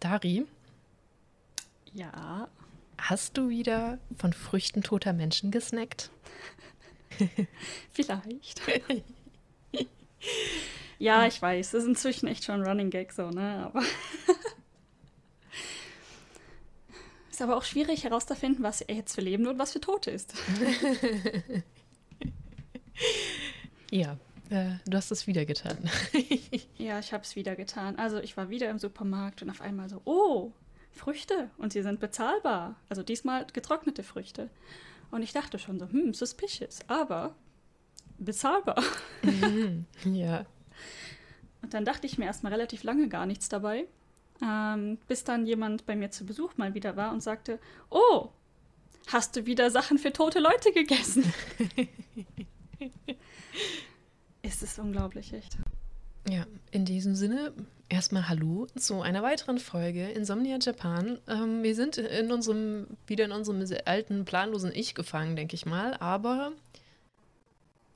Dari, Ja, hast du wieder von Früchten toter Menschen gesnackt? vielleicht. ja, ich weiß, das ist inzwischen echt schon ein Running Gag so, ne? Aber ist aber auch schwierig herauszufinden, was er jetzt für Lebende und was für Tote ist. Ja, äh, du hast es wieder getan. Ja, ich habe es wieder getan. Also ich war wieder im Supermarkt und auf einmal so, oh, Früchte und sie sind bezahlbar. Also diesmal getrocknete Früchte. Und ich dachte schon so, hm, suspicious, aber bezahlbar. ja. Und dann dachte ich mir erstmal relativ lange gar nichts dabei, ähm, bis dann jemand bei mir zu Besuch mal wieder war und sagte, oh, hast du wieder Sachen für tote Leute gegessen? Ist es unglaublich, echt. Ja, in diesem Sinne erstmal Hallo zu einer weiteren Folge Insomnia Japan. Ähm, wir sind in unserem, wieder in unserem alten, planlosen Ich gefangen, denke ich mal, aber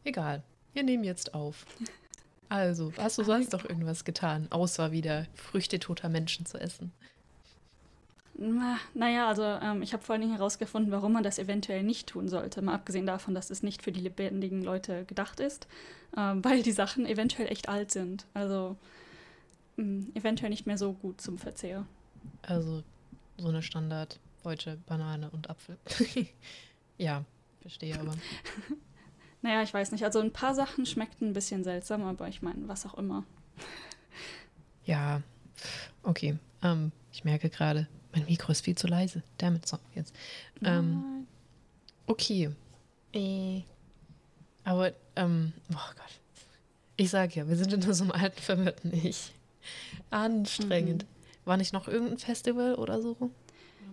egal. Wir nehmen jetzt auf. Also, hast du sonst noch irgendwas getan, außer wieder Früchte toter Menschen zu essen? Na, naja, also ähm, ich habe vor allen Dingen herausgefunden, warum man das eventuell nicht tun sollte. Mal abgesehen davon, dass es nicht für die lebendigen Leute gedacht ist, ähm, weil die Sachen eventuell echt alt sind. Also mh, eventuell nicht mehr so gut zum Verzehr. Also, so eine Standard deutsche Banane und Apfel. ja, verstehe aber. Naja, ich weiß nicht. Also ein paar Sachen schmeckten ein bisschen seltsam, aber ich meine, was auch immer. Ja, okay. Ähm, ich merke gerade, mein Mikro ist viel zu leise. Damit so, jetzt. Ähm, okay. Äh, aber, ähm, oh Gott. Ich sag ja, wir sind in so einem alten, verwirrten Ich. Anstrengend. War nicht noch irgendein Festival oder so?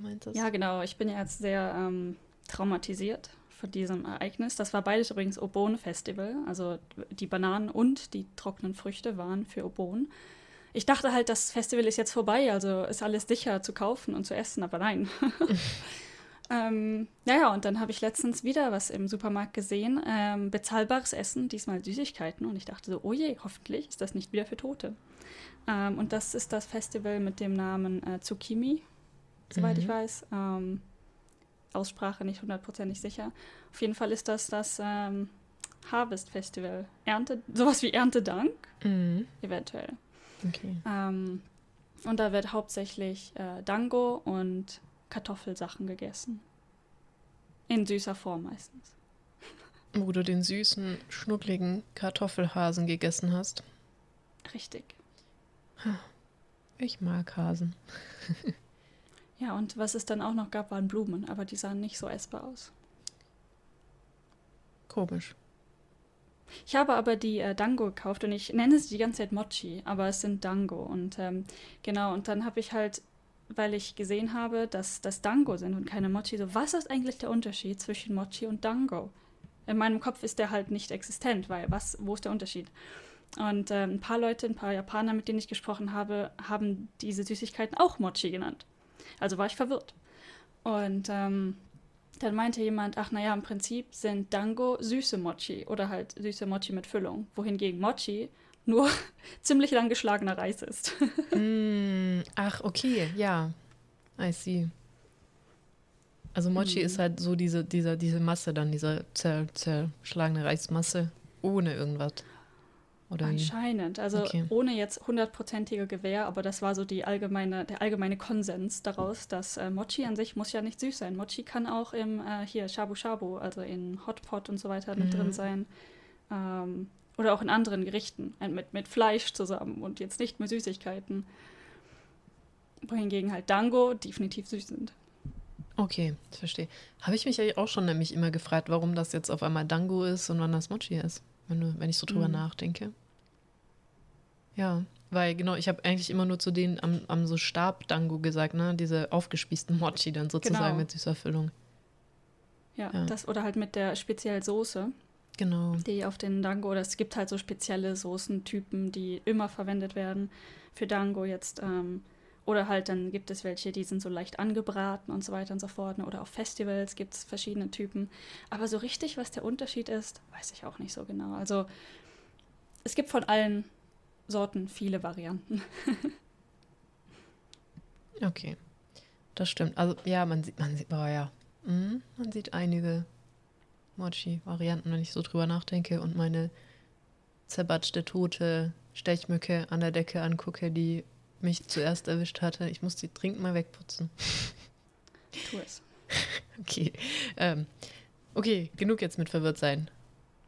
Oder? Ja, genau. Ich bin ja jetzt sehr ähm, traumatisiert von diesem Ereignis. Das war beides übrigens Obon-Festival. Also die Bananen und die trockenen Früchte waren für Obon. Ich dachte halt, das Festival ist jetzt vorbei, also ist alles sicher zu kaufen und zu essen, aber nein. ähm, naja, und dann habe ich letztens wieder was im Supermarkt gesehen. Ähm, bezahlbares Essen, diesmal Süßigkeiten. Und ich dachte so, oh je, hoffentlich ist das nicht wieder für Tote. Ähm, und das ist das Festival mit dem Namen äh, Tsukimi, soweit ich Mhm. weiß. Ähm, Aussprache nicht hundertprozentig sicher. Auf jeden Fall ist das das ähm, Harvest Festival. Ernte, sowas wie Erntedank, Mhm. eventuell. Okay. Ähm, und da wird hauptsächlich äh, Dango und Kartoffelsachen gegessen. In süßer Form meistens. Wo du den süßen, schnuckligen Kartoffelhasen gegessen hast. Richtig. Ich mag Hasen. Ja, und was es dann auch noch gab, waren Blumen, aber die sahen nicht so essbar aus. Komisch. Ich habe aber die äh, Dango gekauft und ich nenne sie die ganze Zeit Mochi, aber es sind Dango. Und ähm, genau, und dann habe ich halt, weil ich gesehen habe, dass das Dango sind und keine Mochi, so, was ist eigentlich der Unterschied zwischen Mochi und Dango? In meinem Kopf ist der halt nicht existent, weil was, wo ist der Unterschied? Und ähm, ein paar Leute, ein paar Japaner, mit denen ich gesprochen habe, haben diese Süßigkeiten auch Mochi genannt. Also war ich verwirrt. Und ähm, dann meinte jemand, ach naja, im Prinzip sind Dango süße Mochi oder halt süße Mochi mit Füllung, wohingegen Mochi nur ziemlich lang geschlagener Reis ist. Mm, ach, okay, ja. I see. Also Mochi Mhm. ist halt so diese, diese, diese Masse dann, diese zer, zerschlagene Reismasse ohne irgendwas. Oder? Anscheinend. Also Okay. ohne jetzt hundertprozentige Gewähr, aber das war so die allgemeine, der allgemeine Konsens daraus, dass äh, Mochi an sich muss ja nicht süß sein. Mochi kann auch im äh, hier Shabu Shabu, also in Hotpot und so weiter mit Mhm. drin sein. Ähm, oder auch in anderen Gerichten, mit, mit Fleisch zusammen und jetzt nicht mit Süßigkeiten. Wohingegen halt Dango definitiv süß sind. Okay, ich verstehe. Habe ich mich eigentlich auch schon nämlich immer gefragt, warum das jetzt auf einmal Dango ist und wann das Mochi ist, wenn, du, wenn ich so drüber Mhm. nachdenke. Ja, weil genau, ich habe eigentlich immer nur zu denen am, am so Stab Dango gesagt, ne? Diese aufgespießten Mochi dann sozusagen Genau. mit süßer Füllung. Ja, Ja. das oder halt mit der speziell Soße. Genau. Die auf den Dango, oder es gibt halt so spezielle Soßentypen, die immer verwendet werden für Dango jetzt. Ähm, oder halt dann gibt es welche, die sind so leicht angebraten und so weiter und so fort. Oder auf Festivals gibt es verschiedene Typen. Aber so richtig, was der Unterschied ist, weiß ich auch nicht so genau. Also es gibt von allen Sorten viele Varianten. okay. Das stimmt. Also ja, man sieht, man sieht, oh ja, mhm, man sieht einige Mochi-Varianten, wenn ich so drüber nachdenke und meine zerbatschte tote Stechmücke an der Decke angucke, die mich zuerst erwischt hatte. Ich muss die dringend mal wegputzen. Tu es. Okay. Ähm, okay, genug jetzt mit verwirrt sein.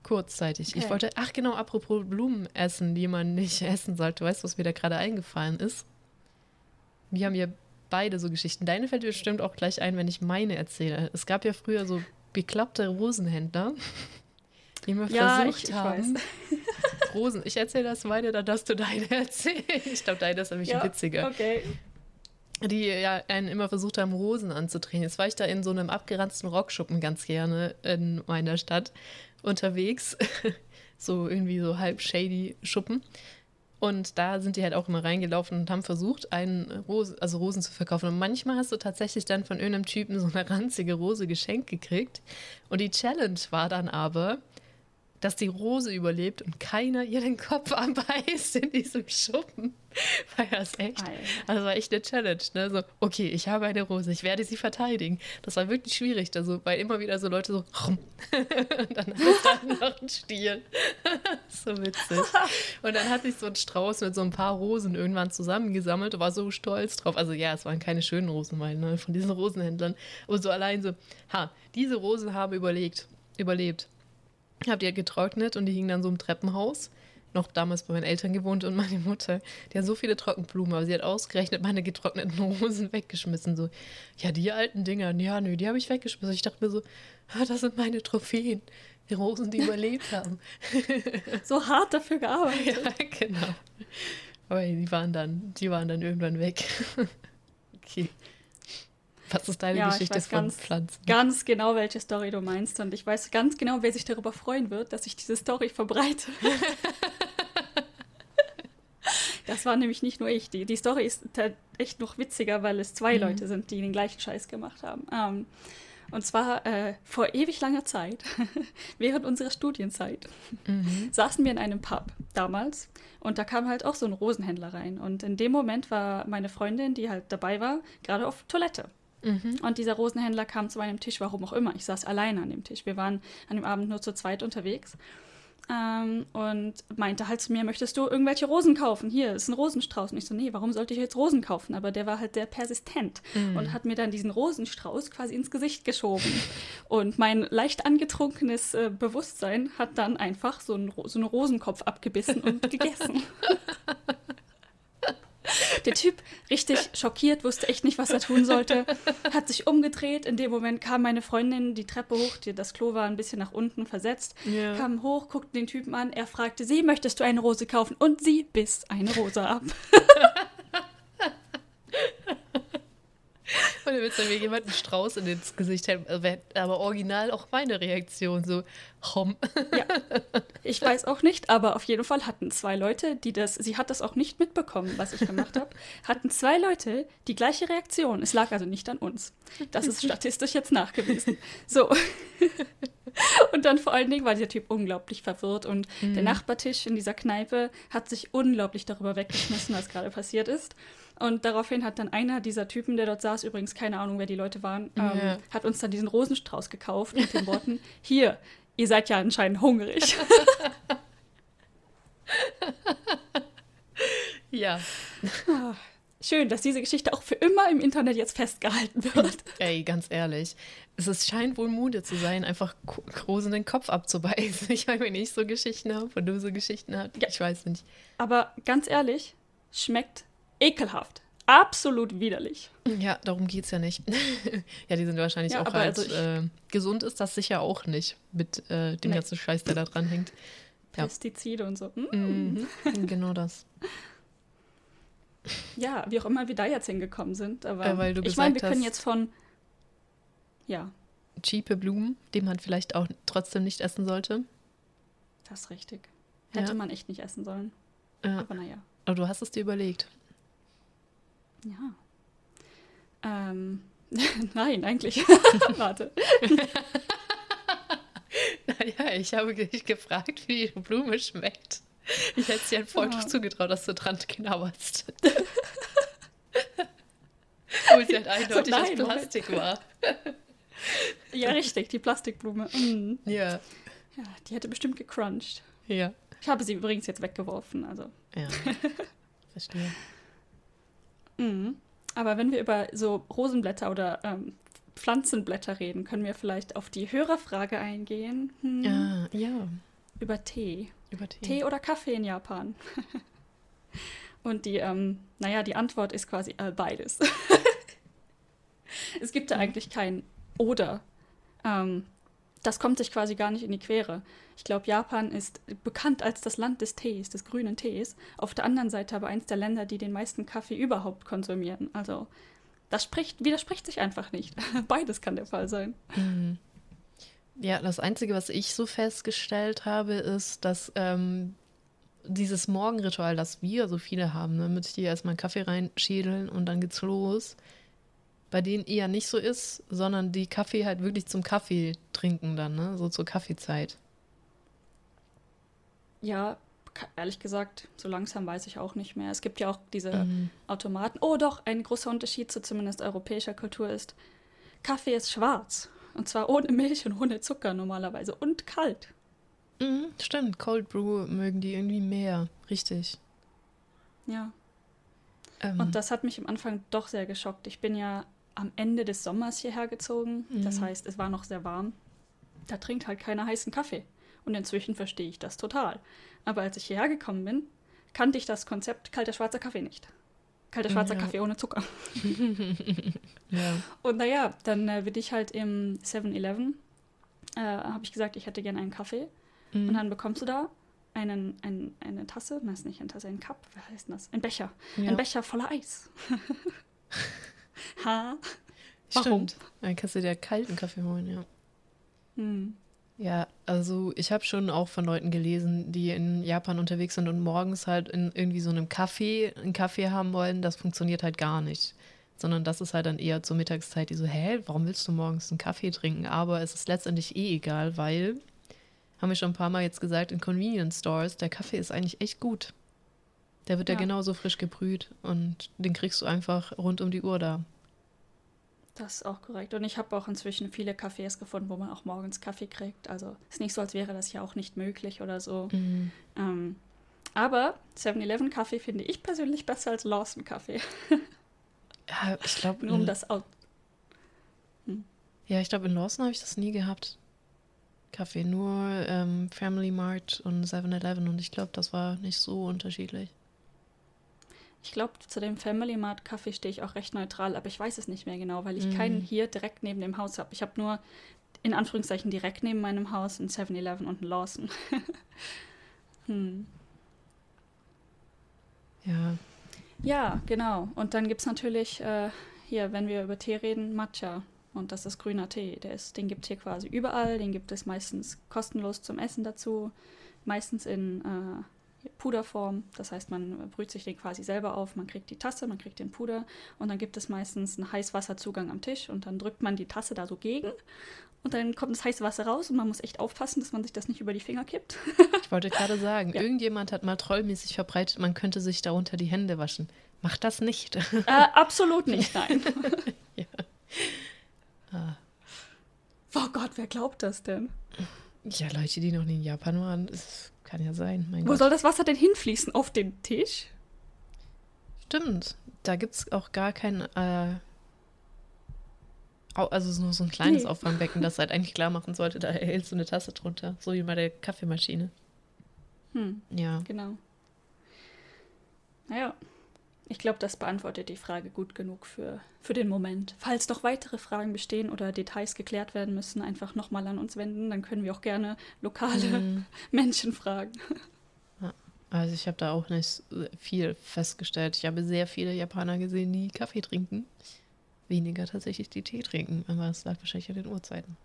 Kurzzeitig. Okay. Ich wollte, ach genau, apropos Blumen essen, die man nicht essen sollte. Weißt du, was mir da gerade eingefallen ist? Wir haben ja beide so Geschichten. Deine fällt mir bestimmt auch gleich ein, wenn ich meine erzähle. Es gab ja früher so bekloppte Rosenhändler, die mir ja, versucht ich, ich haben. Weiß. Rosen. Ich erzähle das meine, dann darfst du deine erzählen. Ich glaube, deine ist nämlich ja, witziger. Okay. Die ja einen immer versucht haben, Rosen anzudrehen. Jetzt war ich da in so einem abgeranzten Rockschuppen ganz gerne in meiner Stadt unterwegs. so irgendwie so halb shady Schuppen. Und da sind die halt auch immer reingelaufen und haben versucht, einen Rose, also Rosen zu verkaufen. Und manchmal hast du tatsächlich dann von irgendeinem Typen so eine ranzige Rose geschenkt gekriegt. Und die Challenge war dann aber, dass die Rose überlebt und keiner ihr den Kopf anbeißt in diesem Schuppen. War das echt? Also war echt eine Challenge. Ne? So, okay, ich habe eine Rose, ich werde sie verteidigen. Das war wirklich schwierig, also, weil immer wieder so Leute so und dann hat dann noch ein Stiel. so witzig. Und dann hat sich so ein Strauß mit so ein paar Rosen irgendwann zusammengesammelt und war so stolz drauf. Also ja, es waren keine schönen Rosen, weil ne, von diesen Rosenhändlern. Und so allein so, ha, diese Rosen haben überlegt, überlebt habe die halt getrocknet und die hingen dann so im Treppenhaus. Noch damals bei meinen Eltern gewohnt und meine Mutter, die hat so viele Trockenblumen, aber sie hat ausgerechnet meine getrockneten Rosen weggeschmissen. So, ja, die alten Dinger, ja, nö, die habe ich weggeschmissen. Ich dachte mir so, ah, das sind meine Trophäen. Die Rosen, die überlebt haben. so hart dafür gearbeitet. Ja, genau. Aber die waren dann, die waren dann irgendwann weg. okay. Was ist deine ja, Geschichte von ganz, Pflanzen? Ganz genau, welche Story du meinst. Und ich weiß ganz genau, wer sich darüber freuen wird, dass ich diese Story verbreite. das war nämlich nicht nur ich. Die, die Story ist echt noch witziger, weil es zwei mhm. Leute sind, die den gleichen Scheiß gemacht haben. Ähm, und zwar äh, vor ewig langer Zeit, während unserer Studienzeit, mhm. saßen wir in einem Pub damals und da kam halt auch so ein Rosenhändler rein. Und in dem Moment war meine Freundin, die halt dabei war, gerade auf Toilette. Mhm. Und dieser Rosenhändler kam zu meinem Tisch, warum auch immer. Ich saß alleine an dem Tisch. Wir waren an dem Abend nur zu zweit unterwegs. Ähm, und meinte halt zu mir, möchtest du irgendwelche Rosen kaufen? Hier ist ein Rosenstrauß. Und ich so, nee, warum sollte ich jetzt Rosen kaufen? Aber der war halt sehr persistent mhm. und hat mir dann diesen Rosenstrauß quasi ins Gesicht geschoben. und mein leicht angetrunkenes äh, Bewusstsein hat dann einfach so, ein, so einen Rosenkopf abgebissen und gegessen. Der Typ, richtig schockiert, wusste echt nicht, was er tun sollte, hat sich umgedreht. In dem Moment kam meine Freundin die Treppe hoch, die, das Klo war ein bisschen nach unten versetzt, ja. kam hoch, guckte den Typen an. Er fragte sie, möchtest du eine Rose kaufen? Und sie biss eine Rose ab. Und dann willst du mir jemand einen Strauß in ins Gesicht halten. Also aber original auch meine Reaktion, so, hom. Ja, ich weiß auch nicht, aber auf jeden Fall hatten zwei Leute, die das, sie hat das auch nicht mitbekommen, was ich gemacht habe, hatten zwei Leute die gleiche Reaktion. Es lag also nicht an uns. Das ist statistisch jetzt nachgewiesen. So. Und dann vor allen Dingen war dieser Typ unglaublich verwirrt und mhm. der Nachbartisch in dieser Kneipe hat sich unglaublich darüber weggeschmissen, was gerade passiert ist. Und daraufhin hat dann einer dieser Typen, der dort saß, übrigens keine Ahnung, wer die Leute waren, ähm, ja. hat uns dann diesen Rosenstrauß gekauft mit den Worten: Hier, ihr seid ja anscheinend hungrig. ja. Ah, schön, dass diese Geschichte auch für immer im Internet jetzt festgehalten wird. Ey, ganz ehrlich. Es ist, scheint wohl Mode zu sein, einfach Rosen den Kopf abzubeißen. Ich meine, wenn ich so Geschichten habe und du so Geschichten hast, ja. ich weiß nicht. Aber ganz ehrlich, schmeckt ekelhaft. Absolut widerlich. Ja, darum geht es ja nicht. ja, die sind wahrscheinlich ja, auch halt. Also äh, gesund ist das sicher auch nicht mit äh, dem nee. ganzen Scheiß, der da dran hängt. Ja. Pestizide und so. Mm. Mhm. genau das. Ja, wie auch immer wir da jetzt hingekommen sind. Aber äh, ich meine, wir können jetzt von. Ja. Cheape Blumen, die man vielleicht auch trotzdem nicht essen sollte. Das ist richtig. Hätte Ja. man echt nicht essen sollen. Ja. Aber naja. Aber du hast es dir überlegt. Ja. Ähm, nein, eigentlich. Warte. Naja, ich habe dich gefragt, wie die Blume schmeckt. Ich hätte es dir voll Ja. zugetraut, dass du dran knabberst. Obwohl sie halt eindeutig aus nein. Plastik war. Ja, richtig, die Plastikblume. Mm. Ja. Ja, die hätte bestimmt gecrunched. Ja. Ich habe sie übrigens jetzt weggeworfen, also. Ja. Verstehe. Mhm. Aber wenn wir über so Rosenblätter oder ähm, Pflanzenblätter reden, können wir vielleicht auf die Hörerfrage eingehen. Hm. Ja, ja. Über Tee. Über Tee. Tee oder Kaffee in Japan? Und die, ähm, naja, die Antwort ist quasi äh, beides. es gibt da Mhm. eigentlich kein Oder. Ähm, das kommt sich quasi gar nicht in die Quere. Ich glaube, Japan ist bekannt als das Land des Tees, des grünen Tees. Auf der anderen Seite aber eins der Länder, die den meisten Kaffee überhaupt konsumieren. Also, das spricht, widerspricht sich einfach nicht. Beides kann der Fall sein. Mhm. Ja, das Einzige, was ich so festgestellt habe, ist, dass ähm, dieses Morgenritual, das wir so viele haben, ne, mit hier erstmal einen Kaffee reinschädeln und dann geht's los, bei denen eher nicht so ist, sondern die Kaffee halt wirklich zum Kaffee trinken dann, ne? so zur Kaffeezeit. Ja, ehrlich gesagt, so langsam weiß ich auch nicht mehr. Es gibt ja auch diese Mhm. Automaten. Oh doch, ein großer Unterschied zu zumindest europäischer Kultur ist, Kaffee ist schwarz. Und zwar ohne Milch und ohne Zucker normalerweise. Und kalt. Mhm, stimmt, Cold Brew mögen die irgendwie mehr, richtig. Ja. Ähm, Und das hat mich am Anfang doch sehr geschockt. Ich bin ja am Ende des Sommers hierher gezogen. Das Mhm. heißt, es war noch sehr warm. Da trinkt halt keiner heißen Kaffee. Und inzwischen verstehe ich das total. Aber als ich hierher gekommen bin, kannte ich das Konzept kalter schwarzer Kaffee nicht. Kalter schwarzer Ja. Kaffee ohne Zucker. ja. Und naja, dann äh, bin ich halt im 7-Eleven. Äh, habe ich gesagt, ich hätte gerne einen Kaffee. Mhm. Und dann bekommst du da einen, ein, eine Tasse, das ist nicht eine Tasse, ein Cup, was heißt denn das? Ein Becher. ja. Ein Becher voller Eis. ha? Warum? Stimmt. Dann kannst du dir kalten Kaffee holen, ja. Hm. Ja, also ich habe schon auch von Leuten gelesen, die in Japan unterwegs sind und morgens halt in irgendwie so einem Kaffee einen Kaffee haben wollen. Das funktioniert halt gar nicht. Sondern das ist halt dann eher zur Mittagszeit, die so, hä, warum willst du morgens einen Kaffee trinken? Aber es ist letztendlich eh egal, weil, haben wir schon ein paar Mal jetzt gesagt, in Convenience Stores, der Kaffee ist eigentlich echt gut. Der wird ja, Ja. genauso frisch gebrüht und den kriegst du einfach rund um die Uhr da. Das ist auch korrekt. Und ich habe auch inzwischen viele Cafés gefunden, wo man auch morgens Kaffee kriegt. Also ist nicht so, als wäre das ja auch nicht möglich oder so. Mhm. Ähm, aber 7-Eleven Kaffee finde ich persönlich besser als Lawson Kaffee. Ja, ich glaube, Nur um das au- Ja, ich glaube, in Lawson habe ich das nie gehabt. Kaffee, nur ähm, Family Mart und 7-Eleven und ich glaube, das war nicht so unterschiedlich. Ich glaube, zu dem Family Mart Kaffee stehe ich auch recht neutral, aber ich weiß es nicht mehr genau, weil ich Mhm. keinen hier direkt neben dem Haus habe. Ich habe nur in Anführungszeichen direkt neben meinem Haus ein 7-Eleven und ein Lawson. hm. Ja, Ja, genau. Und dann gibt es natürlich äh, hier, wenn wir über Tee reden, Matcha. Und das ist grüner Tee. Der ist, den gibt es hier quasi überall. Den gibt es meistens kostenlos zum Essen dazu. Meistens in äh, Puderform. Das heißt, man brüht sich den quasi selber auf. Man kriegt die Tasse, man kriegt den Puder. Und dann gibt es meistens einen Heißwasserzugang am Tisch. Und dann drückt man die Tasse da so gegen. Und dann kommt das heiße Wasser raus. Und man muss echt aufpassen, dass man sich das nicht über die Finger kippt. ich wollte gerade sagen, Ja. irgendjemand hat mal trollmäßig verbreitet, man könnte sich darunter die Hände waschen. Macht das nicht. äh, absolut nicht, nein. ja. Ah. Oh Gott, wer glaubt das denn? ja, Leute, die noch nie in Japan waren, das kann ja sein. Mein Wo Gott. soll das Wasser denn hinfließen? Auf den Tisch? Stimmt, da gibt es auch gar kein, äh, also nur so ein kleines Nee. Auffangbecken, das halt eigentlich klar machen sollte, da hältst du eine Tasse drunter, so wie bei der Kaffeemaschine. Hm, Ja. genau. Naja, ich glaube, das beantwortet die Frage gut genug für, für den Moment. Falls noch weitere Fragen bestehen oder Details geklärt werden müssen, einfach nochmal an uns wenden. Dann können wir auch gerne lokale Mhm. Menschen fragen. Also ich habe da auch nicht viel festgestellt. Ich habe sehr viele Japaner gesehen, die Kaffee trinken. Weniger tatsächlich die Tee trinken, aber es lag wahrscheinlich an den Uhrzeiten.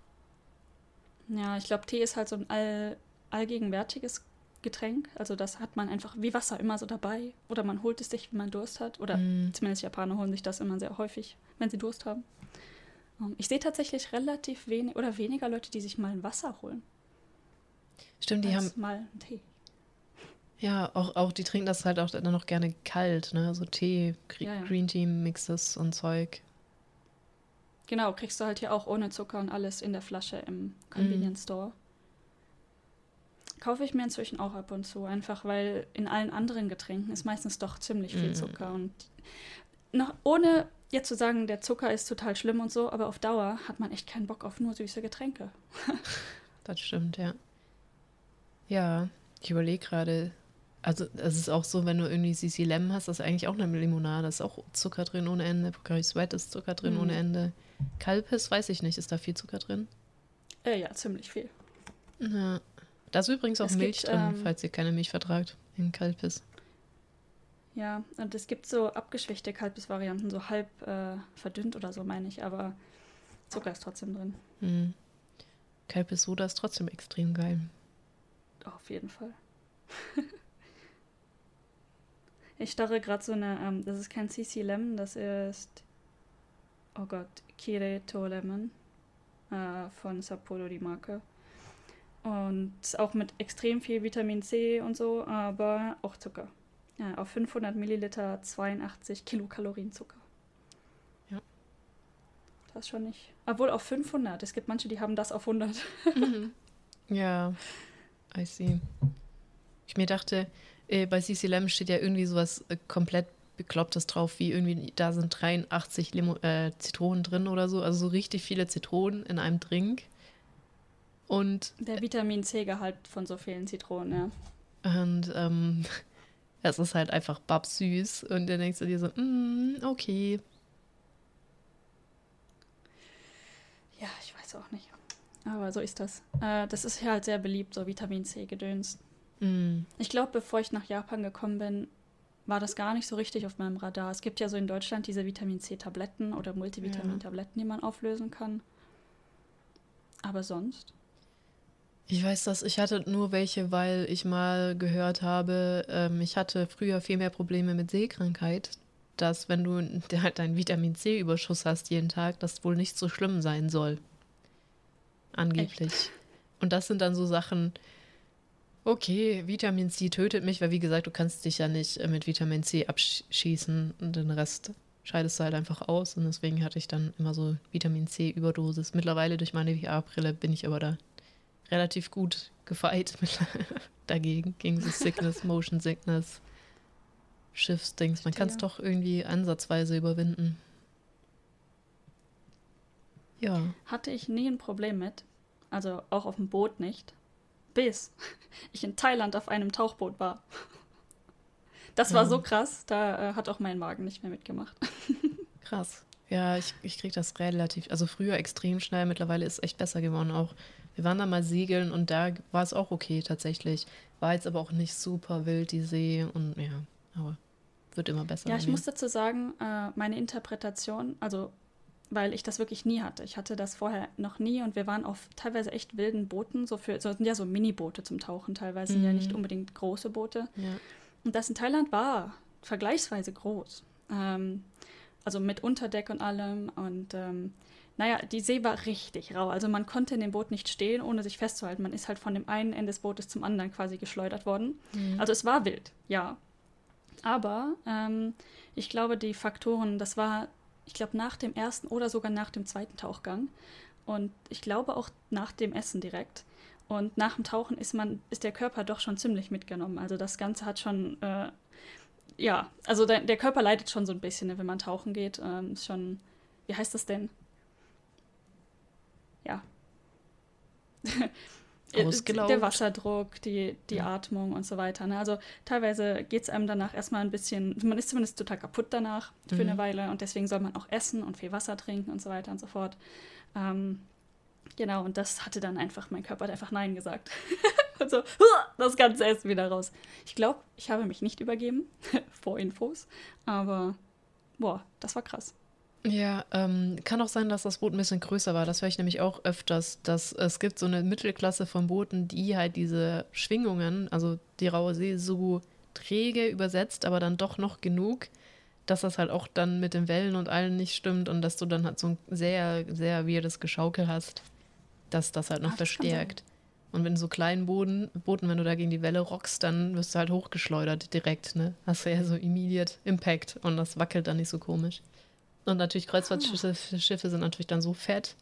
Ja, ich glaube, Tee ist halt so ein all, allgegenwärtiges Getränk. Also das hat man einfach wie Wasser immer so dabei. Oder man holt es sich, wenn man Durst hat. Oder mm. zumindest Japaner holen sich das immer sehr häufig, wenn sie Durst haben. Um, ähm, ich sehe tatsächlich relativ wenig oder weniger Leute, die sich mal ein Wasser holen. Stimmt, die haben mal einen Tee. Ja, auch, auch die trinken das halt auch dann noch gerne kalt, ne? So Tee, Gre ja, ja. Green Tea Mixes und Zeug. Genau, kriegst du halt hier auch ohne Zucker und alles in der Flasche im Convenience mm. Kaufe ich mir inzwischen auch ab und zu, einfach weil in allen anderen Getränken ist meistens doch ziemlich viel mm. Zucker. Und noch ohne jetzt zu sagen, der Zucker ist total schlimm und so, aber auf Dauer hat man echt keinen Bock auf nur süße Getränke. das stimmt, ja. Ja, ich überlege gerade, also es ist auch so, wenn du irgendwie CC Lemon hast, das ist eigentlich auch eine Limonade, da ist auch Zucker drin ohne Ende. Pocari Sweat ist Zucker drin mhm. ohne Ende. Kalpis, weiß ich nicht, ist da viel Zucker drin? Äh, ja, ziemlich viel. Ja. Da ist übrigens auch es Milch gibt, drin, ähm, falls ihr keine Milch vertragt, in Kalpis. Ja, und es gibt so abgeschwächte Kalpis-Varianten, so halb äh, verdünnt oder so, meine ich, aber Zucker ist trotzdem drin. Mhm. Kalpis Soda ist trotzdem extrem geil. Auf jeden Fall. ich starre gerade so eine, ähm, das ist kein CC Lemon, das ist, oh Gott, Kireto Lemon äh, von Sapporo, die Marke. Und auch mit extrem viel Vitamin C und so, aber auch Zucker. Ja, auf 500 Milliliter 82 Kilokalorien Zucker. Ja. Das ist schon nicht. Obwohl auf 500. Es gibt manche, die haben das auf 100. Mhm. Ja. I see. Ich mir dachte, äh, bei CC Lemon steht ja irgendwie sowas äh, komplett Beklopptes drauf, wie irgendwie, da sind 83 Limo äh, Zitronen drin oder so. Also so richtig viele Zitronen in einem Drink. Und. Der Vitamin C-Gehalt von so vielen Zitronen, ja. Und ähm, es ist halt einfach babsüß. Und dann denkst du dir so, mm, okay. Ja, ich weiß auch nicht. Aber so ist das. Äh, das ist halt sehr beliebt, so Vitamin C-Gedöns. Mm. Ich glaube, bevor ich nach Japan gekommen bin, war das gar nicht so richtig auf meinem Radar. Es gibt ja so in Deutschland diese Vitamin C-Tabletten oder Multivitamin-Tabletten, die man auflösen kann. Aber sonst? Ich weiß das, ich hatte nur welche, weil ich mal gehört habe, ähm, ich hatte früher viel mehr Probleme mit Seekrankheit, dass wenn du halt deinen Vitamin C-Überschuss hast jeden Tag, das wohl nicht so schlimm sein soll. Angeblich. Echt? Und das sind dann so Sachen, okay, Vitamin C tötet mich, weil wie gesagt, du kannst dich ja nicht äh, mit Vitamin C abschießen und den Rest scheidest du halt einfach aus. Und deswegen hatte ich dann immer so Vitamin C-Überdosis. Mittlerweile durch meine VR-Brille bin ich aber da relativ gut gefeit dagegen, gegen so Sickness, Motion Sickness, Schiffsdings. Man kann es doch irgendwie ansatzweise überwinden. Ja. Hatte ich nie ein Problem mit. Also auch auf dem Boot nicht. Bis ich in Thailand auf einem Tauchboot war. Das war ja. so krass, da äh, hat auch mein Magen nicht mehr mitgemacht. Krass. Ja, ich, ich kriege das relativ, also früher extrem schnell, mittlerweile ist es echt besser geworden auch. Wir waren da mal segeln und da war es auch okay tatsächlich. War jetzt aber auch nicht super wild, die See und ja, aber wird immer besser. Ja, ich muss dazu sagen, äh, meine Interpretation, also weil ich das wirklich nie hatte. Ich hatte das vorher noch nie und wir waren auf teilweise echt wilden Booten, so für, so sind ja so Mini-Boote zum Tauchen, teilweise mhm. ja nicht mhm. unbedingt große Boote. Ja. Und das in Thailand war vergleichsweise groß. Ähm, also mit Unterdeck und allem. Und ähm, naja, die See war richtig rau. Also man konnte in dem Boot nicht stehen, ohne sich festzuhalten. Man ist halt von dem einen Ende des Bootes zum anderen quasi geschleudert worden. Mhm. Also es war wild, ja. Aber ähm, ich glaube, die Faktoren, das war ich glaube, nach dem ersten oder sogar nach dem zweiten Tauchgang. Und ich glaube auch nach dem Essen direkt. Und nach dem Tauchen ist man, ist der Körper doch schon ziemlich mitgenommen. Also das Ganze hat schon, äh, ja, also der, der, Körper leidet schon so ein bisschen, ne, wenn man tauchen geht. Ähm, ist schon, wie heißt das denn? Ja. Ausgelaugt. Der Wasserdruck, die, die ja. Atmung und so weiter. Ne? Also teilweise geht es einem danach erstmal ein bisschen, man ist zumindest total kaputt danach für mhm. eine Weile und deswegen soll man auch essen und viel Wasser trinken und so weiter und so fort. Ähm, genau, und das hatte dann einfach, mein Körper hat einfach Nein gesagt. und so, das ganze Essen wieder raus. Ich glaube, ich habe mich nicht übergeben vor Infos, aber boah, das war krass. Ja, ähm, kann auch sein, dass das Boot ein bisschen größer war. Das höre ich nämlich auch öfters, dass es gibt so eine Mittelklasse von Booten, die halt diese Schwingungen, also die raue See, so träge übersetzt, aber dann doch noch genug, dass das halt auch dann mit den Wellen und allen nicht stimmt und dass du dann halt so ein sehr, sehr weirdes Geschaukel hast, dass das halt noch Ach, verstärkt. Und wenn so kleinen Boden, Booten, wenn du da gegen die Welle rockst, dann wirst du halt hochgeschleudert direkt, ne? Hast du ja so immediate Impact und das wackelt dann nicht so komisch. Und natürlich Kreuzfahrtschiffe sind natürlich dann so fett,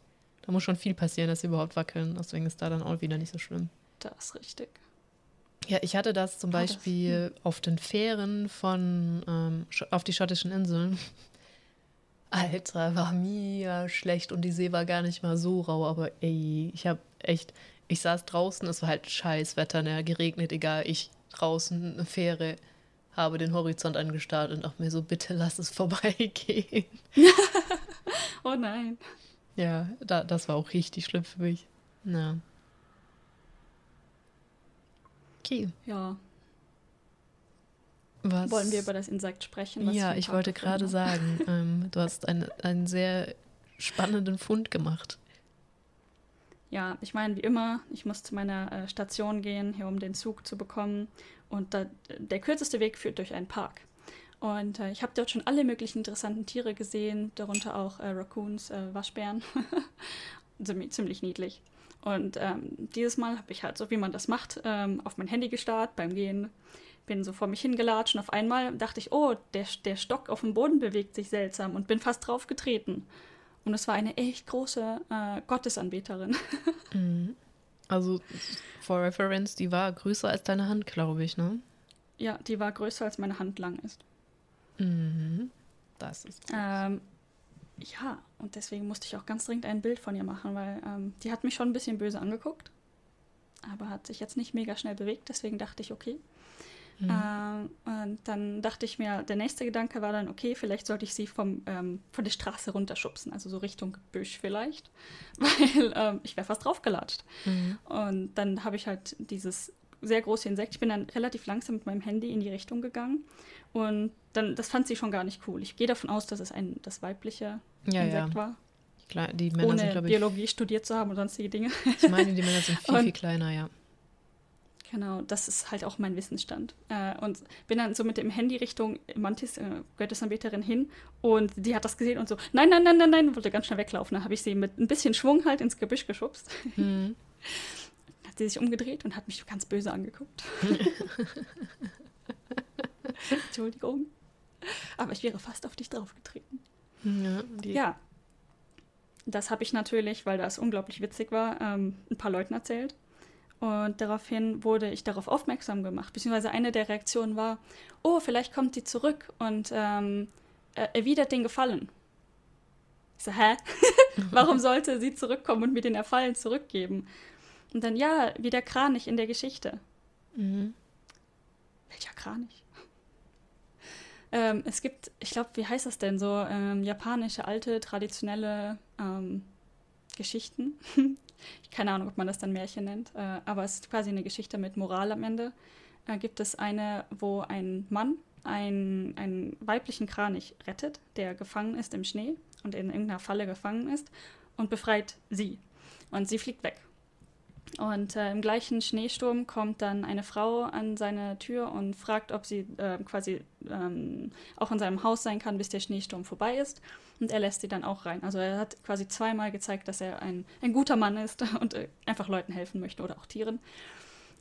da muss schon viel passieren, dass sie überhaupt wackeln. Deswegen ist da dann auch wieder nicht so schlimm. Das ist richtig. Ja, ich hatte das zum Beispiel das, auf den Fähren von ähm, auf die schottischen Inseln. Alter, war mir schlecht und die See war gar nicht mal so rau, aber ey, ich habe echt, ich saß draußen, es war halt scheiß Wetter, ne, geregnet, egal, ich draußen eine Fähre, habe den Horizont angestarrt und auch mir so, bitte lass es vorbeigehen. oh nein. Ja, da, das war auch richtig schlimm für mich. Ja. Okay. Ja. Was? Wollen wir über das Insekt sprechen? ja, ich wollte gerade sagen, ähm, du hast ein, einen sehr spannenden Fund gemacht. Ja, ich meine, wie immer, ich muss zu meiner äh, Station gehen, hier um den Zug zu bekommen. Und da, der kürzeste Weg führt durch einen Park. Und äh, ich habe dort schon alle möglichen interessanten Tiere gesehen, darunter auch äh, Raccoons, äh, Waschbären. Ziemlich niedlich. Und ähm, dieses Mal habe ich halt, so wie man das macht, ähm, auf mein Handy gestarrt beim Gehen. Bin so vor mich hingelatscht und auf einmal dachte ich, oh, der, der Stock auf dem Boden bewegt sich seltsam und bin fast drauf getreten. Und es war eine echt große äh, Gottesanbeterin. Mhm. Also, for reference, die war größer als deine Hand, glaube ich, ne? Ja, die war größer als meine Hand lang ist. Mhm. Das ist. Ähm, ja, und deswegen musste ich auch ganz dringend ein Bild von ihr machen, weil ähm, die hat mich schon ein bisschen böse angeguckt, aber hat sich jetzt nicht mega schnell bewegt. Deswegen dachte ich, okay. Mhm. Ähm, und dann dachte ich mir, der nächste Gedanke war dann, okay, vielleicht sollte ich sie vom, ähm, von der Straße runterschubsen, also so Richtung Büsch vielleicht, weil ähm, ich wäre fast draufgelatscht. Mhm. Und dann habe ich halt dieses sehr große Insekt. Ich bin dann relativ langsam mit meinem Handy in die Richtung gegangen und dann, das fand sie schon gar nicht cool. Ich gehe davon aus, dass es ein das weibliche ja, Insekt ja. war. Klar, die Männer Ohne sind, glaube ich. Biologie studiert zu haben und sonstige Dinge. Ich meine, die Männer sind viel, und, viel kleiner, ja. Genau, das ist halt auch mein Wissensstand. Äh, und bin dann so mit dem Handy Richtung Mantis, äh, Göttesanbeterin, hin und die hat das gesehen und so, nein, nein, nein, nein, nein, wollte ganz schnell weglaufen. Dann habe ich sie mit ein bisschen Schwung halt ins Gebüsch geschubst. Mhm. hat sie sich umgedreht und hat mich ganz böse angeguckt. Entschuldigung. Aber ich wäre fast auf dich draufgetreten. Ja, ja. das habe ich natürlich, weil das unglaublich witzig war, ähm, ein paar Leuten erzählt. Und daraufhin wurde ich darauf aufmerksam gemacht. Beziehungsweise eine der Reaktionen war, oh, vielleicht kommt die zurück und ähm, erwidert den Gefallen. Ich so, hä? Warum sollte sie zurückkommen und mir den Erfallen zurückgeben? Und dann, ja, wie der Kranich in der Geschichte. Mhm. Welcher Kranich? Ähm, es gibt, ich glaube, wie heißt das denn so, ähm, japanische alte, traditionelle ähm, Geschichten. keine Ahnung, ob man das dann Märchen nennt, äh, aber es ist quasi eine Geschichte mit Moral am Ende. Da gibt es eine, wo ein Mann einen, einen weiblichen Kranich rettet, der gefangen ist im Schnee und in irgendeiner Falle gefangen ist und befreit sie. Und sie fliegt weg. Und äh, im gleichen Schneesturm kommt dann eine Frau an seine Tür und fragt, ob sie äh, quasi ähm, auch in seinem Haus sein kann, bis der Schneesturm vorbei ist. Und er lässt sie dann auch rein. Also er hat quasi zweimal gezeigt, dass er ein, ein guter Mann ist und äh, einfach Leuten helfen möchte oder auch Tieren.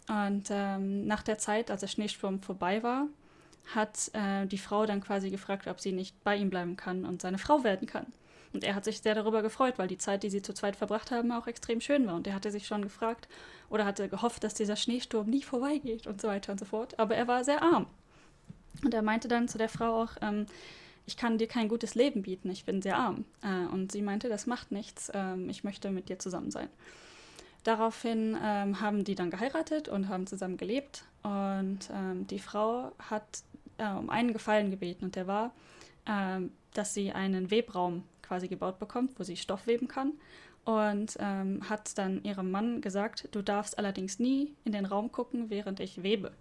Und ähm, nach der Zeit, als der Schneesturm vorbei war, hat äh, die Frau dann quasi gefragt, ob sie nicht bei ihm bleiben kann und seine Frau werden kann. Und er hat sich sehr darüber gefreut, weil die Zeit, die sie zu zweit verbracht haben, auch extrem schön war. Und er hatte sich schon gefragt oder hatte gehofft, dass dieser Schneesturm nie vorbeigeht und so weiter und so fort. Aber er war sehr arm. Und er meinte dann zu der Frau auch, ähm, ich kann dir kein gutes Leben bieten, ich bin sehr arm. Äh, und sie meinte, das macht nichts, ähm, ich möchte mit dir zusammen sein. Daraufhin ähm, haben die dann geheiratet und haben zusammen gelebt. Und ähm, die Frau hat äh, um einen Gefallen gebeten und der war, ähm, dass sie einen Webraum quasi gebaut bekommt, wo sie Stoff weben kann. Und ähm, hat dann ihrem Mann gesagt, du darfst allerdings nie in den Raum gucken, während ich webe.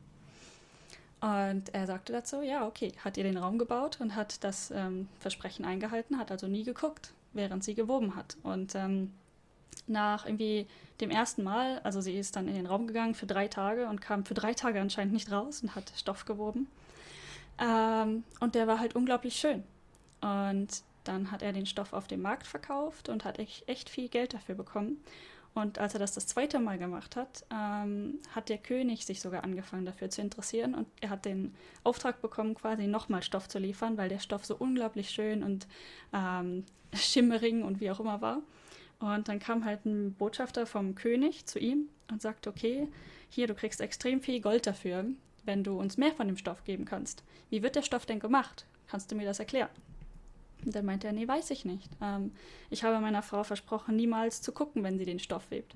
Und er sagte dazu, ja, okay, hat ihr den Raum gebaut und hat das ähm, Versprechen eingehalten, hat also nie geguckt, während sie gewoben hat. Und ähm, nach irgendwie dem ersten Mal, also sie ist dann in den Raum gegangen für drei Tage und kam für drei Tage anscheinend nicht raus und hat Stoff gewoben. Ähm, und der war halt unglaublich schön. Und dann hat er den Stoff auf dem Markt verkauft und hat echt, echt viel Geld dafür bekommen. Und als er das das zweite Mal gemacht hat, ähm, hat der König sich sogar angefangen dafür zu interessieren und er hat den Auftrag bekommen, quasi nochmal Stoff zu liefern, weil der Stoff so unglaublich schön und ähm, schimmering und wie auch immer war. Und dann kam halt ein Botschafter vom König zu ihm und sagte, okay, hier, du kriegst extrem viel Gold dafür, wenn du uns mehr von dem Stoff geben kannst. Wie wird der Stoff denn gemacht? Kannst du mir das erklären? Und dann meinte er, nee, weiß ich nicht. Ähm, ich habe meiner Frau versprochen, niemals zu gucken, wenn sie den Stoff webt.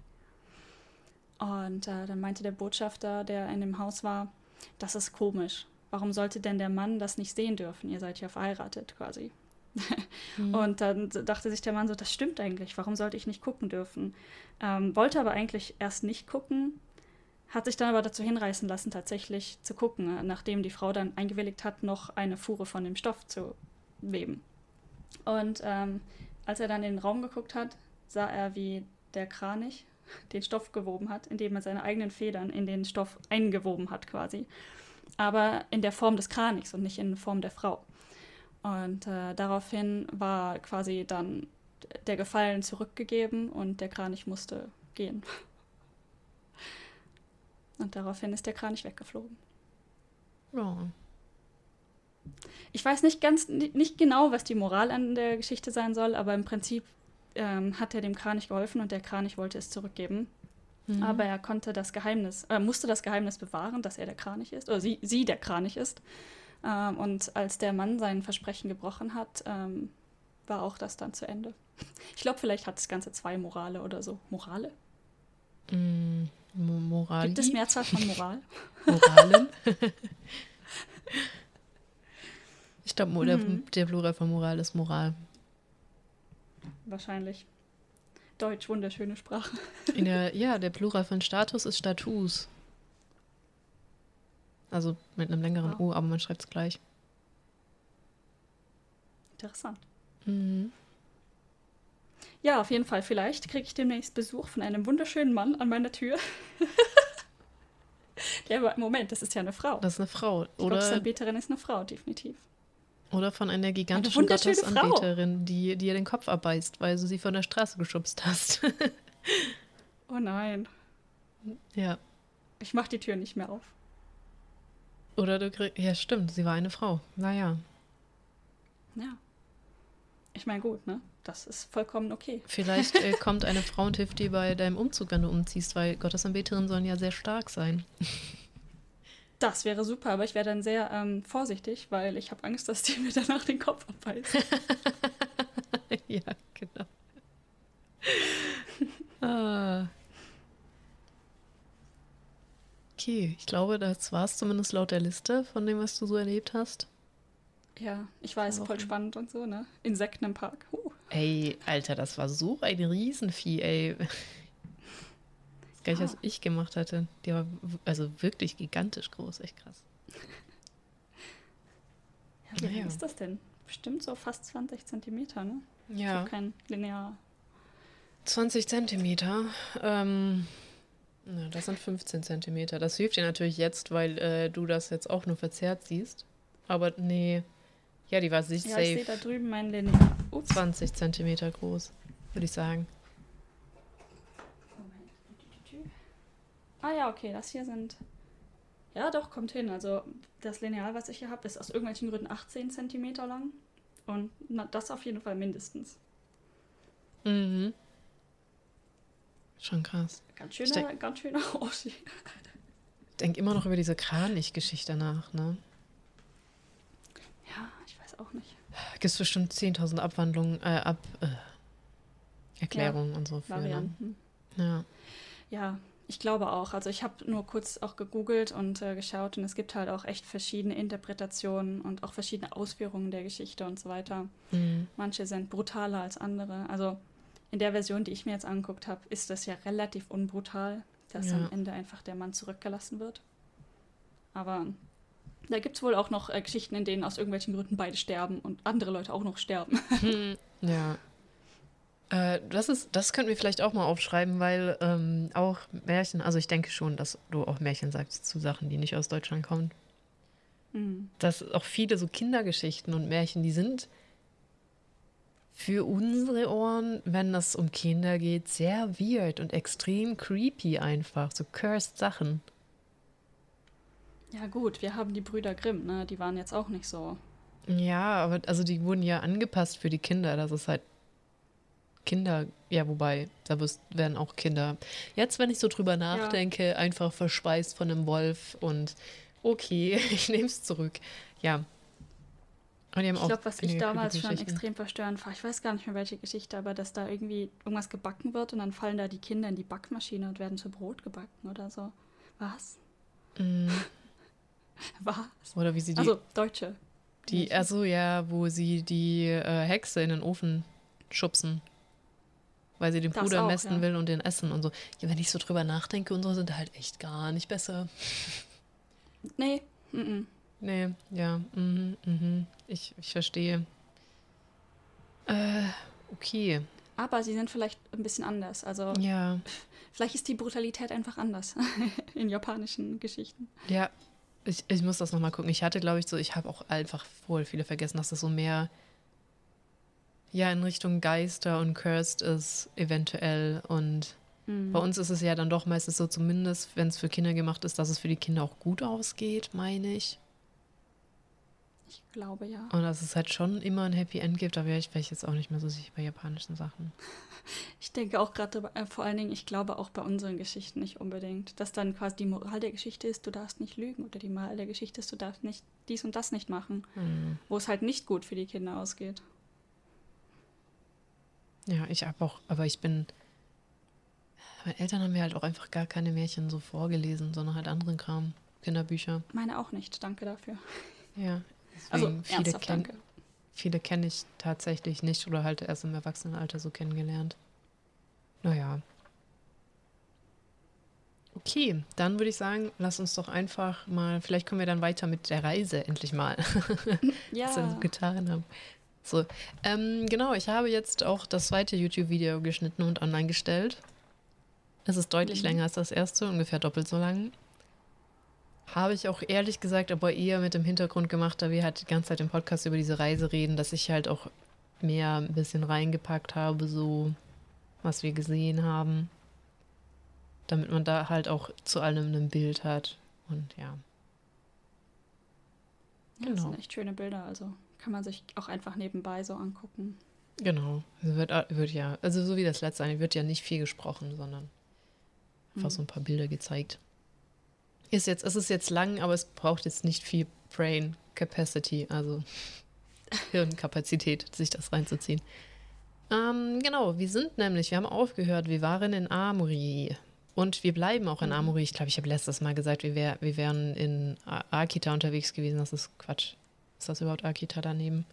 Und äh, dann meinte der Botschafter, der in dem Haus war, das ist komisch. Warum sollte denn der Mann das nicht sehen dürfen? Ihr seid ja verheiratet quasi. mhm. Und dann dachte sich der Mann so, das stimmt eigentlich, warum sollte ich nicht gucken dürfen? Ähm, wollte aber eigentlich erst nicht gucken, hat sich dann aber dazu hinreißen lassen, tatsächlich zu gucken, nachdem die Frau dann eingewilligt hat, noch eine Fuhre von dem Stoff zu weben. Und ähm, als er dann in den Raum geguckt hat, sah er, wie der Kranich den Stoff gewoben hat, indem er seine eigenen Federn in den Stoff eingewoben hat quasi. Aber in der Form des Kranichs und nicht in Form der Frau. Und äh, daraufhin war quasi dann der Gefallen zurückgegeben und der Kranich musste gehen. Und daraufhin ist der Kranich weggeflogen. Ja. Ich weiß nicht ganz, nicht genau, was die Moral an der Geschichte sein soll, aber im Prinzip ähm, hat er dem Kranich geholfen und der Kranich wollte es zurückgeben. Mhm. Aber er konnte das Geheimnis, äh, musste das Geheimnis bewahren, dass er der Kranich ist, oder sie, sie der Kranich ist. Ähm, und als der Mann sein Versprechen gebrochen hat, ähm, war auch das dann zu Ende. Ich glaube, vielleicht hat das Ganze zwei Morale oder so. Morale? Mm, Moral. Gibt es Mehrzahl von Moral? Moralen? Ich glaube, mhm. der, der Plural von Moral ist Moral. Wahrscheinlich. Deutsch, wunderschöne Sprache. Der, ja, der Plural von Status ist Status. Also mit einem längeren wow. O, aber man schreibt es gleich. Interessant. Mhm. Ja, auf jeden Fall. Vielleicht kriege ich demnächst Besuch von einem wunderschönen Mann an meiner Tür. ja, aber Moment, das ist ja eine Frau. Das ist eine Frau. Die Oder Gottesanbeterin ist eine Frau, definitiv. Oder von einer gigantischen Gottesanbeterin, die dir den Kopf abbeißt, weil du sie von der Straße geschubst hast. oh nein. Ja. Ich mach die Tür nicht mehr auf. Oder du kriegst. Ja, stimmt, sie war eine Frau. Naja. Ja. Ich meine, gut, ne? Das ist vollkommen okay. Vielleicht äh, kommt eine Frau und hilft dir bei deinem Umzug, wenn du umziehst, weil Gottesanbeterinnen sollen ja sehr stark sein. Das wäre super, aber ich wäre dann sehr ähm, vorsichtig, weil ich habe Angst, dass die mir danach den Kopf abbeißen. ja, genau. ah. Okay, ich glaube, das war es zumindest laut der Liste von dem, was du so erlebt hast. Ja, ich weiß, voll spannend und so, ne? Insekten im Park. Uh. Ey, Alter, das war so ein Riesenvieh, ey gar nicht, was ich gemacht hatte. Die war also wirklich gigantisch groß, echt krass. Ja, wie naja. ist das denn? Bestimmt so fast 20 Zentimeter, ne? Ja. Habe kein Linear. 20 Zentimeter. Ähm, na, das sind 15 Zentimeter. Das hilft dir natürlich jetzt, weil äh, du das jetzt auch nur verzerrt siehst. Aber nee. Ja, die war sich ja, safe. Ich sehe da drüben mein Linear. Ups. 20 Zentimeter groß, würde ich sagen. Ah ja, okay, das hier sind. Ja, doch, kommt hin. Also das Lineal, was ich hier habe, ist aus irgendwelchen Gründen 18 cm lang. Und das auf jeden Fall mindestens. Mhm. Schon krass. Ganz schöner, denk, ganz schöner Oschi. Ich denke immer noch über diese Kranich-Geschichte nach, ne? Ja, ich weiß auch nicht. Gibt es bestimmt 10.000 Abwandlungen, äh, ab, äh, Erklärungen ja, und so. Für, ne? Varianten. Ne? Ja. Ja, ich glaube auch. Also ich habe nur kurz auch gegoogelt und äh, geschaut und es gibt halt auch echt verschiedene Interpretationen und auch verschiedene Ausführungen der Geschichte und so weiter. Mhm. Manche sind brutaler als andere. Also in der Version, die ich mir jetzt angeguckt habe, ist das ja relativ unbrutal, dass ja. am Ende einfach der Mann zurückgelassen wird. Aber Da gibt es wohl auch noch äh, Geschichten, in denen aus irgendwelchen Gründen beide sterben und andere Leute auch noch sterben. Ja. Äh, das, ist, das könnten wir vielleicht auch mal aufschreiben, weil ähm, auch Märchen, also ich denke schon, dass du auch Märchen sagst zu Sachen, die nicht aus Deutschland kommen. Mhm. Dass auch viele so Kindergeschichten und Märchen, die sind für unsere Ohren, wenn das um Kinder geht, sehr weird und extrem creepy einfach. So cursed Sachen. Ja, gut, wir haben die Brüder Grimm, ne? Die waren jetzt auch nicht so. Ja, aber also die wurden ja angepasst für die Kinder. Das ist halt Kinder, ja, wobei, da wirst- werden auch Kinder. Jetzt, wenn ich so drüber nachdenke, einfach verspeist von einem Wolf und okay, ich nehme es zurück. Ja. Und die haben Ich glaube, was ich damals schon extrem verstörend war, ich weiß gar nicht mehr welche Geschichte, aber dass da irgendwie irgendwas gebacken wird und dann fallen da die Kinder in die Backmaschine und werden zu Brot gebacken oder so. Was? Mm, Was? Oder wie sie die, Also Deutsche. die also ja, wo sie die äh, Hexe in den Ofen schubsen. Weil sie den Das Bruder auch, messen ja. will und den essen und so. Ja, wenn ich so drüber nachdenke, unsere sind halt echt gar nicht besser. Nee, mm -mm. Nee, ja, mhm, mhm. Ich, ich verstehe. Äh, okay. aber sie sind vielleicht ein bisschen anders. Also Ja, vielleicht ist die Brutalität einfach anders in japanischen Geschichten. ja. Ich, ich muss das nochmal gucken. Ich hatte, glaube ich, so, ich habe auch einfach voll viele vergessen, dass das so mehr ja in Richtung Geister und Cursed ist, eventuell. Und Mm. bei uns ist es ja dann doch meistens so, zumindest wenn es für Kinder gemacht ist, dass es für die Kinder auch gut ausgeht, meine ich. Ich glaube ja. Und dass es halt schon immer ein Happy End gibt, aber ich wäre ich jetzt auch nicht mehr so sicher bei japanischen Sachen. Ich denke auch gerade äh, vor allen Dingen, ich glaube auch bei unseren Geschichten nicht unbedingt, dass dann quasi die Moral der Geschichte ist, du darfst nicht lügen oder die Moral der Geschichte ist, du darfst nicht dies und das nicht machen, Hm. wo es halt nicht gut für die Kinder ausgeht. Ja, ich habe auch, aber ich bin. Meine Eltern haben mir halt auch einfach gar keine Märchen so vorgelesen, sondern halt anderen Kram, Kinderbücher. Meine auch nicht, danke dafür. Ja. Also viele ernsthaft, kenn- danke. Viele kenne ich tatsächlich nicht oder halt erst im Erwachsenenalter so kennengelernt. Naja. Okay, dann würde ich sagen, lass uns doch einfach mal, vielleicht kommen wir dann weiter mit der Reise endlich mal. was wir so Ja, getan haben. So, ähm, genau, ich habe jetzt auch das zweite YouTube-Video geschnitten und online gestellt. Es ist deutlich Mhm. länger als das erste, ungefähr doppelt so lang. Habe ich auch ehrlich gesagt aber eher mit dem Hintergrund gemacht, da wir halt die ganze Zeit im Podcast über diese Reise reden, dass ich halt auch mehr ein bisschen reingepackt habe, so was wir gesehen haben. Damit man da halt auch zu allem ein Bild hat. Und ja. ja, das genau. sind echt schöne Bilder, also kann man sich auch einfach nebenbei so angucken. Genau. Es wird, wird ja, also so wie das letzte eine, wird ja nicht viel gesprochen, sondern einfach so ein paar Bilder gezeigt. Ist jetzt, es ist jetzt lang, aber es braucht jetzt nicht viel Brain Capacity, also Hirnkapazität, sich das reinzuziehen. Ähm, genau, wir sind nämlich, wir haben aufgehört, wir waren in Amuri. Und wir bleiben auch in Mhm. Amuri. Ich glaube, ich habe letztes Mal gesagt, wir, wär, wir wären in Akita unterwegs gewesen. Das ist Quatsch. Ist das überhaupt Akita daneben?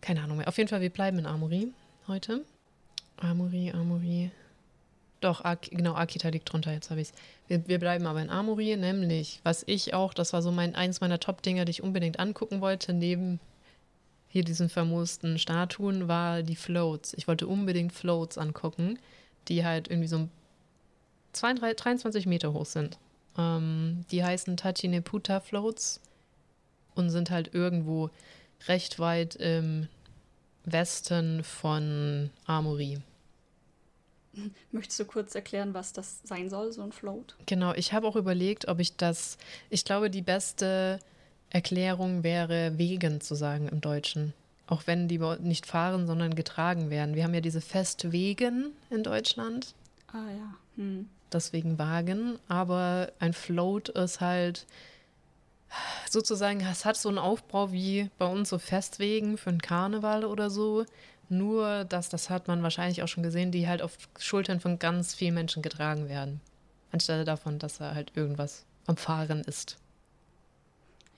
Keine Ahnung mehr. Auf jeden Fall, wir bleiben in Amuri heute. Amuri, Amuri. Doch, Ak genau, Akita liegt drunter, jetzt habe ich es. Wir, wir bleiben aber in Amuri, nämlich, was ich auch, das war so mein eins meiner Top-Dinger, die ich unbedingt angucken wollte, neben hier diesen famosen Statuen, war die Floats. Ich wollte unbedingt Floats angucken, die halt irgendwie so 22, 23 Meter hoch sind. Ähm, die heißen Tachineputa Floats und sind halt irgendwo recht weit im Westen von Amuri. Möchtest du kurz erklären, was das sein soll, so ein Float? Genau, ich habe auch überlegt, ob ich das. Ich glaube, die beste Erklärung wäre, Wegen zu sagen im Deutschen. Auch wenn die nicht fahren, sondern getragen werden. Wir haben ja diese Festwegen in Deutschland, Ah ja. Hm. Deswegen Wagen. Aber ein Float ist halt sozusagen, es hat so einen Aufbau wie bei uns so Festwegen für einen Karneval oder so. Nur, dass das hat man wahrscheinlich auch schon gesehen, die halt auf Schultern von ganz vielen Menschen getragen werden. Anstelle davon, dass er halt irgendwas am Fahren ist.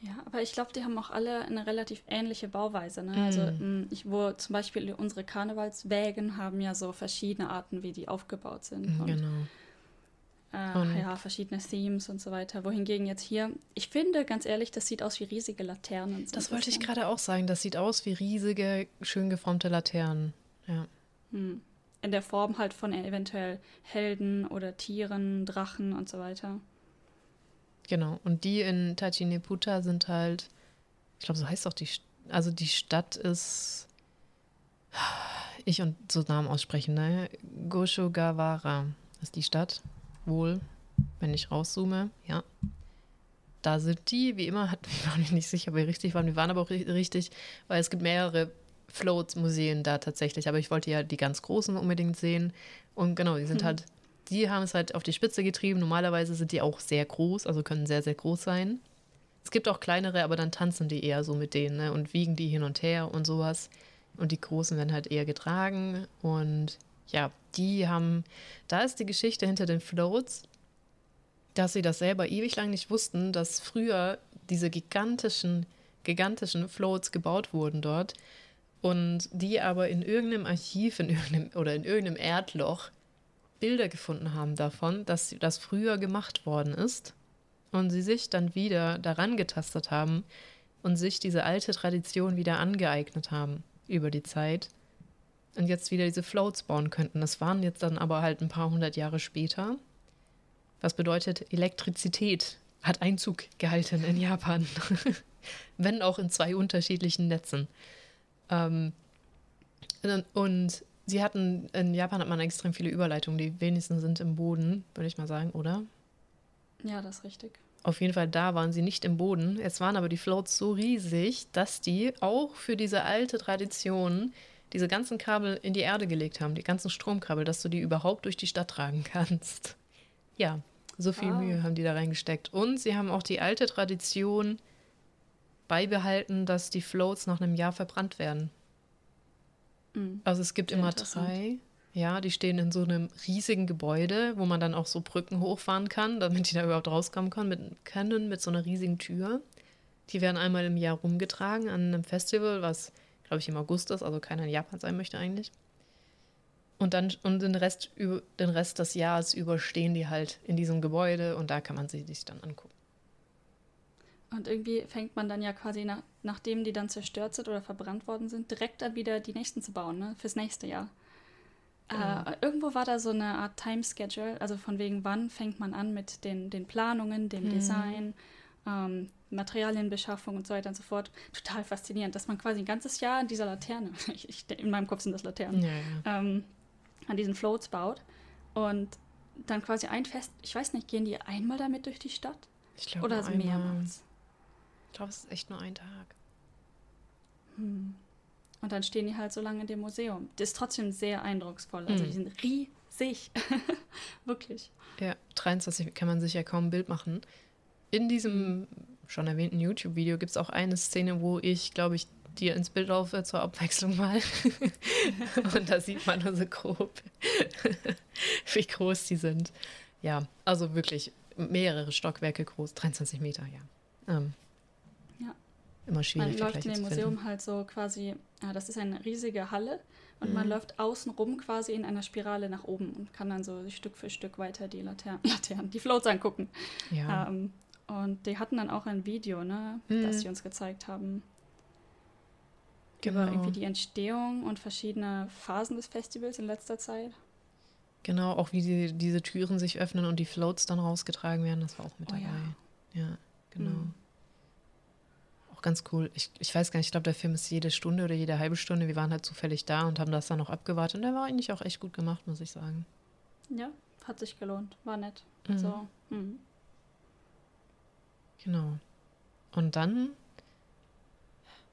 Ja, aber ich glaube, die haben auch alle eine relativ ähnliche Bauweise. Ne? Also Mm. mh, ich, wo zum Beispiel unsere Karnevalswägen haben ja so verschiedene Arten, wie die aufgebaut sind. Und, Genau. Äh, ja, verschiedene Themes und so weiter. Wohingegen jetzt hier, ich finde, ganz ehrlich, das sieht aus wie riesige Laternen. Das wollte ich gerade auch sagen. Das sieht aus wie riesige, schön geformte Laternen. Ja. Hm. In der Form halt von eventuell Helden oder Tieren, Drachen und so weiter. Genau. Und die in Tachineputa sind halt, ich glaube, so heißt auch die, also die Stadt ist, ich und so Namen aussprechen, ne? Goshogawara ist die Stadt wohl, wenn ich rauszoome, ja. Da sind die, wie immer, hat, ich war mir nicht sicher, ob wir richtig waren. Wir waren aber auch richtig, weil es gibt mehrere Floats-Museen da tatsächlich. Aber ich wollte ja die ganz großen unbedingt sehen. Und genau, die sind mhm. halt, die haben es halt auf die Spitze getrieben. Normalerweise sind die auch sehr groß, also können sehr, sehr groß sein. Es gibt auch kleinere, aber dann tanzen die eher so mit denen ne? und wiegen die hin und her und sowas. Und die großen werden halt eher getragen. Und ja, die haben, da ist die Geschichte hinter den Floats, dass sie das selber ewig lang nicht wussten, dass früher diese gigantischen, gigantischen Floats gebaut wurden dort und die aber in irgendeinem Archiv in irgendeinem, oder in irgendeinem Erdloch Bilder gefunden haben davon, dass das früher gemacht worden ist und sie sich dann wieder daran getastet haben und sich diese alte Tradition wieder angeeignet haben über die Zeit und jetzt wieder diese Floats bauen könnten. Das waren jetzt dann aber halt ein paar hundert Jahre später. Was bedeutet, Elektrizität hat Einzug gehalten in Japan. Wenn auch in zwei unterschiedlichen Netzen. Ähm, und sie hatten, in Japan hat man extrem viele Überleitungen. Die wenigsten sind im Boden, würde ich mal sagen, oder? Ja, das ist richtig. Auf jeden Fall, da waren sie nicht im Boden. Es waren aber die Floats so riesig, dass die auch für diese alte Tradition diese ganzen Kabel in die Erde gelegt haben, die ganzen Stromkabel, dass du die überhaupt durch die Stadt tragen kannst. Ja, so viel wow. Mühe haben die da reingesteckt. Und sie haben auch die alte Tradition beibehalten, dass die Floats nach einem Jahr verbrannt werden. Mhm. Also es gibt Sehr immer drei. Ja, die stehen in so einem riesigen Gebäude, wo man dann auch so Brücken hochfahren kann, damit die da überhaupt rauskommen können, mit, können, mit so einer riesigen Tür. Die werden einmal im Jahr rumgetragen an einem Festival, was glaube ich, im August ist, also keiner in Japan sein möchte eigentlich. Und dann und den Rest, den Rest des Jahres überstehen die halt in diesem Gebäude und da kann man sie sich dann angucken. Und irgendwie fängt man dann ja quasi, nach, nachdem die dann zerstört sind oder verbrannt worden sind, direkt dann wieder die nächsten zu bauen, ne? Fürs nächste Jahr. Genau. Äh, irgendwo war da so eine Art Time-Schedule, also von wegen, wann fängt man an mit den, den Planungen, dem hm. Design, ähm, Materialienbeschaffung und so weiter und so fort. Total faszinierend, dass man quasi ein ganzes Jahr an dieser Laterne, ich, in meinem Kopf sind das Laternen, ja, ja. Ähm, an diesen Floats baut und dann quasi ein Fest, ich weiß nicht, gehen die einmal damit durch die Stadt? Ich glaube Oder einmal. mehrmals? Ich glaube, es ist echt nur ein Tag. Hm. Und dann stehen die halt so lange in dem Museum. Das ist trotzdem sehr eindrucksvoll. Also hm. die sind riesig. Wirklich. Ja, 23 kann man sich ja kaum ein Bild machen. In diesem schon erwähnten YouTube-Video gibt es auch eine Szene, wo ich, glaube ich, dir ins Bild laufe zur Abwechslung mal. und da sieht man nur so grob, wie groß die sind. Ja, also wirklich mehrere Stockwerke groß, 23 Meter, ja. Ähm, ja. Immer schwierig. Man läuft in dem Museum finden. halt so quasi, ja, das ist eine riesige Halle und mhm. man läuft außenrum quasi in einer Spirale nach oben und kann dann so Stück für Stück weiter die Laternen, Laternen die Floats angucken. Ja. Ähm, und die hatten dann auch ein Video, ne, mhm. das sie uns gezeigt haben. Genau. Über irgendwie die Entstehung und verschiedene Phasen des Festivals in letzter Zeit. Genau, auch wie die, diese Türen sich öffnen und die Floats dann rausgetragen werden, das war auch mit oh, dabei. Ja, ja genau. Mhm. Auch ganz cool. Ich, ich weiß gar nicht, ich glaube, der Film ist jede Stunde oder jede halbe Stunde. Wir waren halt zufällig da und haben das dann noch abgewartet. Und der war eigentlich auch echt gut gemacht, muss ich sagen. Ja, hat sich gelohnt. War nett. Mhm. So. Mhm. Genau. Und dann,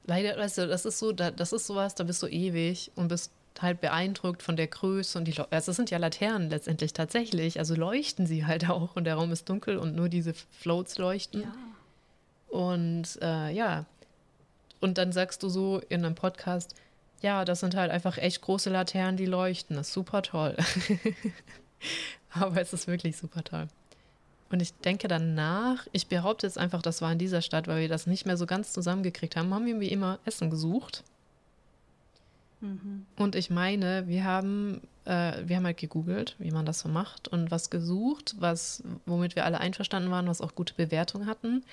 leider, weißt du, das ist so, das ist sowas, da bist du ewig und bist halt beeindruckt von der Größe und die, also das sind ja Laternen letztendlich tatsächlich, also leuchten sie halt auch und der Raum ist dunkel und nur diese Floats leuchten. Ja. Und äh, ja, und dann sagst du so in einem Podcast, ja, das sind halt einfach echt große Laternen, die leuchten, das ist super toll. Aber es ist wirklich super toll. Und ich denke danach, ich behaupte jetzt einfach, das war in dieser Stadt, weil wir das nicht mehr so ganz zusammengekriegt haben, haben wir wie immer Essen gesucht. Mhm. Und ich meine, wir haben, äh, wir haben halt gegoogelt, wie man das so macht und was gesucht, was, womit wir alle einverstanden waren, was auch gute Bewertungen hatten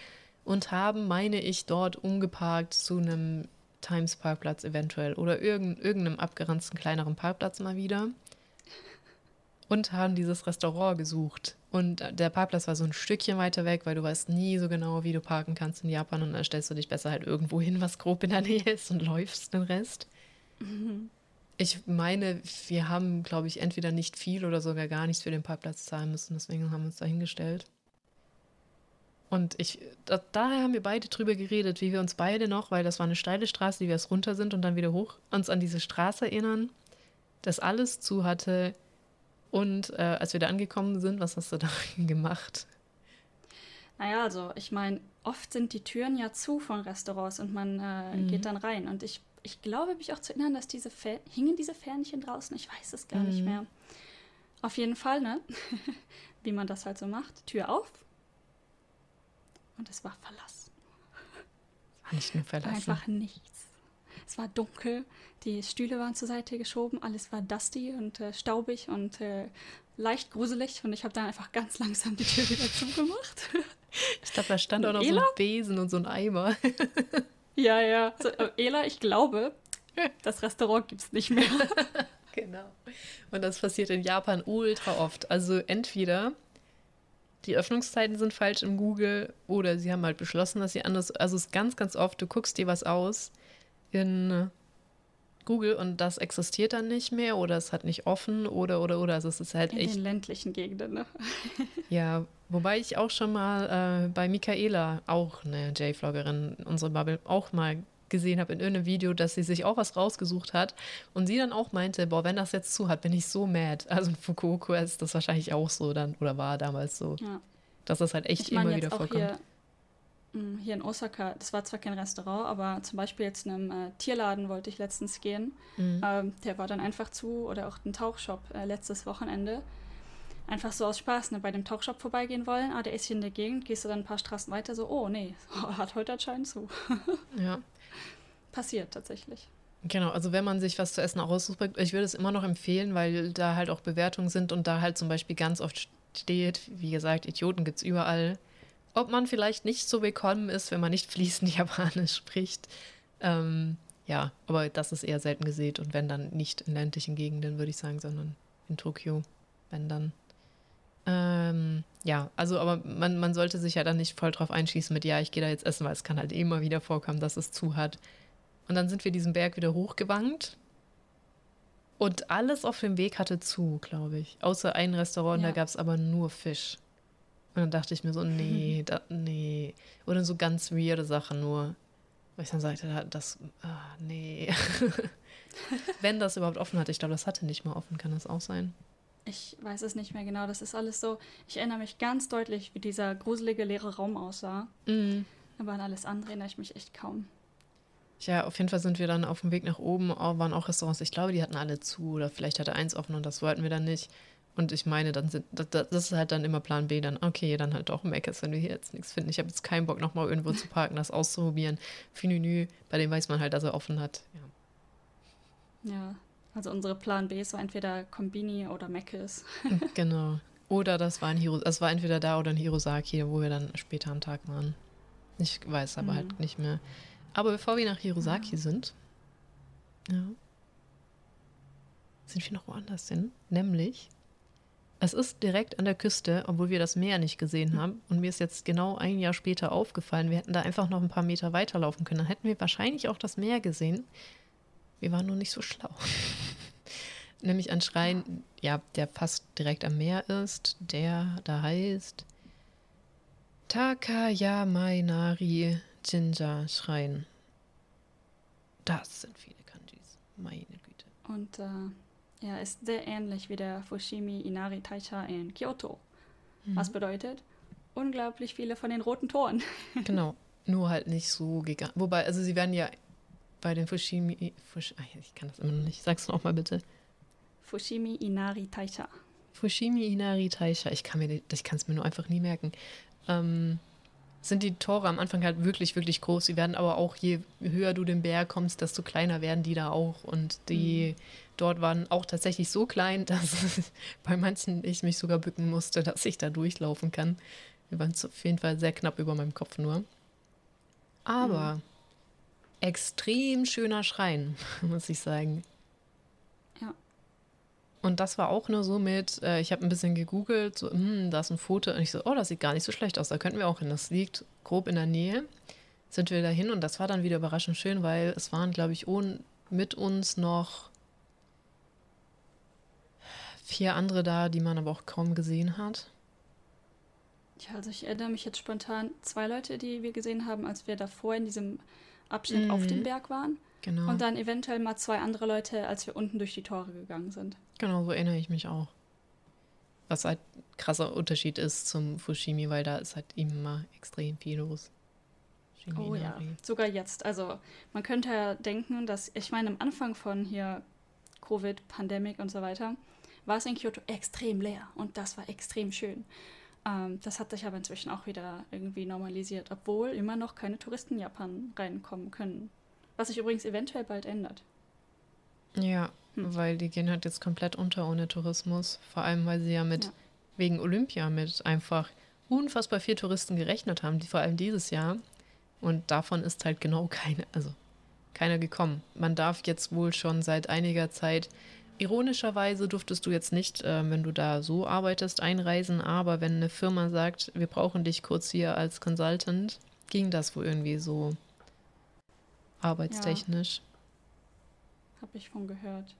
und haben, meine ich, dort umgeparkt zu einem Times Parkplatz eventuell oder irgend, irgendeinem abgeranzten kleineren Parkplatz mal wieder und haben dieses Restaurant gesucht. Und der Parkplatz war so ein Stückchen weiter weg, weil du weißt nie so genau, wie du parken kannst in Japan und dann stellst du dich besser halt irgendwo hin, was grob in der Nähe ist und läufst den Rest. Mhm. Ich meine, wir haben, glaube ich, entweder nicht viel oder sogar gar nichts für den Parkplatz zahlen müssen, deswegen haben wir uns da hingestellt. Und ich, da, daher haben wir beide drüber geredet, wie wir uns beide noch, weil das war eine steile Straße, die wir erst runter sind und dann wieder hoch, uns an diese Straße erinnern, dass alles zu hatte. Und äh, als wir da angekommen sind, was hast du da gemacht? Naja, also ich meine, oft sind die Türen ja zu von Restaurants und man äh, mhm. geht dann rein. Und ich, ich glaube mich auch zu erinnern, dass diese Fä hingen diese Fähnchen draußen. Ich weiß es gar mhm. nicht mehr. Auf jeden Fall, ne? Wie man das halt so macht. Tür auf, und es war verlassen. Es war nicht nur verlassen. Einfach nichts. Es war dunkel, die Stühle waren zur Seite geschoben, alles war dusty und äh, staubig und äh, leicht gruselig und ich habe dann einfach ganz langsam die Tür wieder zugemacht. Ich glaube, da stand auch noch Ela? so ein Besen und so ein Eimer. Ja, ja. So, äh, Ela, ich glaube, das Restaurant gibt es nicht mehr. Genau. Und das passiert in Japan ultra oft. Also entweder die Öffnungszeiten sind falsch im Google oder sie haben halt beschlossen, dass sie anders. Also es ist ganz, ganz oft, du guckst dir was aus in Google und das existiert dann nicht mehr oder es hat nicht offen oder oder oder. Also es ist halt in echt. In den ländlichen Gegenden, ne? ja, wobei ich auch schon mal äh, bei Michaela, auch eine J-Vloggerin, unsere Bubble, auch mal gesehen habe in irgendeinem Video, dass sie sich auch was rausgesucht hat und sie dann auch meinte, boah, wenn das jetzt zu hat, bin ich so mad. Also in Fukuoka ist das wahrscheinlich auch so dann oder war damals so. Ja. Dass das halt echt ich mein, immer wieder vorkommt. Hier, hm, hier in Osaka, das war zwar kein Restaurant, aber zum Beispiel jetzt in einem äh, Tierladen wollte ich letztens gehen. Mhm. Ähm, der war dann einfach zu oder auch ein Tauchshop äh, letztes Wochenende einfach so aus Spaß ne, bei dem Tauchshop vorbeigehen wollen. Ah, der ist hier in der Gegend, gehst du dann ein paar Straßen weiter, so, oh nee, hat heute anscheinend zu. ja. Passiert tatsächlich. Genau, also wenn man sich was zu essen aussucht, ich würde es immer noch empfehlen, weil da halt auch Bewertungen sind und da halt zum Beispiel ganz oft steht, wie gesagt, Idioten gibt es überall. Ob man vielleicht nicht so willkommen ist, wenn man nicht fließend Japanisch spricht. Ähm, ja, aber das ist eher selten gesehen und wenn dann nicht in ländlichen Gegenden, würde ich sagen, sondern in Tokio, wenn dann. Ähm, ja, also aber man, man sollte sich ja dann nicht voll drauf einschießen mit, ja, ich gehe da jetzt essen, weil es kann halt immer wieder vorkommen, dass es zu hat. Und dann sind wir diesen Berg wieder hochgewankt. Und alles auf dem Weg hatte zu, glaube ich. Außer ein Restaurant, ja. da gab es aber nur Fisch. Und dann dachte ich mir so, nee, da, nee. Oder so ganz weirde Sachen nur. Weil ich dann sagte, das, ah, nee. Wenn das überhaupt offen hatte. Ich glaube, das hatte nicht mal offen, kann das auch sein? Ich weiß es nicht mehr genau. Das ist alles so. Ich erinnere mich ganz deutlich, wie dieser gruselige leere Raum aussah. Mhm. Aber an alles andere erinnere ich mich echt kaum. Ja, auf jeden Fall sind wir dann auf dem Weg nach oben, waren auch Restaurants. Ich glaube, die hatten alle zu oder vielleicht hatte eins offen und das wollten wir dann nicht. Und ich meine, dann sind das, ist halt dann immer Plan B, dann okay, dann halt doch Meckes, wenn wir hier jetzt nichts finden. Ich habe jetzt keinen Bock, nochmal irgendwo zu parken, das auszuprobieren. Finünü, bei dem weiß man halt, dass er offen hat. Ja. ja. Also unsere Plan B war entweder Kombini oder Meckes. genau. Oder das war ein Hiro, das war entweder da oder in Hirosaki, wo wir dann später am Tag waren. Ich weiß aber mhm. halt nicht mehr. Aber bevor wir nach Hirosaki ja. sind, ja, sind wir noch woanders hin. Nämlich, es ist direkt an der Küste, obwohl wir das Meer nicht gesehen haben. Und mir ist jetzt genau ein Jahr später aufgefallen, wir hätten da einfach noch ein paar Meter weiterlaufen können. Dann hätten wir wahrscheinlich auch das Meer gesehen. Wir waren nur nicht so schlau. Nämlich ein Schrein, ja, der fast direkt am Meer ist, der da heißt Takayamainari Jinja Schrein. Das sind viele Kanjis. Meine Güte. Und äh, er ist sehr ähnlich wie der Fushimi Inari Taisha in Kyoto. Mhm. Was bedeutet, unglaublich viele von den roten Toren. genau. Nur halt nicht so gigantisch. Wobei, also sie werden ja bei den Fushimi. Fush, ich kann das immer noch nicht. Sag's noch mal bitte. Fushimi Inari Taisha. Fushimi Inari Taisha. Ich kann es mir nur einfach nie merken. Ähm, sind die Tore am Anfang halt wirklich, wirklich groß. Sie werden aber auch, je höher du den Berg kommst, desto kleiner werden die da auch. Und die mhm. dort waren auch tatsächlich so klein, dass bei manchen ich mich sogar bücken musste, dass ich da durchlaufen kann. Wir waren auf jeden Fall sehr knapp über meinem Kopf nur. Aber mhm. extrem schöner Schrein, muss ich sagen. Und das war auch nur so mit, äh, ich habe ein bisschen gegoogelt, so, hm, da ist ein Foto. Und ich so, oh, das sieht gar nicht so schlecht aus, da könnten wir auch hin. Das liegt grob in der Nähe. Sind wir dahin und das war dann wieder überraschend schön, weil es waren, glaube ich, ohne, mit uns noch vier andere da, die man aber auch kaum gesehen hat. Ja, also ich erinnere mich jetzt spontan zwei Leute, die wir gesehen haben, als wir davor in diesem Abschnitt mhm. auf dem Berg waren. Genau. Und dann eventuell mal zwei andere Leute, als wir unten durch die Tore gegangen sind. Genau, so erinnere ich mich auch. Was halt krasser Unterschied ist zum Fushimi, weil da ist halt immer extrem viel los. Shimi oh ja, sogar jetzt. Also man könnte ja denken, dass, ich meine, am Anfang von hier Covid, Pandemic und so weiter, war es in Kyoto extrem leer und das war extrem schön. Ähm, das hat sich aber inzwischen auch wieder irgendwie normalisiert, obwohl immer noch keine Touristen in Japan reinkommen können. Was sich übrigens eventuell bald ändert. Ja, hm. weil die gehen halt jetzt komplett unter ohne Tourismus. Vor allem, weil sie ja mit, ja. wegen Olympia mit einfach unfassbar viel Touristen gerechnet haben, die vor allem dieses Jahr. Und davon ist halt genau keine, also keiner gekommen. Man darf jetzt wohl schon seit einiger Zeit, ironischerweise durftest du jetzt nicht, äh, wenn du da so arbeitest, einreisen, aber wenn eine Firma sagt, wir brauchen dich kurz hier als Consultant, ging das wohl irgendwie so arbeitstechnisch. Ja. Habe ich von gehört.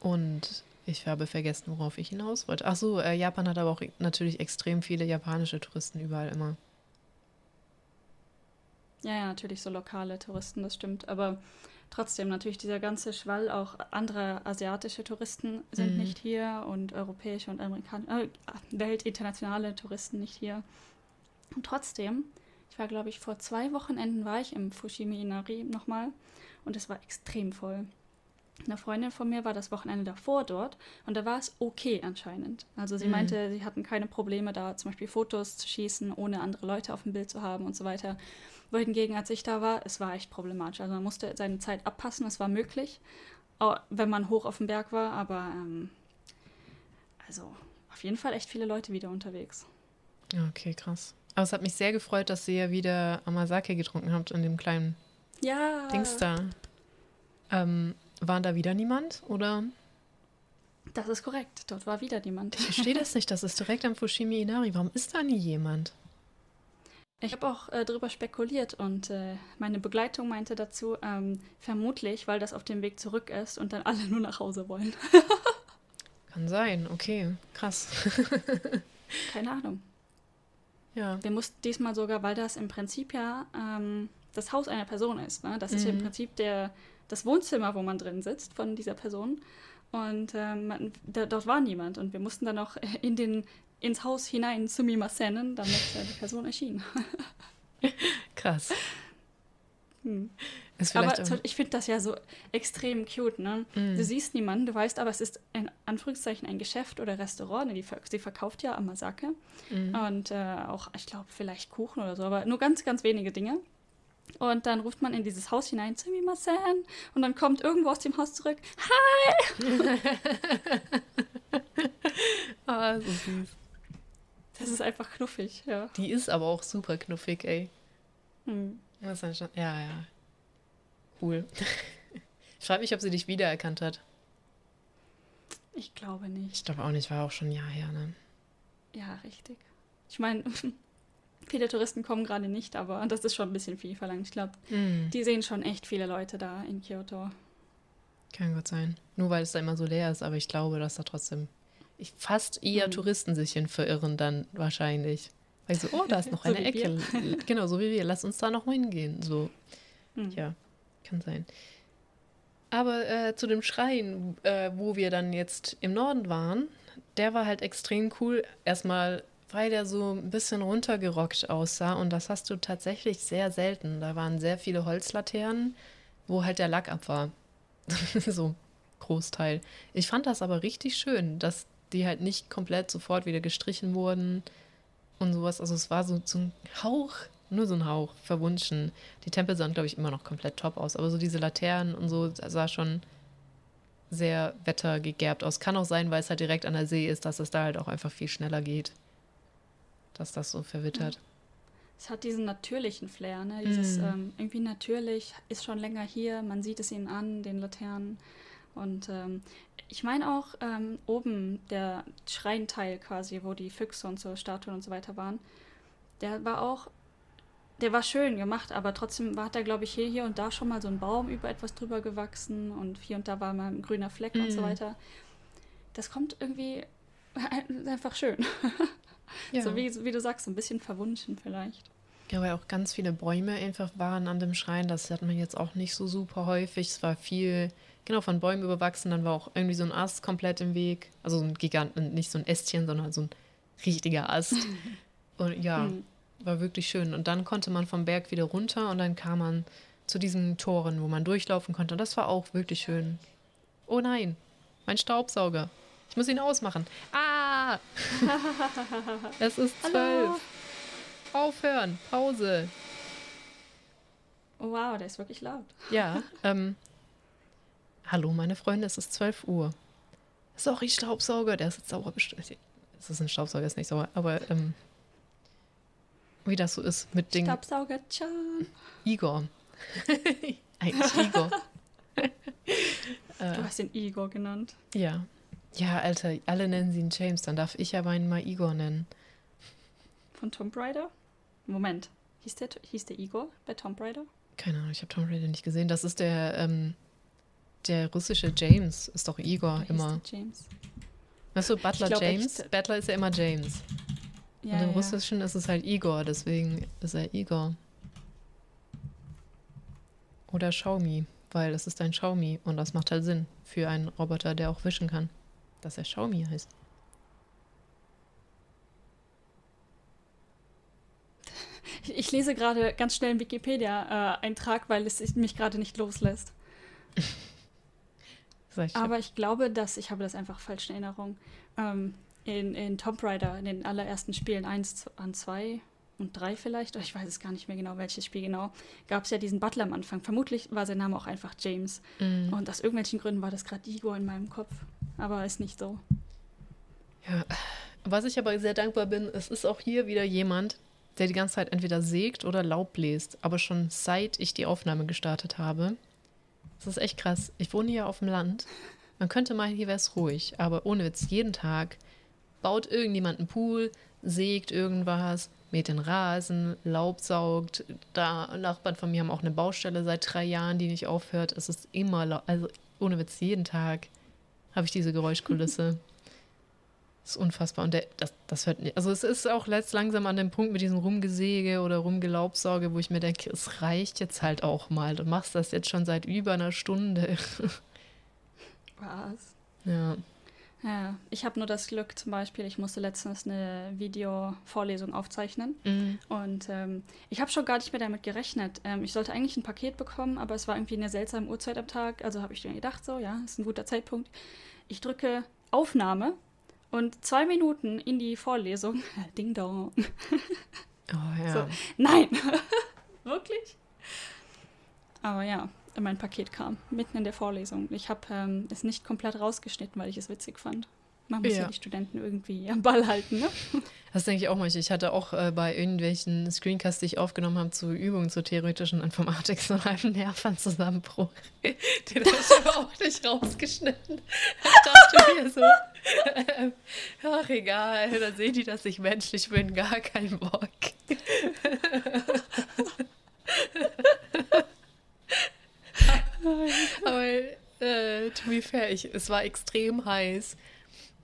Und ich habe vergessen, worauf ich hinaus wollte. Ach so, äh, Japan hat aber auch natürlich extrem viele japanische Touristen überall immer. Ja, ja, natürlich so lokale Touristen, das stimmt. Aber trotzdem, natürlich dieser ganze Schwall, auch andere asiatische Touristen sind mhm. nicht hier und europäische und amerikanische, äh, weltinternationale Touristen nicht hier. Und trotzdem ich war, glaube ich, vor zwei Wochenenden war ich im Fushimi Inari nochmal und es war extrem voll. Eine Freundin von mir war das Wochenende davor dort und da war es okay anscheinend. Also sie mhm. meinte, sie hatten keine Probleme da zum Beispiel Fotos zu schießen, ohne andere Leute auf dem Bild zu haben und so weiter. Wohingegen, als ich da war, es war echt problematisch. Also man musste seine Zeit abpassen, es war möglich, wenn man hoch auf dem Berg war, aber ähm, also auf jeden Fall echt viele Leute wieder unterwegs. Okay, krass. Aber es hat mich sehr gefreut, dass ihr wieder Amasake getrunken habt in dem kleinen ja. Dings da. Ähm, war da wieder niemand oder? Das ist korrekt. Dort war wieder niemand. Ich verstehe das nicht. Das ist direkt am Fushimi Inari. Warum ist da nie jemand? Ich habe auch äh, darüber spekuliert und äh, meine Begleitung meinte dazu, ähm, vermutlich, weil das auf dem Weg zurück ist und dann alle nur nach Hause wollen. Kann sein, okay, krass. Keine Ahnung. Ja. Wir mussten diesmal sogar, weil das im Prinzip ja ähm, das Haus einer Person ist. Ne? Das mhm. ist im Prinzip der, das Wohnzimmer, wo man drin sitzt von dieser Person. Und ähm, da, dort war niemand. Und wir mussten dann auch in den, ins Haus hinein sumimasennen, damit äh, die Person erschien. Krass. Hm. Aber ich finde das ja so extrem cute, ne? Mm. Du siehst niemanden, du weißt aber, es ist in Anführungszeichen ein Geschäft oder Restaurant. Ne? Die, sie verkauft ja Amasake mm. und äh, auch, ich glaube, vielleicht Kuchen oder so, aber nur ganz, ganz wenige Dinge. Und dann ruft man in dieses Haus hinein, Sumimasen, und dann kommt irgendwo aus dem Haus zurück, Hi! ah, so süß. Das ist einfach knuffig, ja. Die ist aber auch super knuffig, ey. Hm. Ja, ja. Cool. Ich frage mich, ob sie dich wiedererkannt hat. Ich glaube nicht. Ich glaube auch nicht, war auch schon ein Jahr her, ne? Ja, richtig. Ich meine, viele Touristen kommen gerade nicht, aber das ist schon ein bisschen viel verlangt. Ich glaube, mm. die sehen schon echt viele Leute da in Kyoto. Kann gut sein. Nur weil es da immer so leer ist, aber ich glaube, dass da trotzdem ich, fast eher mm. Touristen sich hin verirren dann wahrscheinlich. Weil so, oh, da ist noch eine so Ecke. genau, so wie wir. Lass uns da noch mal hingehen. So, hm. ja, kann sein. Aber äh, zu dem Schrein, äh, wo wir dann jetzt im Norden waren, der war halt extrem cool. Erstmal, weil der so ein bisschen runtergerockt aussah. Und das hast du tatsächlich sehr selten. Da waren sehr viele Holzlaternen, wo halt der Lack ab war. so, Großteil. Ich fand das aber richtig schön, dass die halt nicht komplett sofort wieder gestrichen wurden und sowas. Also es war so, so ein Hauch Nur so ein Hauch, verwunschen. Die Tempel sahen, glaube ich, immer noch komplett top aus. Aber so diese Laternen und so sah schon sehr wettergegerbt aus. Kann auch sein, weil es halt direkt an der See ist, dass es da halt auch einfach viel schneller geht. Dass das so verwittert. Es hat diesen natürlichen Flair, ne? Dieses mm. ähm, irgendwie natürlich, ist schon länger hier, man sieht es ihnen an, den Laternen. Und ähm, ich meine auch ähm, oben der Schreinteil quasi, wo die Füchse und so Statuen und so weiter waren, der war auch, der war schön gemacht, aber trotzdem war da, glaube ich, hier, hier und da schon mal so ein Baum über etwas drüber gewachsen und hier und da war mal ein grüner Fleck mm. und so mhm. weiter. Das kommt irgendwie einfach schön. ja. So wie, wie du sagst, so ein bisschen verwunschen vielleicht. Ja, weil auch ganz viele Bäume einfach waren an dem Schrein. Das hat man jetzt auch nicht so super häufig. Es war viel genau von Bäumen überwachsen. Dann war auch irgendwie so ein Ast komplett im Weg. Also so ein Gigant, nicht so ein Ästchen, sondern so ein richtiger Ast. Und ja, mhm. War wirklich schön. Und dann konnte man vom Berg wieder runter und dann kam man zu diesen Toren, wo man durchlaufen konnte. Und das war auch wirklich schön. Oh nein, mein Staubsauger. Ich muss ihn ausmachen. Ah! es ist zwölf. Aufhören. Pause. Oh, wow, der ist wirklich laut. Ja, ähm, Hallo, meine Freunde, es ist 12 Uhr. Sorry, Staubsauger, der ist jetzt sauer bestimmt. Es ist ein Staubsauger, ist nicht sauer, aber ähm, wie das so ist mit Dingen. Staubsauger, Chan. Igor. Eigentlich Igor. du hast ihn Igor genannt. Ja. Ja, Alter, alle nennen sie ihn James, dann darf ich aber ihn mal Igor nennen. Von Tomb Raider? Moment, hieß der, hieß der Igor bei Tomb Raider? Keine Ahnung, ich habe Tomb Raider nicht gesehen. Das ist der, ähm, der russische James ist doch Igor Oder immer. James. Weißt du, Butler glaub, James? Butler ist ja immer James. Ja, Und im ja. Russischen ist es halt Igor, deswegen ist er Igor. Oder Xiaomi, weil es ist ein Xiaomi und das macht halt Sinn für einen Roboter, der auch wischen kann, dass er Xiaomi heißt. Ich lese gerade ganz schnell einen Wikipedia-Eintrag, weil es mich gerade nicht loslässt. Aber ich glaube, dass, ich habe das einfach falsch in Erinnerung, ähm, in, in Tomb Raider, in den allerersten Spielen 1 an 2 und 3 vielleicht, ich weiß es gar nicht mehr genau, welches Spiel genau, gab es ja diesen Butler am Anfang. Vermutlich war sein Name auch einfach James. Mhm. Und aus irgendwelchen Gründen war das gerade Igor in meinem Kopf. Aber ist nicht so. Ja, was ich aber sehr dankbar bin, es ist auch hier wieder jemand, der die ganze Zeit entweder sägt oder Laub bläst. Aber schon seit ich die Aufnahme gestartet habe, das ist echt krass. Ich wohne hier auf dem Land. Man könnte meinen, hier wäre es ruhig, aber ohne Witz, jeden Tag baut irgendjemand einen Pool, sägt irgendwas, mäht den Rasen, Laub saugt. Da Nachbarn von mir haben auch eine Baustelle seit drei Jahren, die nicht aufhört. Es ist immer, also ohne Witz, jeden Tag habe ich diese Geräuschkulisse. Das ist unfassbar. Und der, das, das hört nicht. Also es ist auch letzt langsam an dem Punkt mit diesem Rumgesäge oder Rumgelaubsauge, wo ich mir denke, es reicht jetzt halt auch mal. Du machst das jetzt schon seit über einer Stunde. Was? Ja. Ja, ich habe nur das Glück zum Beispiel, ich musste letztens eine Videovorlesung aufzeichnen mhm. und ähm, ich habe schon gar nicht mehr damit gerechnet. Ähm, ich sollte eigentlich ein Paket bekommen, aber es war irgendwie eine seltsame Uhrzeit am Tag, also habe ich mir gedacht, so, ja, ist ein guter Zeitpunkt. Ich drücke Aufnahme und zwei Minuten in die Vorlesung, Ding Dong. Oh ja. So, nein, wirklich? Aber ja, mein Paket kam mitten in der Vorlesung. Ich habe ähm, es nicht komplett rausgeschnitten, weil ich es witzig fand. Man muss ja. ja, die Studenten irgendwie am Ball halten, ne? Das denke ich auch manchmal. Ich hatte auch äh, bei irgendwelchen Screencasts, die ich aufgenommen habe, zu Übungen zur theoretischen Informatik, so einen halben Nervenzusammenbruch. Den habe ich aber auch nicht rausgeschnitten. Ich dachte mir so, äh, ach egal, dann sehen die, dass ich menschlich bin, gar kein Bock. aber äh, to be fair, ich, es war extrem heiß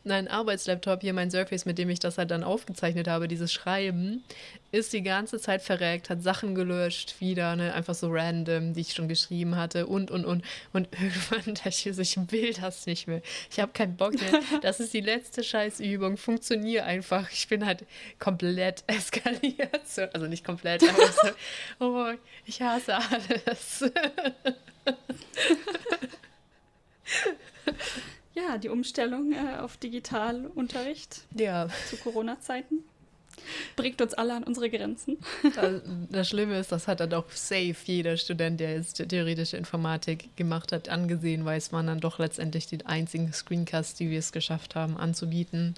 mein Arbeitslaptop hier, mein Surface, mit dem ich das halt dann aufgezeichnet habe, dieses Schreiben, ist die ganze Zeit verreckt, hat Sachen gelöscht, wieder, ne, einfach so random, die ich schon geschrieben hatte und, und, und. Und irgendwann dachte ich ich will das nicht mehr. Ich habe keinen Bock mehr. Das ist die letzte Scheißübung. Funktioniert einfach. Ich bin halt komplett eskaliert. So, also nicht komplett, aber so, oh, ich hasse alles. Ja, die Umstellung äh, auf Digitalunterricht ja. zu Corona-Zeiten. Bringt uns alle an unsere Grenzen. Das, Schlimme ist, das hat dann auch safe jeder Student, der jetzt theoretische Informatik gemacht hat, angesehen, weil es waren dann doch letztendlich die einzigen Screencasts, die wir es geschafft haben anzubieten.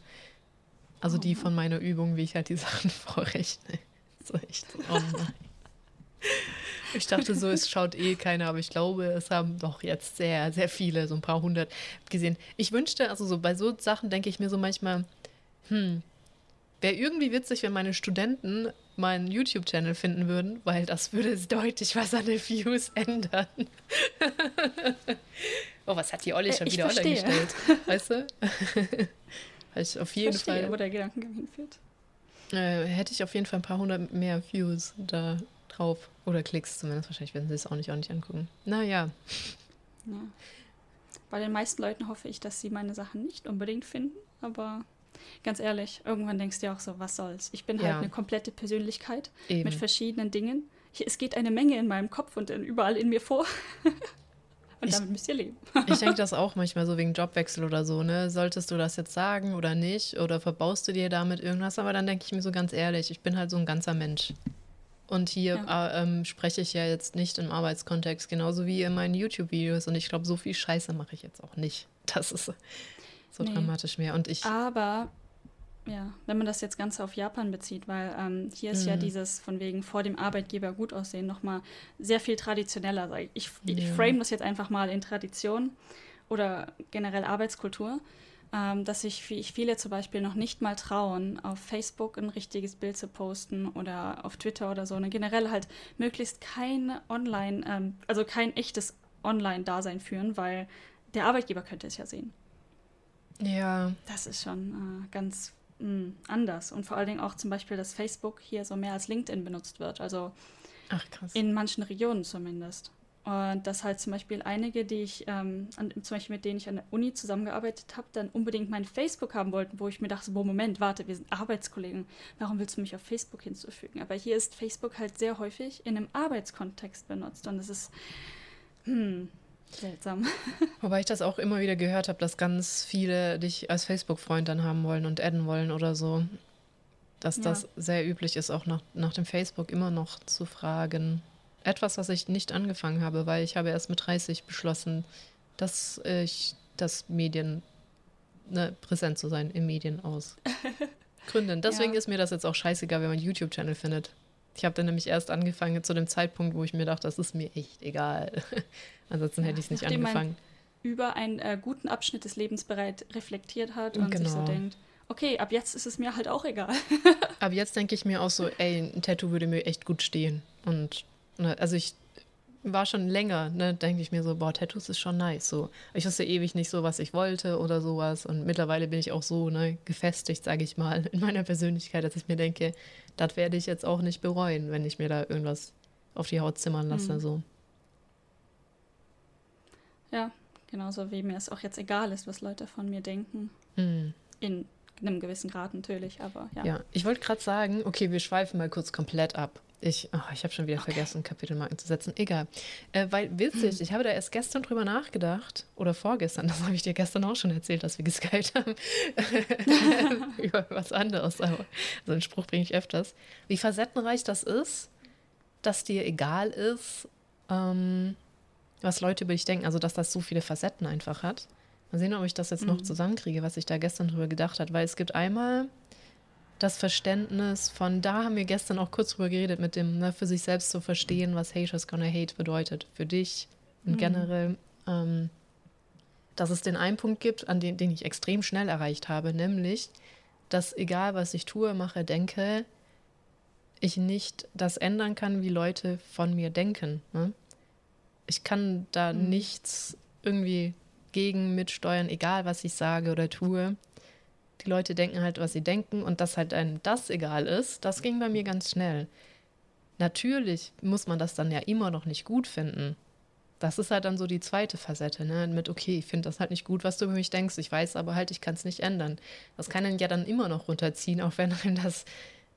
Also die von meiner Übung, wie ich halt die Sachen vorrechne. So echt. Oh nein. Ich dachte so, es schaut eh keiner, aber ich glaube, es haben doch jetzt sehr, sehr viele, so ein paar hundert gesehen. Ich wünschte, also so bei so Sachen denke ich mir so manchmal, hm, wäre irgendwie witzig, wenn meine Studenten meinen YouTube-Channel finden würden, weil das würde deutlich was an den Views ändern. oh, was hat die Olli schon Äh, ich wieder online verstehe. gestellt? Weißt du? Ich auf jeden Verstehe, Fall wo der Gedankengang hinführt. äh, hätte ich auf jeden Fall ein paar hundert mehr Views da drauf. Oder Klicks zumindest. Wahrscheinlich werden sie es auch nicht, auch nicht angucken. Naja. Ja. Bei den meisten Leuten hoffe ich, dass sie meine Sachen nicht unbedingt finden, aber ganz ehrlich, irgendwann denkst du dir auch so, was soll's? Ich bin halt Ja. eine komplette Persönlichkeit Eben. mit verschiedenen Dingen. Ich, es geht eine Menge in meinem Kopf und in, überall in mir vor. und Ich- damit müsst ihr leben. Ich denke das auch manchmal so wegen Jobwechsel oder so, ne? Solltest du das jetzt sagen oder nicht? Oder verbaust du dir damit irgendwas? Aber dann denke ich mir so ganz ehrlich, ich bin halt so ein ganzer Mensch. Und hier äh, ähm, spreche ich ja jetzt nicht im Arbeitskontext, genauso wie in meinen YouTube-Videos. Und ich glaube, so viel Scheiße mache ich jetzt auch nicht. Das ist so Nee. dramatisch mehr. Und ich. Aber ja, wenn man das jetzt ganz auf Japan bezieht, weil ähm, hier ist ja Mhm. dieses von wegen vor dem Arbeitgeber gut aussehen nochmal sehr viel traditioneller. Ich, ich Ja. frame das jetzt einfach mal in Tradition oder generell Arbeitskultur, ähm, dass sich wie ich viele zum Beispiel noch nicht mal trauen, auf Facebook ein richtiges Bild zu posten oder auf Twitter oder so. Und generell halt möglichst kein Online, ähm, also kein echtes Online-Dasein führen, weil der Arbeitgeber könnte es ja sehen. Ja, Das ist schon äh, ganz mh, anders. Und vor allen Dingen auch zum Beispiel, dass Facebook hier so mehr als LinkedIn benutzt wird. Also ach krass. in manchen Regionen zumindest. Und dass halt zum Beispiel einige, die ich, ähm, an, zum Beispiel mit denen ich an der Uni zusammengearbeitet habe, dann unbedingt mein Facebook haben wollten, wo ich mir dachte, boah, Moment, warte, wir sind Arbeitskollegen. Warum willst du mich auf Facebook hinzufügen? Aber hier ist Facebook halt sehr häufig in einem Arbeitskontext benutzt. Und das ist, hm, seltsam. Wobei ich das auch immer wieder gehört habe, dass ganz viele dich als Facebook-Freund dann haben wollen und adden wollen oder so. Dass Ja. das sehr üblich ist, auch nach, nach dem Facebook immer noch zu fragen. Etwas, was ich nicht angefangen habe, weil ich habe erst mit 30 beschlossen, dass ich das Medien, ne, präsent zu sein im Medien aus Gründen. Deswegen Ja. ist mir das jetzt auch scheißegal, wenn man einen YouTube-Channel findet. Ich habe dann nämlich erst angefangen zu dem Zeitpunkt, wo ich mir dachte, das ist mir echt egal. Ansonsten Ja, hätte ich es nicht nachdem man- angefangen. über einen äh, guten Abschnitt des Lebens bereit reflektiert hat und sich so Genau. denkt, okay, ab jetzt ist es mir halt auch egal. Aber jetzt denke ich mir auch so, ey, ein Tattoo würde mir echt gut stehen. Und also ich war schon länger, ne, denke ich mir so, boah, Tattoos ist schon nice. So. Ich wusste ewig nicht so, was ich wollte oder sowas. Und mittlerweile bin ich auch so ne, gefestigt, sage ich mal, in meiner Persönlichkeit, dass ich mir denke, das werde ich jetzt auch nicht bereuen, wenn ich mir da irgendwas auf die Haut zimmern lasse. Mhm. So. Ja, genauso wie mir es auch jetzt egal ist, was Leute von mir denken. Hm. In einem gewissen Grad natürlich, aber ja. Ja, ich wollte gerade sagen, okay, wir schweifen mal kurz komplett ab. Ich, oh, ich habe schon wieder vergessen, Kapitelmarken zu setzen. Egal. Äh, weil witzig, ich habe da erst gestern drüber nachgedacht, oder vorgestern, das habe ich dir gestern auch schon erzählt, dass wir geskypt haben, über was anderes. Aber so einen Spruch bringe ich öfters. Wie facettenreich das ist, dass dir egal ist, ähm, was Leute über dich denken. Also, dass das so viele Facetten einfach hat. Mal sehen, ob ich das jetzt noch Mhm. zusammenkriege, was ich da gestern drüber gedacht habe. Weil es gibt einmal das Verständnis von, da haben wir gestern auch kurz drüber geredet, mit dem, ne, für sich selbst zu verstehen, was Haters Gonna Hate bedeutet. Für dich und Mhm. generell, ähm, dass es den einen Punkt gibt, an den, den ich extrem schnell erreicht habe, nämlich, dass egal was ich tue, mache, denke, ich nicht das ändern kann, wie Leute von mir denken. Ne? Ich kann da Mhm. nichts irgendwie gegen mitsteuern, egal was ich sage oder tue. Die Leute denken halt, was sie denken und dass halt einem das egal ist, das ging bei mir ganz schnell. Natürlich muss man das dann ja immer noch nicht gut finden. Das ist halt dann so die zweite Facette, ne? Mit, okay, ich finde das halt nicht gut, was du über mich denkst. Ich weiß aber halt, ich kann es nicht ändern. Das kann einen ja dann immer noch runterziehen, auch wenn einem das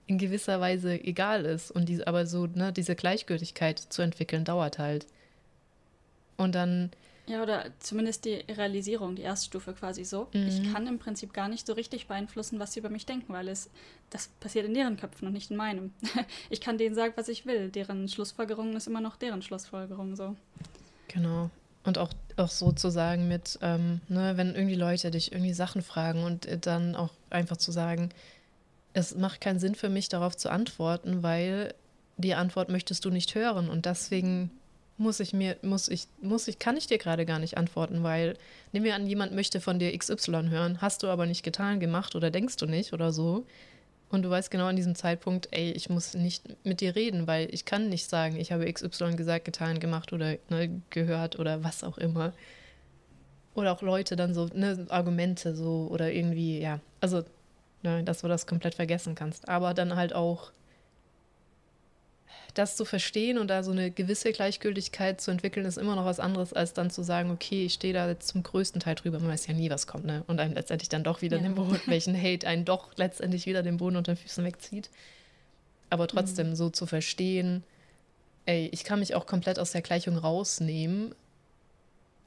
in gewisser Weise egal ist. Und diese, aber so, ne, diese Gleichgültigkeit zu entwickeln, dauert halt. Und dann Ja, oder zumindest die Realisierung, die erste Stufe quasi so. Mhm. Ich kann im Prinzip gar nicht so richtig beeinflussen, was sie über mich denken, weil es das passiert in deren Köpfen und nicht in meinem. ich kann denen sagen, was ich will. Deren Schlussfolgerung ist immer noch deren Schlussfolgerung so. Genau. Und auch, auch sozusagen mit, ähm, ne, wenn irgendwie Leute dich irgendwie Sachen fragen und dann auch einfach zu sagen, es macht keinen Sinn für mich, darauf zu antworten, weil die Antwort möchtest du nicht hören. Und deswegen muss ich mir, muss ich, muss ich, kann ich dir gerade gar nicht antworten, weil, nehmen wir an, jemand möchte von dir XY hören, hast du aber nicht getan, gemacht oder denkst du nicht oder so. Und du weißt genau an diesem Zeitpunkt, ey, ich muss nicht mit dir reden, weil ich kann nicht sagen, ich habe XY gesagt, getan, gemacht oder ne, gehört oder was auch immer. Oder auch Leute dann so, ne, Argumente so oder irgendwie, ja. Also, ne, dass du das komplett vergessen kannst. Aber dann halt auch das zu verstehen und da so eine gewisse Gleichgültigkeit zu entwickeln, ist immer noch was anderes, als dann zu sagen, okay, ich stehe da jetzt zum größten Teil drüber. Man weiß ja nie, was kommt, ne? Und einem letztendlich dann doch wieder ja. den Boden, welchen Hate einen doch letztendlich wieder den Boden unter den Füßen wegzieht. Aber trotzdem mhm. so zu verstehen, ey, ich kann mich auch komplett aus der Gleichung rausnehmen.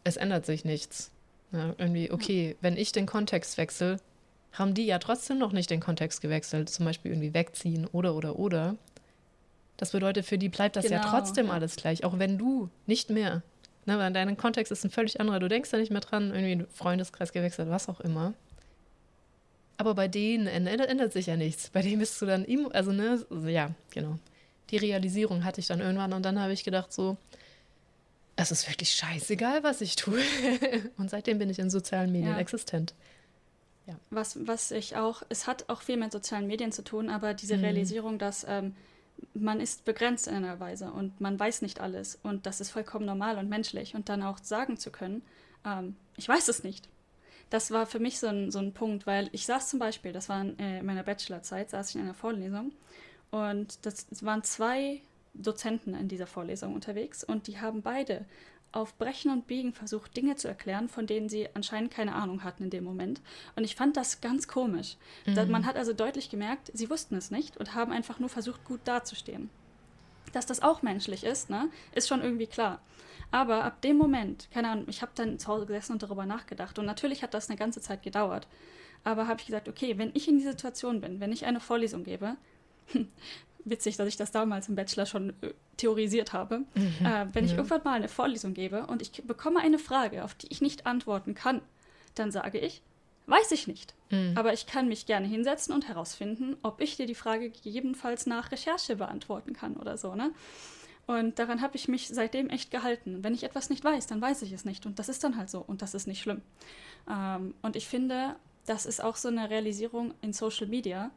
Es ändert sich nichts. Ja, irgendwie, okay, wenn ich den Kontext wechsle, haben die ja trotzdem noch nicht den Kontext gewechselt. Zum Beispiel irgendwie wegziehen oder, oder, oder. Das bedeutet, für die bleibt das genau, ja trotzdem alles gleich, auch wenn du nicht mehr. Ne, weil dein Kontext ist ein völlig anderer. Du denkst da nicht mehr dran, irgendwie Freundeskreis gewechselt, was auch immer. Aber bei denen ändert sich ja nichts. Bei denen bist du dann, im, also ne, ja, genau. Die Realisierung hatte ich dann irgendwann und dann habe ich gedacht so, es ist wirklich scheißegal, was ich tue. und seitdem bin ich in sozialen Medien ja. existent. Ja. Was, was ich auch, es hat auch viel mit sozialen Medien zu tun, aber diese mhm. Realisierung, dass ähm, man ist begrenzt in einer Weise und man weiß nicht alles und das ist vollkommen normal und menschlich und dann auch sagen zu können, ähm, ich weiß es nicht. Das war für mich so ein, so ein Punkt, weil ich saß zum Beispiel, das war in, äh, in meiner Bachelorzeit, saß ich in einer Vorlesung und das waren zwei Dozenten in dieser Vorlesung unterwegs und die haben beide auf Brechen und Biegen versucht, Dinge zu erklären, von denen sie anscheinend keine Ahnung hatten in dem Moment. Und ich fand das ganz komisch. Mhm. Man hat also deutlich gemerkt, sie wussten es nicht und haben einfach nur versucht, gut dazustehen. Dass das auch menschlich ist, ne, ist schon irgendwie klar. Aber ab dem Moment, keine Ahnung, ich habe dann zu Hause gesessen und darüber nachgedacht. Und natürlich hat das eine ganze Zeit gedauert. Aber habe ich gesagt, okay, wenn ich in dieser Situation bin, wenn ich eine Vorlesung gebe, witzig, dass ich das damals im Bachelor schon äh, theorisiert habe. Mhm. Äh, wenn ich ja. irgendwann mal eine Vorlesung gebe und ich bekomme eine Frage, auf die ich nicht antworten kann, dann sage ich, weiß ich nicht. Mhm. Aber ich kann mich gerne hinsetzen und herausfinden, ob ich dir die Frage gegebenenfalls nach Recherche beantworten kann oder so, ne? Und daran habe ich mich seitdem echt gehalten. Wenn ich etwas nicht weiß, dann weiß ich es nicht. Und das ist dann halt so. Und das ist nicht schlimm. Ähm, und ich finde, das ist auch so eine Realisierung in Social Media,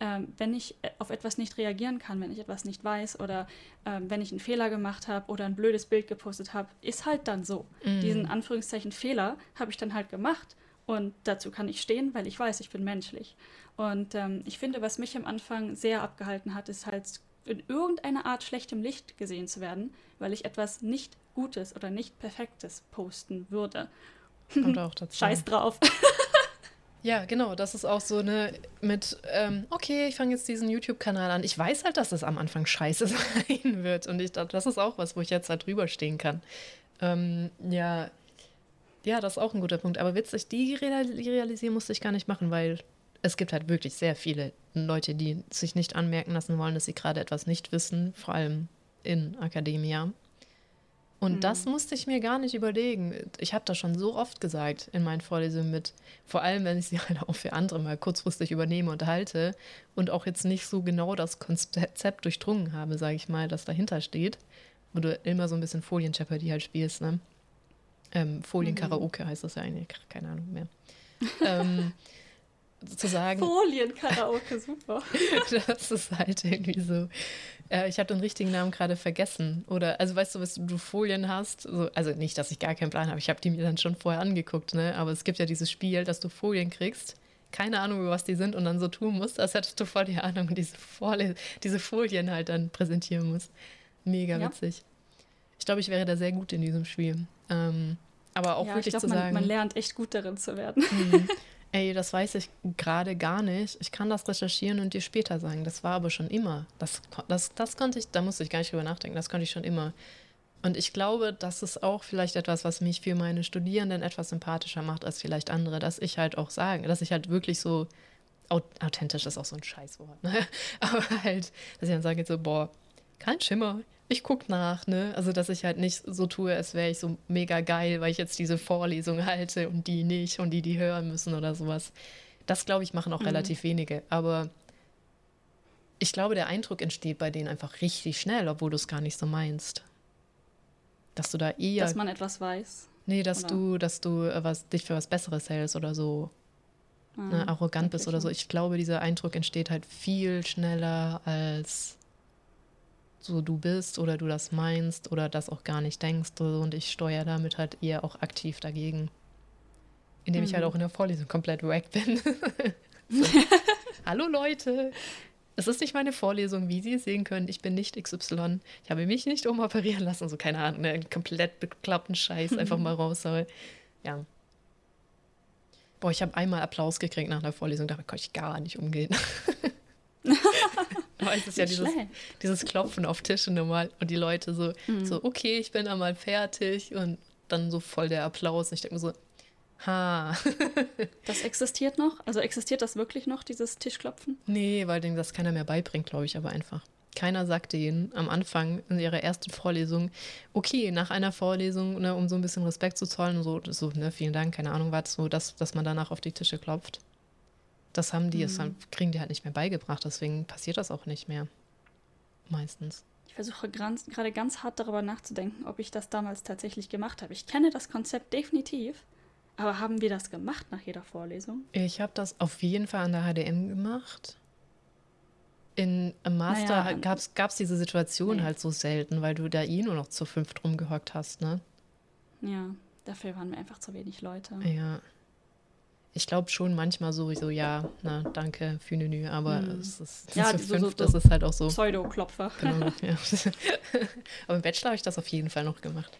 ähm, wenn ich äh, auf etwas nicht reagieren kann, wenn ich etwas nicht weiß oder ähm, wenn ich einen Fehler gemacht habe oder ein blödes Bild gepostet habe, ist halt dann so. Mm. Diesen Anführungszeichen Fehler habe ich dann halt gemacht und dazu kann ich stehen, weil ich weiß, ich bin menschlich. Und ähm, ich finde, was mich am Anfang sehr abgehalten hat, ist halt in irgendeiner Art schlechtem Licht gesehen zu werden, weil ich etwas nicht Gutes oder nicht Perfektes posten würde. Kommt auch dazu. Scheiß drauf. Ja, genau. Das ist auch so eine mit, ähm, okay, ich fange jetzt diesen YouTube-Kanal an. Ich weiß halt, dass es am Anfang scheiße sein wird. Und ich das ist auch was, wo ich jetzt halt drüber stehen kann. Ähm, ja, ja, das ist auch ein guter Punkt. Aber witzig, die realisieren musste ich gar nicht machen, weil es gibt halt wirklich sehr viele Leute, die sich nicht anmerken lassen wollen, dass sie gerade etwas nicht wissen, vor allem in Akademia. Und mhm. das musste ich mir gar nicht überlegen. Ich habe das schon so oft gesagt in meinen Vorlesungen mit, vor allem wenn ich sie halt auch für andere mal kurzfristig übernehme und halte und auch jetzt nicht so genau das Konzept durchdrungen habe, sage ich mal, das dahinter steht, wo du immer so ein bisschen Folien-Jeopardy halt spielst, ne? Ähm, Folien-Karaoke mhm. heißt das ja eigentlich, keine Ahnung mehr. ähm, zu sagen. Folien-Karaoke, super. das ist halt irgendwie so. Äh, ich habe den richtigen Namen gerade vergessen. Oder, also weißt du, was du Folien hast? So, also nicht, dass ich gar keinen Plan habe. Ich habe die mir dann schon vorher angeguckt, ne? Aber es gibt ja dieses Spiel, dass du Folien kriegst. Keine Ahnung, über was die sind und dann so tun musst, als hättest du voll die Ahnung und diese, Folie, diese Folien halt dann präsentieren musst. Mega ja. witzig. Ich glaube, ich wäre da sehr gut in diesem Spiel. Ähm, aber auch ja, wirklich glaub, zu man, sagen. Man lernt echt gut darin zu werden. Ey, das weiß ich gerade gar nicht. Ich kann das recherchieren und dir später sagen. Das war aber schon immer. Das, das, das konnte ich, da musste ich gar nicht drüber nachdenken. Das konnte ich schon immer. Und ich glaube, das ist auch vielleicht etwas, was mich für meine Studierenden etwas sympathischer macht als vielleicht andere, dass ich halt auch sage, dass ich halt wirklich so authentisch ist auch so ein Scheißwort, ne? Aber halt, dass ich dann sage so, boah, kein Schimmer, ich guck nach, ne? Also, dass ich halt nicht so tue, als wäre ich so mega geil, weil ich jetzt diese Vorlesung halte und die nicht und die, die hören müssen oder sowas. Das, glaube ich, machen auch mhm. relativ wenige. Aber ich glaube, der Eindruck entsteht bei denen einfach richtig schnell, obwohl du es gar nicht so meinst. Dass du da eher. Dass man etwas weiß. Nee, dass oder? du, dass du äh, was, dich für was Besseres hältst oder so ah, ne, arrogant bist oder so. Ich glaube, dieser Eindruck entsteht halt viel schneller als so du bist oder du das meinst oder das auch gar nicht denkst. Und ich steuere damit halt eher auch aktiv dagegen. Indem mhm. ich halt mhm. auch in der Vorlesung komplett wack bin. so. Hallo Leute, es ist nicht meine Vorlesung, wie Sie sehen können. Ich bin nicht XY. Ich habe mich nicht umoperieren lassen. So, keine Ahnung, einen komplett beklappten Scheiß einfach mal raus. Ja. Boah, ich habe einmal Applaus gekriegt nach einer Vorlesung, damit konnte ich gar nicht umgehen. Aber es ist ja dieses, dieses Klopfen auf Tische normal und die Leute so, mhm. so, okay, ich bin einmal fertig und dann so voll der Applaus. Und ich denke mir so, ha. das existiert noch? Also existiert das wirklich noch, dieses Tischklopfen? Nee, weil denen das keiner mehr beibringt, glaube ich, aber einfach. Keiner sagte ihnen am Anfang in ihrer ersten Vorlesung, okay, nach einer Vorlesung, ne, um so ein bisschen Respekt zu zollen, so, so ne, vielen Dank, keine Ahnung was, so, dass, dass man danach auf die Tische klopft. Das haben die, mhm. das kriegen die halt nicht mehr beigebracht, deswegen passiert das auch nicht mehr. Meistens. Ich versuche gerade ganz hart darüber nachzudenken, ob ich das damals tatsächlich gemacht habe. Ich kenne das Konzept definitiv, aber haben wir das gemacht nach jeder Vorlesung? Ich habe das auf jeden Fall an der HDM gemacht. In im Master naja, gab es diese Situation nee. halt so selten, weil du da eh nur noch zu fünft rumgehockt hast, ne? Ja, dafür waren wir einfach zu wenig Leute. Ja ich glaube schon manchmal so, so ja, na, danke, für Fünenü, aber mm. es ist ja, so, fünf, so, das ist halt auch so. Pseudo-Klopfer. Genau, ja. aber im Bachelor habe ich das auf jeden Fall noch gemacht.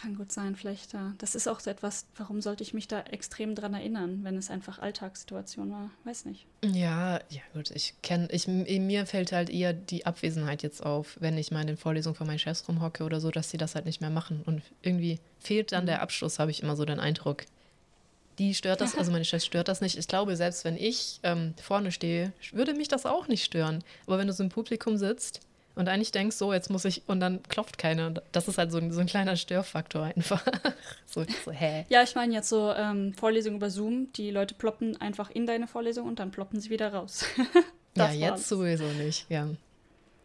Kann gut sein, vielleicht. Das ist auch so etwas, warum sollte ich mich da extrem dran erinnern, wenn es einfach Alltagssituation war? Weiß nicht. Ja, ja, gut. Ich kenne, ich, mir fällt halt eher die Abwesenheit jetzt auf, wenn ich mal in den Vorlesungen von meinen Chefs rumhocke oder so, dass sie das halt nicht mehr machen. Und irgendwie fehlt dann mhm. der Abschluss, habe ich immer so den Eindruck die stört das, also meine Schwester stört das nicht. Ich glaube, selbst wenn ich ähm, vorne stehe, würde mich das auch nicht stören. Aber wenn du so im Publikum sitzt und eigentlich denkst, so, jetzt muss ich, und dann klopft keiner, das ist halt so ein, so ein kleiner Störfaktor einfach. so, so, hä? Ja, ich meine jetzt so ähm, Vorlesungen über Zoom, die Leute ploppen einfach in deine Vorlesung und dann ploppen sie wieder raus. ja, jetzt war's. sowieso nicht, ja.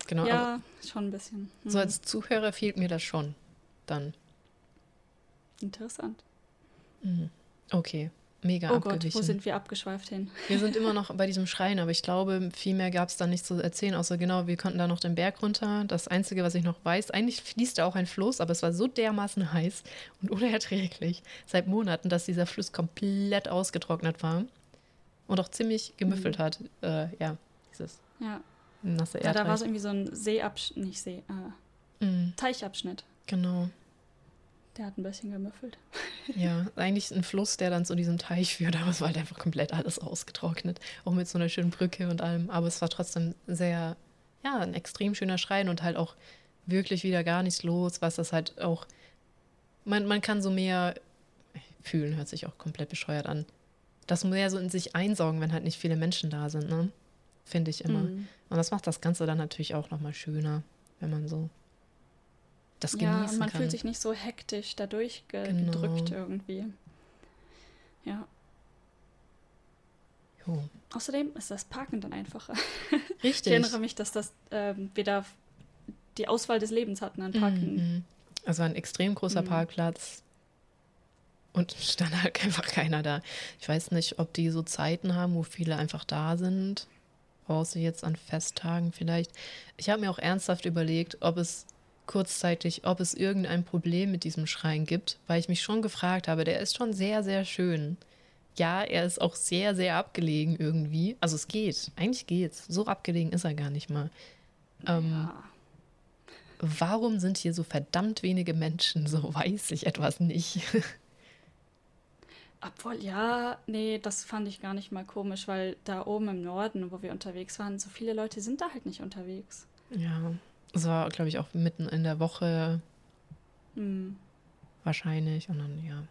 Genau. Ja, schon ein bisschen. Mhm. So als Zuhörer fehlt mir das schon dann. Interessant. Mhm. Okay, mega oh Gott, wo sind wir abgeschweift hin? Wir sind immer noch bei diesem Schrein, aber ich glaube, viel mehr gab es da nicht zu erzählen, außer genau, wir konnten da noch den Berg runter. Das Einzige, was ich noch weiß, eigentlich fließt da auch ein Fluss, aber es war so dermaßen heiß und unerträglich seit Monaten, dass dieser Fluss komplett ausgetrocknet war und auch ziemlich gemüffelt mhm. hat. Äh, ja, dieses ja. nasse Erdreich. Ja, da war es irgendwie so ein Seeabschnitt, nicht See, äh, mhm. Teichabschnitt. Genau. Der hat ein bisschen gemüffelt. Ja, eigentlich ein Fluss, der dann zu diesem Teich führt, aber es war halt einfach komplett alles ausgetrocknet. Auch mit so einer schönen Brücke und allem. Aber es war trotzdem sehr, ja, ein extrem schöner Schrein und halt auch wirklich wieder gar nichts los, was das halt auch. Man, man kann so mehr fühlen, hört sich auch komplett bescheuert an. Das mehr so in sich einsaugen, wenn halt nicht viele Menschen da sind, ne? Finde ich immer. Mhm. Und das macht das Ganze dann natürlich auch nochmal schöner, wenn man so das genießen ja, und man kann. fühlt sich nicht so hektisch dadurch ge genau. gedrückt irgendwie. Ja. Jo. Außerdem ist das Parken dann einfacher. Richtig. Ich erinnere mich, dass das ähm, wir da die Auswahl des Lebens hatten an Parken. Mhm. Also ein extrem großer mhm. Parkplatz. Und stand halt einfach keiner da. Ich weiß nicht, ob die so Zeiten haben, wo viele einfach da sind. Außer jetzt an Festtagen vielleicht. Ich habe mir auch ernsthaft überlegt, ob es kurzzeitig, ob es irgendein Problem mit diesem Schrein gibt, weil ich mich schon gefragt habe, der ist schon sehr, sehr schön. Ja, er ist auch sehr, sehr abgelegen irgendwie. Also es geht, eigentlich geht's. So abgelegen ist er gar nicht mal. Ähm, ja. Warum sind hier so verdammt wenige Menschen? So weiß ich etwas nicht. Obwohl, ja, nee, das fand ich gar nicht mal komisch, weil da oben im Norden, wo wir unterwegs waren, so viele Leute sind da halt nicht unterwegs. Ja, Es war, glaube ich, auch mitten in der Woche Hm. wahrscheinlich. Und dann, ja.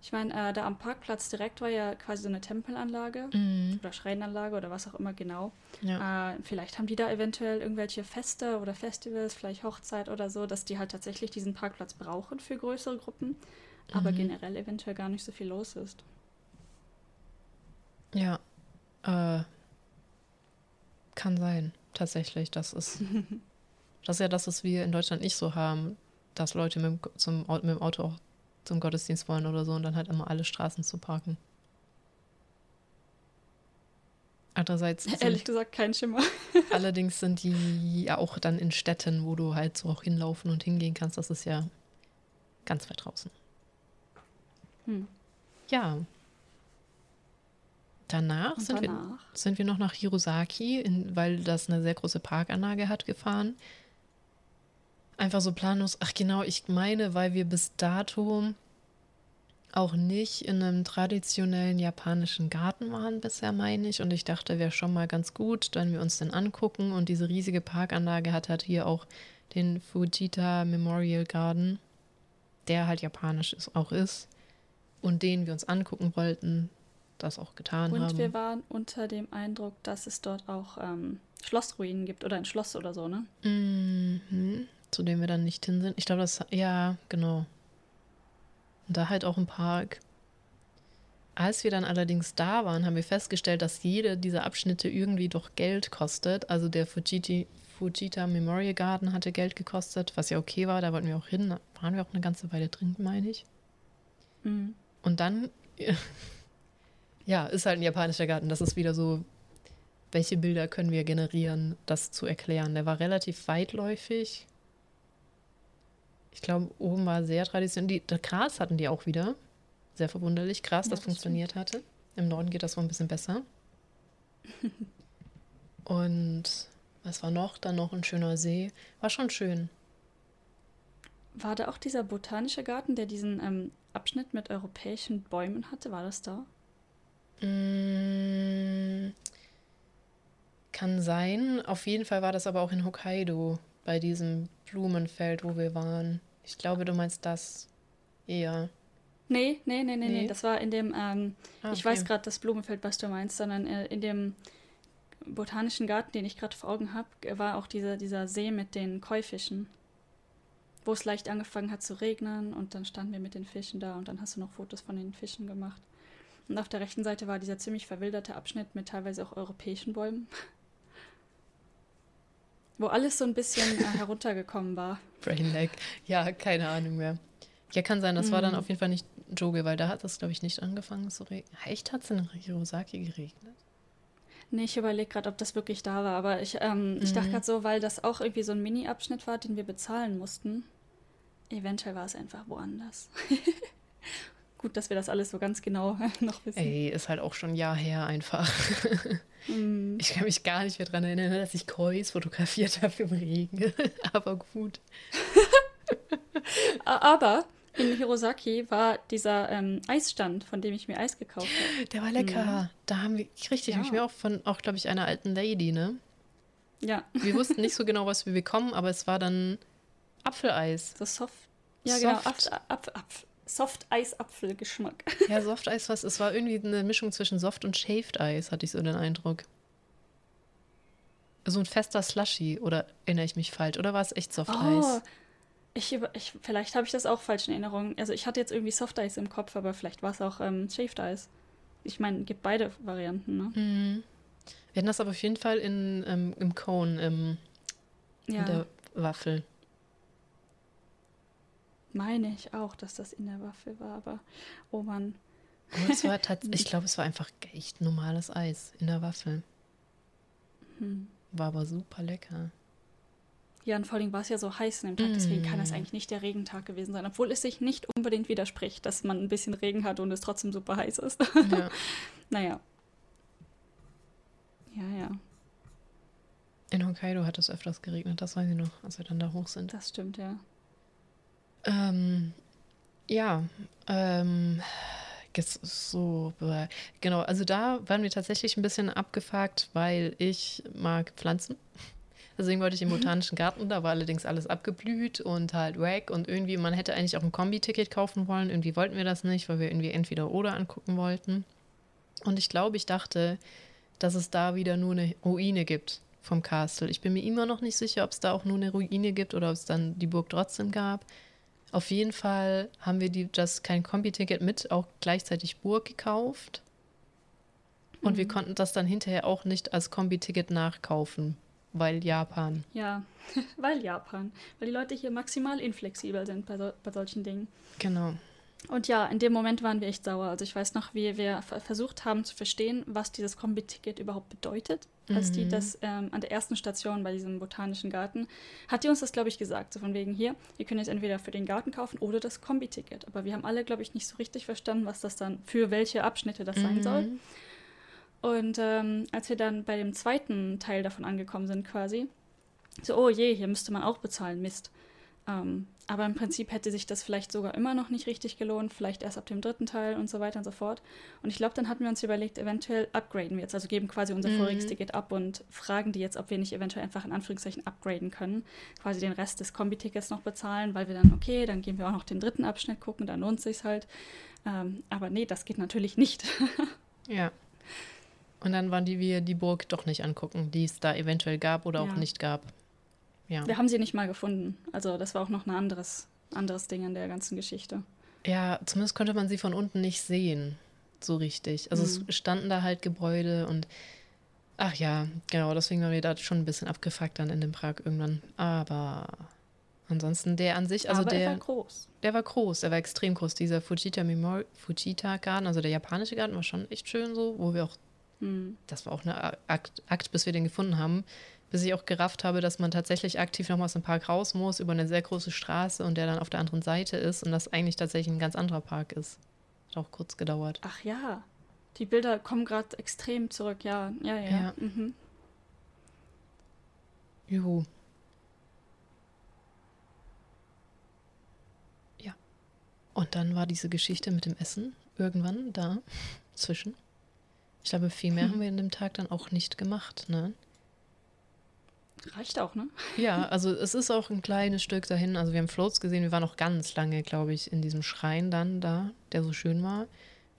Ich meine, äh, da am Parkplatz direkt war ja quasi so eine Tempelanlage Mhm. oder Schreinanlage oder was auch immer genau. Ja. Äh, vielleicht haben die da eventuell irgendwelche Feste oder Festivals, vielleicht Hochzeit oder so, dass die halt tatsächlich diesen Parkplatz brauchen für größere Gruppen, aber Mhm. generell eventuell gar nicht so viel los ist. Ja. Äh, kann sein, tatsächlich. Das ist, das ist ja das, was wir in Deutschland nicht so haben, dass Leute mit, dem- zum, mit dem Auto auch zum Gottesdienst wollen oder so und dann halt immer alle Straßen zu parken. Andererseits Ehrlich gesagt, kein Schimmer. allerdings sind die ja auch dann in Städten, wo du halt so auch hinlaufen und hingehen kannst. Das ist ja ganz weit draußen. Hm. Ja. Danach sind wir danach? sind wir noch nach Hirosaki, in, weil das eine sehr große Parkanlage hat, gefahren. Einfach so planlos. Ach genau, ich meine, weil wir bis dato auch nicht in einem traditionellen japanischen Garten waren bisher, meine ich. Und ich dachte, wäre schon mal ganz gut, wenn wir uns den angucken. Und diese riesige Parkanlage hat halt hier auch den Fujita Memorial Garden, der halt japanisch ist, auch ist. Und den wir uns angucken wollten, das auch getan Und haben. wir waren unter dem Eindruck, dass es dort auch ähm, Schlossruinen gibt oder ein Schloss oder so, ne? Mhm. Zu dem wir dann nicht hin sind. Ich glaube, das, ja, genau. Und da halt auch im Park. Als wir dann allerdings da waren, haben wir festgestellt, dass jede dieser Abschnitte irgendwie doch Geld kostet. Also der Fujiti, Fujita Memorial Garden hatte Geld gekostet, was ja okay war. Da wollten wir auch hin. Da waren wir auch eine ganze Weile drin, meine ich. Mhm. Und dann, ja, ist halt ein japanischer Garten. Das ist wieder so, welche Bilder können wir generieren, das zu erklären. Der war relativ weitläufig. Ich glaube, oben war sehr traditionell. Die, das Gras hatten die auch wieder. Sehr verwunderlich. Gras, Ja, das das funktioniert hatte. Im Norden geht das wohl ein bisschen besser. Und was war noch? Dann noch ein schöner See. War schon schön. War da auch dieser botanische Garten, der diesen ähm, Abschnitt mit europäischen Bäumen hatte? War das da? Mm, Kann sein. Auf jeden Fall war das aber auch in Hokkaido, bei diesem Blumenfeld, wo wir waren. Ich glaube, du meinst das eher. Nee, nee, nee, nee, nee. Nee? Das war in dem, ähm, Ah, ich okay. weiß gerade das Blumenfeld, was du meinst, sondern äh, in dem botanischen Garten, den ich gerade vor Augen habe, war auch dieser, dieser See mit den Käufischen. Wo es leicht angefangen hat zu regnen und dann standen wir mit den Fischen da und dann hast du noch Fotos von den Fischen gemacht. Und auf der rechten Seite war dieser ziemlich verwilderte Abschnitt mit teilweise auch europäischen Bäumen. Wo alles so ein bisschen äh, heruntergekommen war. Brain Lag. Ja, keine Ahnung mehr. Ja, kann sein. Das war dann Mhm. auf jeden Fall nicht Joge, weil da hat es, glaube ich, nicht angefangen zu regnen. Echt hat es in Hirosaki geregnet? Nee, ich überlege gerade, ob das wirklich da war, aber ich, ähm, ich dachte Mhm. gerade so, weil das auch irgendwie so ein Mini-Abschnitt war, den wir bezahlen mussten. Eventuell war es einfach woanders. Gut, dass wir das alles so ganz genau noch wissen. Ey, ist halt auch schon ein Jahr her einfach. Mm. Ich kann mich gar nicht mehr daran erinnern, dass ich Kois fotografiert habe im Regen. Aber gut. Aber in Hirosaki war dieser ähm, Eisstand, von dem ich mir Eis gekauft habe. Der war lecker. Da haben wir, richtig, habe ich Ja. mir auch von, auch glaube ich, einer alten Lady, ne? Ja, Wir wussten nicht so genau, was wir bekommen, aber es war dann Apfeleis. so soft. Ja, genau. Soft. Apf Apf Apf Soft-Eis-Apfelgeschmack. Ja, Soft-Eis, was? Es war irgendwie eine Mischung zwischen Soft und Shaved Eis, hatte ich so den Eindruck. So ein fester Slushy, oder erinnere ich mich falsch? Oder war es echt Soft-Eis? Oh, ich, ich, vielleicht habe ich das auch falsch in Erinnerung. Also ich hatte jetzt irgendwie Soft Eis im Kopf, aber vielleicht war es auch ähm, Shaved Eis. Ich meine, gibt beide Varianten, ne? Mhm. Wir hatten das aber auf jeden Fall in, ähm, im Cone, im, Ja, in der Waffel. Meine ich auch, dass das in der Waffel war, aber oh. Und es war ich glaube, es war einfach echt normales Eis in der Waffel. Hm. War aber super lecker. Ja, und vor allem war es ja so heiß an dem Tag, deswegen kann das Mm. eigentlich nicht der Regentag gewesen sein, obwohl es sich nicht unbedingt widerspricht, dass man ein bisschen Regen hat und es trotzdem super heiß ist. Ja. naja. Ja, ja, In Hokkaido hat es öfters geregnet, das weiß ich noch, als wir dann da hoch sind. das stimmt, ja. Ähm, ja, ähm, jetzt so, genau, also da waren wir tatsächlich ein bisschen abgefuckt, weil ich mag Pflanzen. Deswegen wollte ich im Botanischen Garten, da war allerdings alles abgeblüht und halt wack und irgendwie, man hätte eigentlich auch ein Kombi-Ticket kaufen wollen. Irgendwie wollten wir das nicht, weil wir irgendwie entweder oder angucken wollten. Und ich glaube, ich dachte, dass es da wieder nur eine Ruine gibt vom Castle. Ich bin mir immer noch nicht sicher, ob es da auch nur eine Ruine gibt oder ob es dann die Burg trotzdem gab. Auf jeden Fall haben wir die, das kein Kombi-Ticket mit, auch gleichzeitig Burg gekauft. Und mhm. wir konnten das dann hinterher auch nicht als Kombi-Ticket nachkaufen, weil Japan. Ja, weil Japan. Weil die Leute hier maximal inflexibel sind bei, so, bei solchen Dingen. Genau. Und ja, in dem Moment waren wir echt sauer. Also ich weiß noch, wie wir versucht haben zu verstehen, was dieses Kombi-Ticket überhaupt bedeutet. Als mhm. die das ähm, an der ersten Station bei diesem botanischen Garten, hat die uns das, glaube ich, gesagt. So von wegen hier, ihr könnt jetzt entweder für den Garten kaufen oder das Kombi-Ticket. Aber wir haben alle, glaube ich, nicht so richtig verstanden, was das dann, für welche Abschnitte das mhm. sein soll. Und ähm, als wir dann bei dem zweiten Teil davon angekommen sind, quasi, so, oh je, hier müsste man auch bezahlen, Mist. Ähm, aber im Prinzip hätte sich das vielleicht sogar immer noch nicht richtig gelohnt, vielleicht erst ab dem dritten Teil und so weiter und so fort. Und ich glaube, dann hatten wir uns überlegt, eventuell upgraden wir jetzt, also geben quasi unser mhm. voriges Ticket ab und fragen die jetzt, ob wir nicht eventuell einfach in Anführungszeichen upgraden können, quasi den Rest des Kombi-Tickets noch bezahlen, weil wir dann, okay, dann gehen wir auch noch den dritten Abschnitt gucken, dann lohnt sich halt. Ähm, aber nee, das geht natürlich nicht. ja. Und dann waren die wir die Burg doch nicht angucken, die es da eventuell gab oder ja. auch nicht gab. Ja. Wir haben sie nicht mal gefunden. Also das war auch noch ein anderes, anderes Ding an der ganzen Geschichte. Ja, zumindest konnte man sie von unten nicht sehen, so richtig. Also mhm. es standen da halt Gebäude und ach ja, genau, deswegen waren wir da schon ein bisschen abgefuckt dann in dem Prag irgendwann. Aber ansonsten der an sich, also Aber der, der war groß. Der war groß, der war extrem groß. Dieser Fujita Memorial, Fujita Garten, also der japanische Garten war schon echt schön so, wo wir auch, mhm. das war auch eine Akt, Akt, bis wir den gefunden haben bis ich auch gerafft habe, dass man tatsächlich aktiv nochmal aus dem Park raus muss, über eine sehr große Straße und der dann auf der anderen Seite ist und das eigentlich tatsächlich ein ganz anderer Park ist. Hat auch kurz gedauert. Ach ja, die Bilder kommen gerade extrem zurück, ja, ja, ja. ja. Mhm. Juhu. Ja. Und dann war diese Geschichte mit dem Essen irgendwann da zwischen. Ich glaube, viel mehr haben wir in dem Tag dann auch nicht gemacht, ne? Reicht auch, ne? Ja, also es ist auch ein kleines Stück dahin. Also wir haben Floats gesehen. Wir waren noch ganz lange, glaube ich, in diesem Schrein dann da, der so schön war.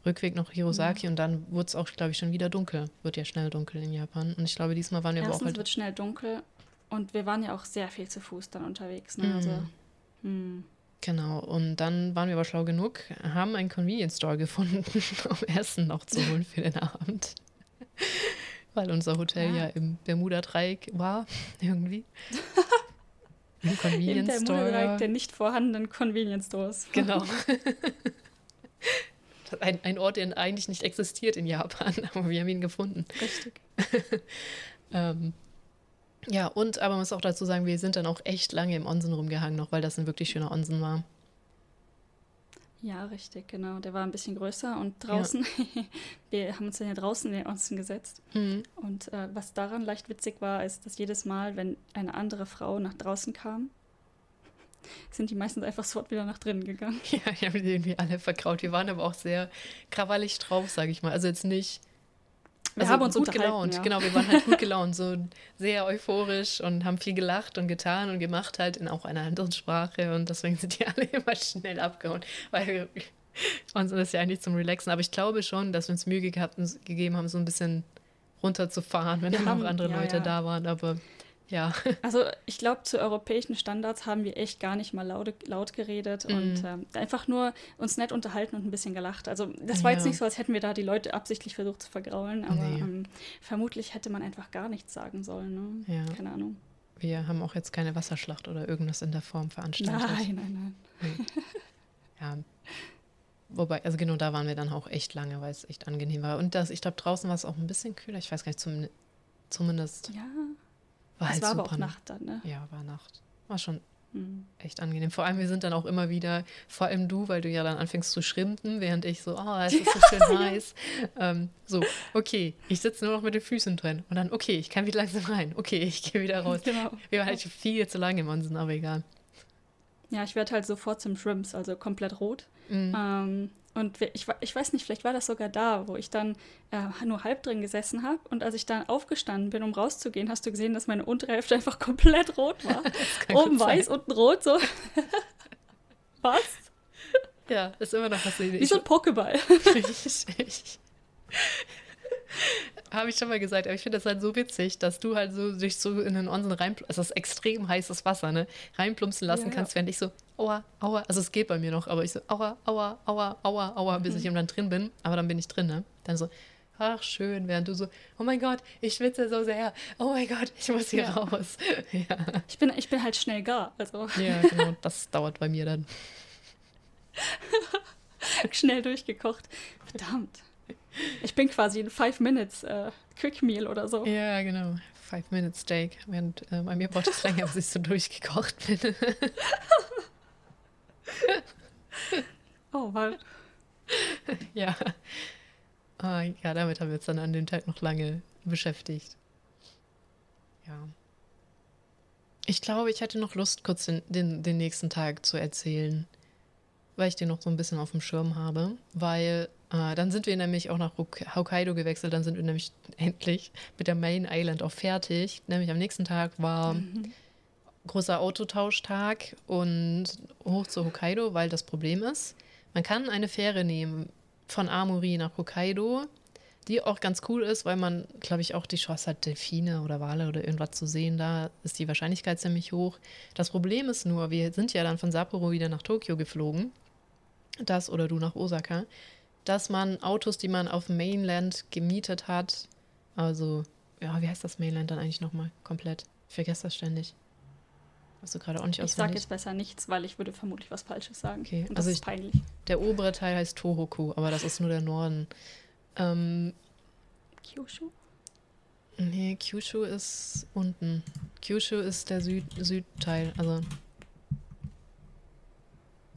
Rückweg nach Hirosaki mhm. und dann wurde es auch, glaube ich, schon wieder dunkel. Wird ja schnell dunkel in Japan. Und ich glaube, diesmal waren wir Erstens aber auch halt. wird schnell dunkel und wir waren ja auch sehr viel zu Fuß dann unterwegs. Ne? Also, mhm. Mhm. Genau, und dann waren wir aber schlau genug, haben einen Convenience Store gefunden, um Essen noch zu holen für den Abend weil unser Hotel ja, ja im Bermuda-Dreieck war, irgendwie. Im Convenience Im Bermuda-Dreieck der nicht vorhandenen Convenience Stores. Genau. ein, ein Ort, der eigentlich nicht existiert in Japan, aber wir haben ihn gefunden. Richtig. ähm, ja, und aber man muss auch dazu sagen, wir sind dann auch echt lange im Onsen rumgehangen noch, weil das ein wirklich schöner Onsen war. Ja, richtig, genau. Der war ein bisschen größer und draußen, ja. wir haben uns dann ja draußen in den Onsen gesetzt. Mhm. Und äh, was daran leicht witzig war, ist, dass jedes Mal, wenn eine andere Frau nach draußen kam, sind die meistens einfach sofort wieder nach drinnen gegangen. Ja, ich habe die irgendwie alle verkraut. Wir waren aber auch sehr krawallig drauf, sage ich mal. Also jetzt nicht wir also haben uns gut gelaunt. Ja. Genau, wir waren halt gut gelaunt, so sehr euphorisch und haben viel gelacht und getan und gemacht halt in auch einer anderen Sprache und deswegen sind die alle immer schnell abgehauen, weil uns ist ja eigentlich zum Relaxen. Aber ich glaube schon, dass wir uns Mühe gehabt, gegeben haben, so ein bisschen runterzufahren, wenn dann auch andere ja, Leute ja. da waren. Aber ja. Also ich glaube, zu europäischen Standards haben wir echt gar nicht mal laut, laut geredet mhm. und ähm, einfach nur uns nett unterhalten und ein bisschen gelacht. Also das war ja. jetzt nicht so, als hätten wir da die Leute absichtlich versucht zu vergraulen, aber nee. ähm, vermutlich hätte man einfach gar nichts sagen sollen. Ne? Ja. Keine Ahnung. Wir haben auch jetzt keine Wasserschlacht oder irgendwas in der Form veranstaltet. Nein, nein, nein. ja. Wobei, also genau da waren wir dann auch echt lange, weil es echt angenehm war. Und das, ich glaube, draußen war es auch ein bisschen kühler. Ich weiß gar nicht, zum, zumindest. Ja war es halt war aber auch Nacht dann, ne? Ja, war Nacht. War schon mhm. echt angenehm. Vor allem, wir sind dann auch immer wieder, vor allem du, weil du ja dann anfängst zu schrimpen, während ich so, oh, es ist so schön heiß. Ähm, so, okay, ich sitze nur noch mit den Füßen drin. Und dann, okay, ich kann wieder langsam rein. Okay, ich gehe wieder raus. Genau. Wir waren halt viel zu lange im Onsen, aber egal. Ja, ich werde halt sofort zum Shrimps, also komplett rot. Mhm. Ähm, und ich, ich weiß nicht, vielleicht war das sogar da, wo ich dann äh, nur halb drin gesessen habe. Und als ich dann aufgestanden bin, um rauszugehen, hast du gesehen, dass meine untere Hälfte einfach komplett rot war. Oben weiß, unten rot, so. was? Ja, ist immer noch was Wie so ein Pokéball. Richtig. Habe ich schon mal gesagt, aber ich finde das halt so witzig, dass du halt so dich so in den Onsen rein, also das ist extrem heißes Wasser, ne, reinplumpsen lassen ja, kannst, ja. während ich so, aua, aua, also es geht bei mir noch, aber ich so, aua, aua, aua, aua, aua, bis mhm. ich dann drin bin, aber dann bin ich drin, ne, dann so, ach schön, während du so, oh mein Gott, ich schwitze so sehr, oh mein Gott, ich muss hier ja. raus. ja. Ich, bin, ich bin halt schnell gar, also. Ja, genau, das dauert bei mir dann. schnell durchgekocht, verdammt. Ich bin quasi ein Five Minutes äh, Quick Meal oder so. Ja, genau. Five Minutes Steak. Während äh, bei mir braucht es länger, bis ich so durchgekocht bin. oh Mann. Ja. Oh, ja, damit haben wir uns dann an dem Tag noch lange beschäftigt. Ja. Ich glaube, ich hätte noch Lust, kurz den, den, den nächsten Tag zu erzählen, weil ich den noch so ein bisschen auf dem Schirm habe, weil dann sind wir nämlich auch nach Hokkaido gewechselt. Dann sind wir nämlich endlich mit der Main Island auch fertig. Nämlich am nächsten Tag war mhm. großer Autotauschtag und hoch zu Hokkaido, weil das Problem ist, man kann eine Fähre nehmen von Amuri nach Hokkaido, die auch ganz cool ist, weil man, glaube ich, auch die Chance hat, Delfine oder Wale oder irgendwas zu sehen. Da ist die Wahrscheinlichkeit ziemlich hoch. Das Problem ist nur, wir sind ja dann von Sapporo wieder nach Tokio geflogen. Das oder du nach Osaka dass man Autos, die man auf Mainland gemietet hat, also, ja, wie heißt das Mainland dann eigentlich nochmal komplett? Ich vergesse das ständig. Hast du gerade auch nicht Ich sage jetzt besser nichts, weil ich würde vermutlich was Falsches sagen. Okay, Und das also ist ich, peinlich. Der obere Teil heißt Tohoku, aber das ist nur der Norden. Ähm, Kyushu? Nee, Kyushu ist unten. Kyushu ist der Süd Südteil, also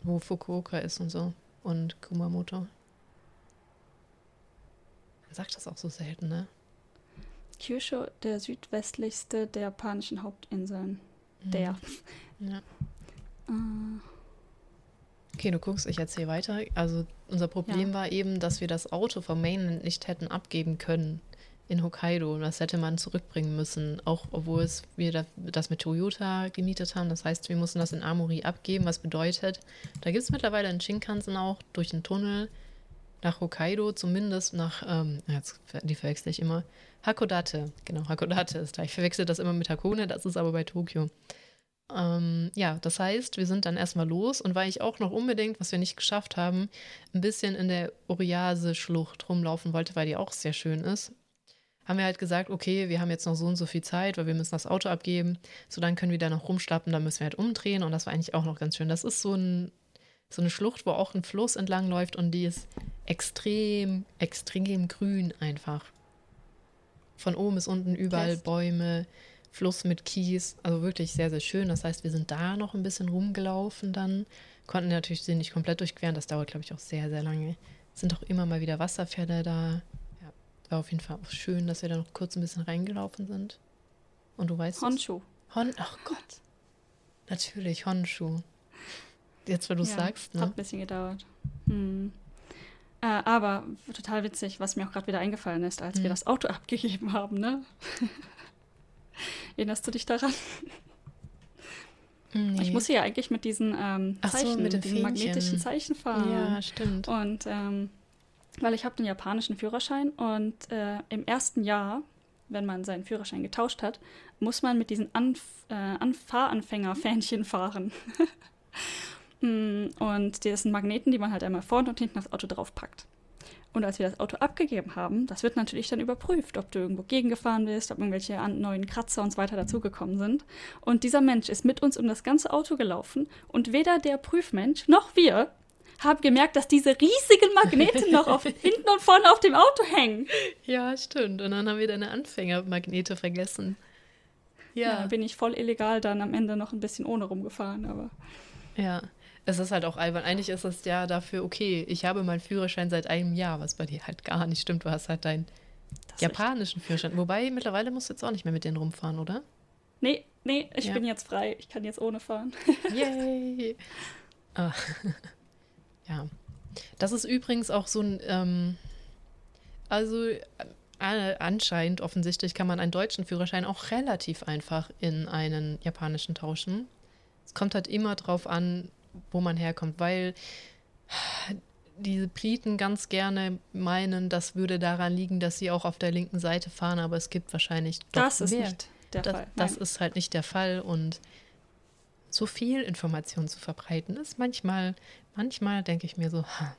wo Fukuoka ist und so. Und Kumamoto. Sagt das auch so selten, ne? Kyushu, der südwestlichste der japanischen Hauptinseln. Mhm. Der. Ja. Uh. Okay, du guckst, ich erzähle weiter. Also unser Problem ja. war eben, dass wir das Auto vom Mainland nicht hätten abgeben können in Hokkaido. Das hätte man zurückbringen müssen, auch obwohl es, wir das mit Toyota gemietet haben. Das heißt, wir mussten das in Amori abgeben, was bedeutet, da gibt es mittlerweile einen Shinkansen auch durch den Tunnel nach Hokkaido, zumindest nach, ähm, jetzt, die verwechsel ich immer, Hakodate. Genau, Hakodate ist da. Ich verwechsel das immer mit Hakone, das ist aber bei Tokio. Ähm, ja, das heißt, wir sind dann erstmal los und weil ich auch noch unbedingt, was wir nicht geschafft haben, ein bisschen in der Oriase-Schlucht rumlaufen wollte, weil die auch sehr schön ist, haben wir halt gesagt, okay, wir haben jetzt noch so und so viel Zeit, weil wir müssen das Auto abgeben. So, dann können wir da noch rumschlappen, dann müssen wir halt umdrehen und das war eigentlich auch noch ganz schön. Das ist so ein so eine Schlucht, wo auch ein Fluss entlang läuft und die ist extrem, extrem grün einfach. Von oben bis unten überall Fest. Bäume, Fluss mit Kies, also wirklich sehr, sehr schön. Das heißt, wir sind da noch ein bisschen rumgelaufen dann, konnten natürlich sie nicht komplett durchqueren, das dauert, glaube ich, auch sehr, sehr lange. Es sind auch immer mal wieder Wasserpferde da. Ja, war auf jeden Fall auch schön, dass wir da noch kurz ein bisschen reingelaufen sind. Und du weißt Honshu. Hon, ach oh Gott. Natürlich, Honshu. Jetzt, wo du ja, sagst. Ne? Hat ein bisschen gedauert. Hm. Äh, aber total witzig, was mir auch gerade wieder eingefallen ist, als hm. wir das Auto abgegeben haben, ne? Erinnerst du dich daran? Nee. Ich muss ja eigentlich mit diesen ähm, Zeichen, so, mit den diesen magnetischen Zeichen fahren. Ja, stimmt. Und ähm, weil ich habe den japanischen Führerschein und äh, im ersten Jahr, wenn man seinen Führerschein getauscht hat, muss man mit diesen Anf äh, Fahranfänger-Fähnchen fahren. Mm, und das sind Magneten, die man halt einmal vorne und hinten aufs Auto draufpackt. Und als wir das Auto abgegeben haben, das wird natürlich dann überprüft, ob du irgendwo gegengefahren bist, ob irgendwelche neuen Kratzer und so weiter dazugekommen sind. Und dieser Mensch ist mit uns um das ganze Auto gelaufen und weder der Prüfmensch noch wir haben gemerkt, dass diese riesigen Magnete noch auf, hinten und vorne auf dem Auto hängen. Ja, stimmt. Und dann haben wir deine Anfängermagnete vergessen. Ja. ja, bin ich voll illegal dann am Ende noch ein bisschen ohne rumgefahren, aber. Ja, es ist halt auch albern. Eigentlich ist es ja dafür, okay, ich habe meinen Führerschein seit einem Jahr, was bei dir halt gar nicht stimmt. Du hast halt deinen japanischen Führerschein. Wobei, mittlerweile musst du jetzt auch nicht mehr mit denen rumfahren, oder? Nee, nee, ich ja. bin jetzt frei. Ich kann jetzt ohne fahren. Yay! ah. Ja. Das ist übrigens auch so ein, ähm, also äh, anscheinend offensichtlich kann man einen deutschen Führerschein auch relativ einfach in einen japanischen tauschen. Es kommt halt immer drauf an, wo man herkommt, weil diese Briten ganz gerne meinen, das würde daran liegen, dass sie auch auf der linken Seite fahren, aber es gibt wahrscheinlich doch Das ist mehr. nicht der das, Fall. Nein. Das ist halt nicht der Fall und so viel Information zu verbreiten ist manchmal, manchmal denke ich mir so, ha,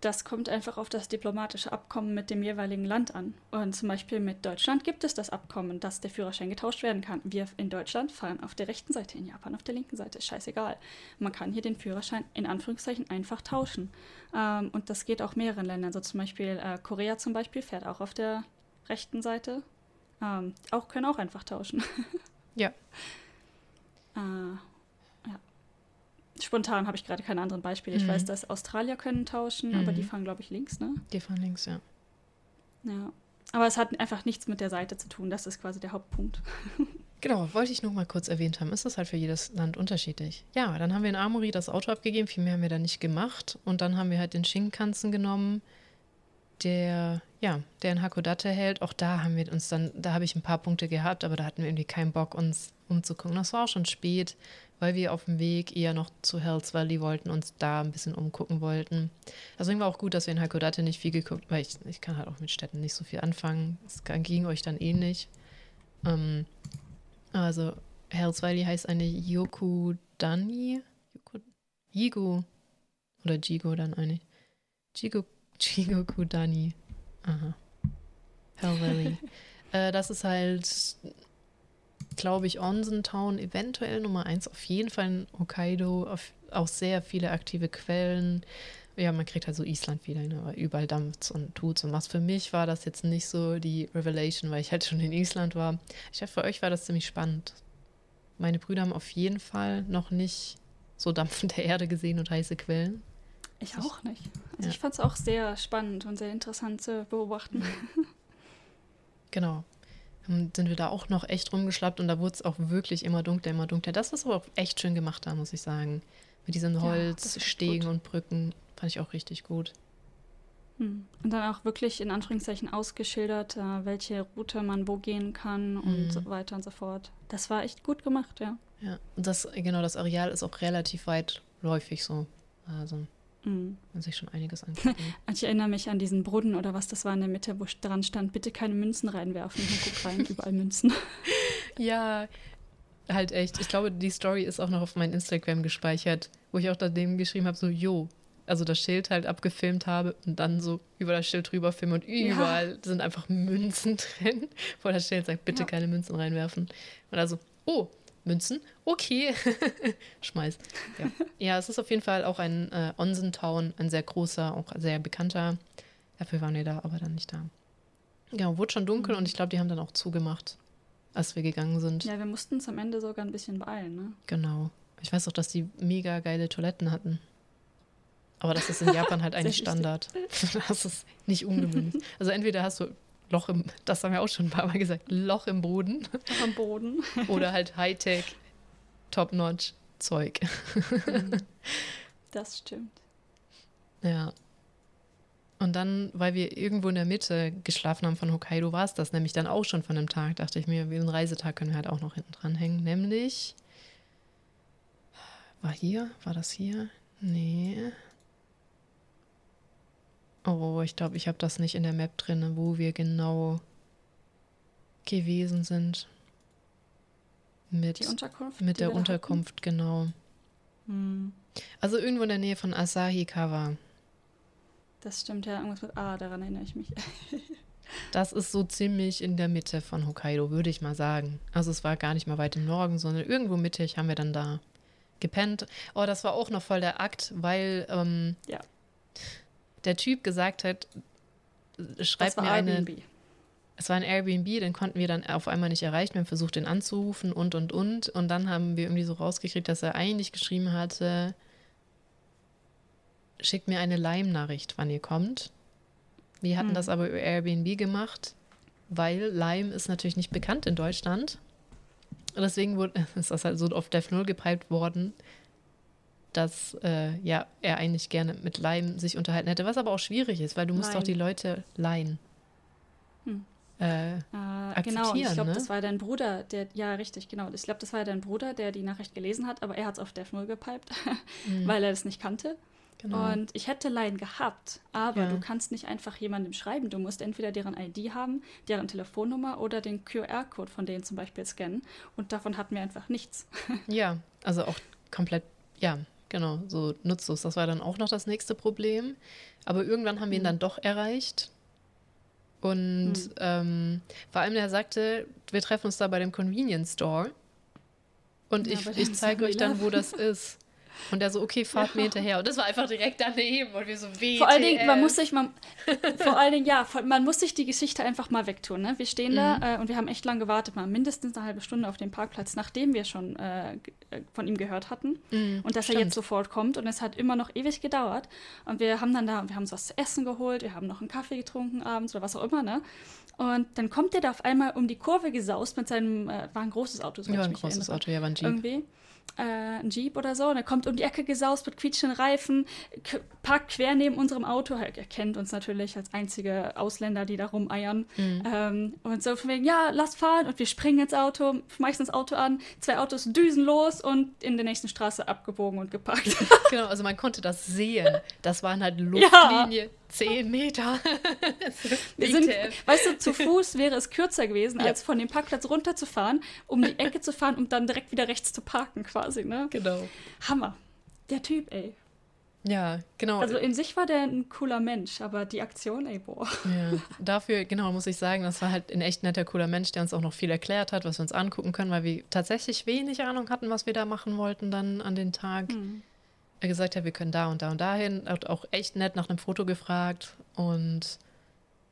das kommt einfach auf das diplomatische Abkommen mit dem jeweiligen Land an. Und zum Beispiel mit Deutschland gibt es das Abkommen, dass der Führerschein getauscht werden kann. Wir in Deutschland fahren auf der rechten Seite, in Japan auf der linken Seite. Ist scheißegal. Man kann hier den Führerschein in Anführungszeichen einfach tauschen. Ähm, und das geht auch mehreren Ländern. So zum Beispiel äh, Korea zum Beispiel fährt auch auf der rechten Seite. Ähm, auch können auch einfach tauschen. ja. Äh, Spontan habe ich gerade keine anderen Beispiele. Ich mhm. weiß, dass Australier können tauschen, mhm. aber die mhm. fahren, glaube ich, links, ne? Die fahren links, ja. Ja. Aber es hat einfach nichts mit der Seite zu tun. Das ist quasi der Hauptpunkt. Genau, wollte ich noch mal kurz erwähnt haben. Ist das halt für jedes Land unterschiedlich? Ja, dann haben wir in Amori das Auto abgegeben. Viel mehr haben wir da nicht gemacht. Und dann haben wir halt den Shinkansen genommen, der, ja, der in Hakodate hält. Auch da haben wir uns dann, da habe ich ein paar Punkte gehabt, aber da hatten wir irgendwie keinen Bock, uns umzugucken. Das war auch schon spät weil wir auf dem Weg eher noch zu Hells Valley wollten, uns da ein bisschen umgucken wollten. Deswegen war auch gut, dass wir in Hakodate nicht viel geguckt, weil ich, ich kann halt auch mit Städten nicht so viel anfangen. Es ging euch dann ähnlich. Ähm, also Hells Valley heißt eine Yokudani. Jigo. Oder Jigo dann eigentlich. Jigo, Jigo Kudani. Aha. Hell Valley. äh, das ist halt glaube ich, Onsen Town eventuell Nummer eins, auf jeden Fall in Hokkaido, auf, auch sehr viele aktive Quellen. Ja, man kriegt halt so Island wieder, ne? aber überall dampft und tut's und was. Für mich war das jetzt nicht so die Revelation, weil ich halt schon in Island war. Ich dachte, für euch war das ziemlich spannend. Meine Brüder haben auf jeden Fall noch nicht so dampfende Erde gesehen und heiße Quellen. Ich auch nicht. Also ja. ich fand es auch sehr spannend und sehr interessant zu beobachten. Genau sind wir da auch noch echt rumgeschlappt und da wurde es auch wirklich immer dunkler, immer dunkler. Das ist aber auch echt schön gemacht da, muss ich sagen. Mit diesen Holzstegen ja, und Brücken fand ich auch richtig gut. Hm. Und dann auch wirklich in Anführungszeichen ausgeschildert, äh, welche Route man wo gehen kann und mhm. so weiter und so fort. Das war echt gut gemacht, ja. Ja, und das, genau, das Areal ist auch relativ weitläufig so. Also Mhm. Man sich schon einiges angucken. ich erinnere mich an diesen Brunnen oder was das war in der Mitte, wo dran stand, bitte keine Münzen reinwerfen. Guck rein, überall Münzen. ja, halt echt. Ich glaube, die Story ist auch noch auf meinem Instagram gespeichert, wo ich auch daneben geschrieben habe, so, jo, also das Schild halt abgefilmt habe und dann so über das Schild drüber filmen und überall ja. sind einfach Münzen drin, wo das Schild sagt, bitte ja. keine Münzen reinwerfen. Und also, oh, Münzen. Okay. Schmeiß. Ja. ja, es ist auf jeden Fall auch ein äh, Onsen-Town, ein sehr großer, auch sehr bekannter. Dafür waren wir da, aber dann nicht da. Genau, wurde schon dunkel mhm. und ich glaube, die haben dann auch zugemacht, als wir gegangen sind. Ja, wir mussten uns am Ende sogar ein bisschen beeilen, ne? Genau. Ich weiß auch, dass die mega geile Toiletten hatten. Aber das ist in Japan halt eigentlich Standard. das ist nicht ungewöhnlich. Also entweder hast du Loch im, das haben wir auch schon ein paar Mal gesagt, Loch im Boden. Loch am Boden. Oder halt Hightech, Top-Notch Zeug. Das stimmt. Ja. Und dann, weil wir irgendwo in der Mitte geschlafen haben von Hokkaido, war es das nämlich dann auch schon von einem Tag, dachte ich mir, wie ein Reisetag können wir halt auch noch hinten dran hängen. Nämlich, war hier? War das hier? Nee. Oh, ich glaube, ich habe das nicht in der Map drin, wo wir genau gewesen sind. Mit? Mit der Unterkunft, hatten? genau. Hm. Also irgendwo in der Nähe von Asahikawa. Das stimmt ja, irgendwas mit A, daran erinnere ich mich. das ist so ziemlich in der Mitte von Hokkaido, würde ich mal sagen. Also es war gar nicht mal weit im Norden, sondern irgendwo mittig haben wir dann da gepennt. Oh, das war auch noch voll der Akt, weil ähm, ja der Typ gesagt hat, schreibt mir eine. Airbnb. Es war ein Airbnb, den konnten wir dann auf einmal nicht erreichen. Wir haben versucht, den anzurufen und und und. Und dann haben wir irgendwie so rausgekriegt, dass er eigentlich geschrieben hatte: Schickt mir eine Lime-Nachricht, wann ihr kommt. Wir hatten hm. das aber über Airbnb gemacht, weil Lime ist natürlich nicht bekannt in Deutschland. deswegen wurde, ist das halt so auf Def 0 gepiped worden, dass äh, ja, er eigentlich gerne mit Leim sich unterhalten hätte, was aber auch schwierig ist, weil du musst Nein. doch die Leute leihen. Hm. Äh, Äh, genau, ich glaube, ne? das war dein Bruder, der, ja, richtig, genau. Ich glaube, das war dein Bruder, der die Nachricht gelesen hat, aber er hat es auf Def 0 gepiped, weil er das nicht kannte. genau. Und ich hätte Line gehabt, aber Ja. du kannst nicht einfach jemandem schreiben. Du musst entweder deren ID haben, deren Telefonnummer oder den QR-Code von denen zum Beispiel scannen. Und davon hatten wir einfach nichts. Ja, also auch komplett, ja, genau, so nutzlos. Das war dann auch noch das nächste Problem. Aber irgendwann haben wir ihn Mhm. dann doch erreicht. Und Mhm. ähm, vor allem, er sagte, wir treffen uns da bei dem Convenience Store. Und Ja, ich, ich zeige euch dann, 7-Eleven. wo das ist. Und er so, okay, fahrt mir hinterher. Und das war einfach direkt daneben. Und wir so, WTF. Vor allen Dingen, man muss sich, man, vor allen Dingen, ja, man muss sich die Geschichte einfach mal wegtun. Ne? Wir stehen Mhm. da äh, und wir haben echt lange gewartet, mal mindestens eine halbe Stunde auf dem Parkplatz, nachdem wir schon äh, äh, von ihm gehört hatten. Mhm, Und dass er stimmt. jetzt sofort kommt. Und es hat immer noch ewig gedauert. Und wir haben dann da, wir haben uns was zu essen geholt, wir haben noch einen Kaffee getrunken abends oder was auch immer, ne? Und dann kommt er da auf einmal um die Kurve gesaust mit seinem, äh, war ein großes Auto, so Ja, ein großes Auto, ja, war ein Jeep. irgendwie. Äh, ein Jeep oder so. Und er kommt um die Ecke gesaust mit quietschenden Reifen, parkt quer neben unserem Auto. Er kennt uns natürlich als einzige Ausländer, die da rumeiern. Mhm. Ähm, und so von wegen, ja, lass fahren. Und wir springen ins Auto, schmeißen das Auto an. Zwei Autos düsen los und in der nächsten Straße abgebogen und geparkt. Genau, also man konnte das sehen. Das waren halt Luftlinie 10 Meter. Wir sind, weißt du, zu Fuß wäre es kürzer gewesen, Ja. als von dem Parkplatz runterzufahren, um die Ecke zu fahren und dann direkt wieder rechts zu parken, quasi, ne? Genau. Hammer. Der Typ, ey. Ja, genau. Also in sich war der ein cooler Mensch, aber die Aktion, ey, boah. Ja, dafür, genau, muss ich sagen, das war halt ein echt netter, cooler Mensch, der uns auch noch viel erklärt hat, was wir uns angucken können, weil wir tatsächlich wenig Ahnung hatten, was wir da machen wollten dann an den Tag. Hm. Er gesagt hat, wir können da und da und dahin. Hat auch echt nett nach einem Foto gefragt. Und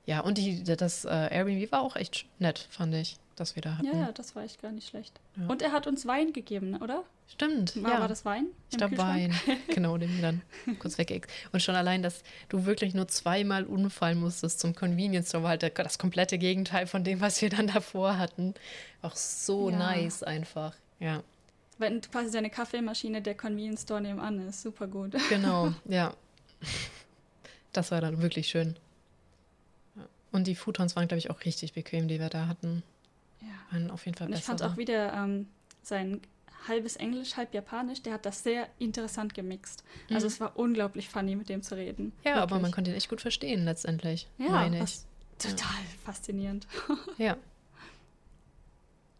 ja, und die, das äh, Airbnb war auch echt nett, fand ich, dass wir da hatten. Ja, ja, das war echt gar nicht schlecht. Ja. Und er hat uns Wein gegeben, oder? Stimmt. War, ja. war das Wein? Ich glaube? Wein. Genau, den wir dann kurz weggext. Und schon allein, dass du wirklich nur zweimal umfallen musstest zum Convenience Store, war halt das komplette Gegenteil von dem, was wir dann davor hatten. Auch so Ja. nice einfach. Ja, Wenn quasi seine Kaffeemaschine der Convenience Store nebenan ist. Super gut. genau. ja. Das war dann wirklich schön. Und die Futons waren, glaube ich, auch richtig bequem, die wir da hatten. Ja. Waren auf jeden Fall Und ich fand auch wieder ähm, sein halbes Englisch, halb Japanisch, der hat das sehr interessant gemixt. Also Mhm. es war unglaublich funny, mit dem zu reden. Ja, aber Wirklich. man konnte ihn echt gut verstehen letztendlich, ja, meine ich. was total faszinierend. Ja.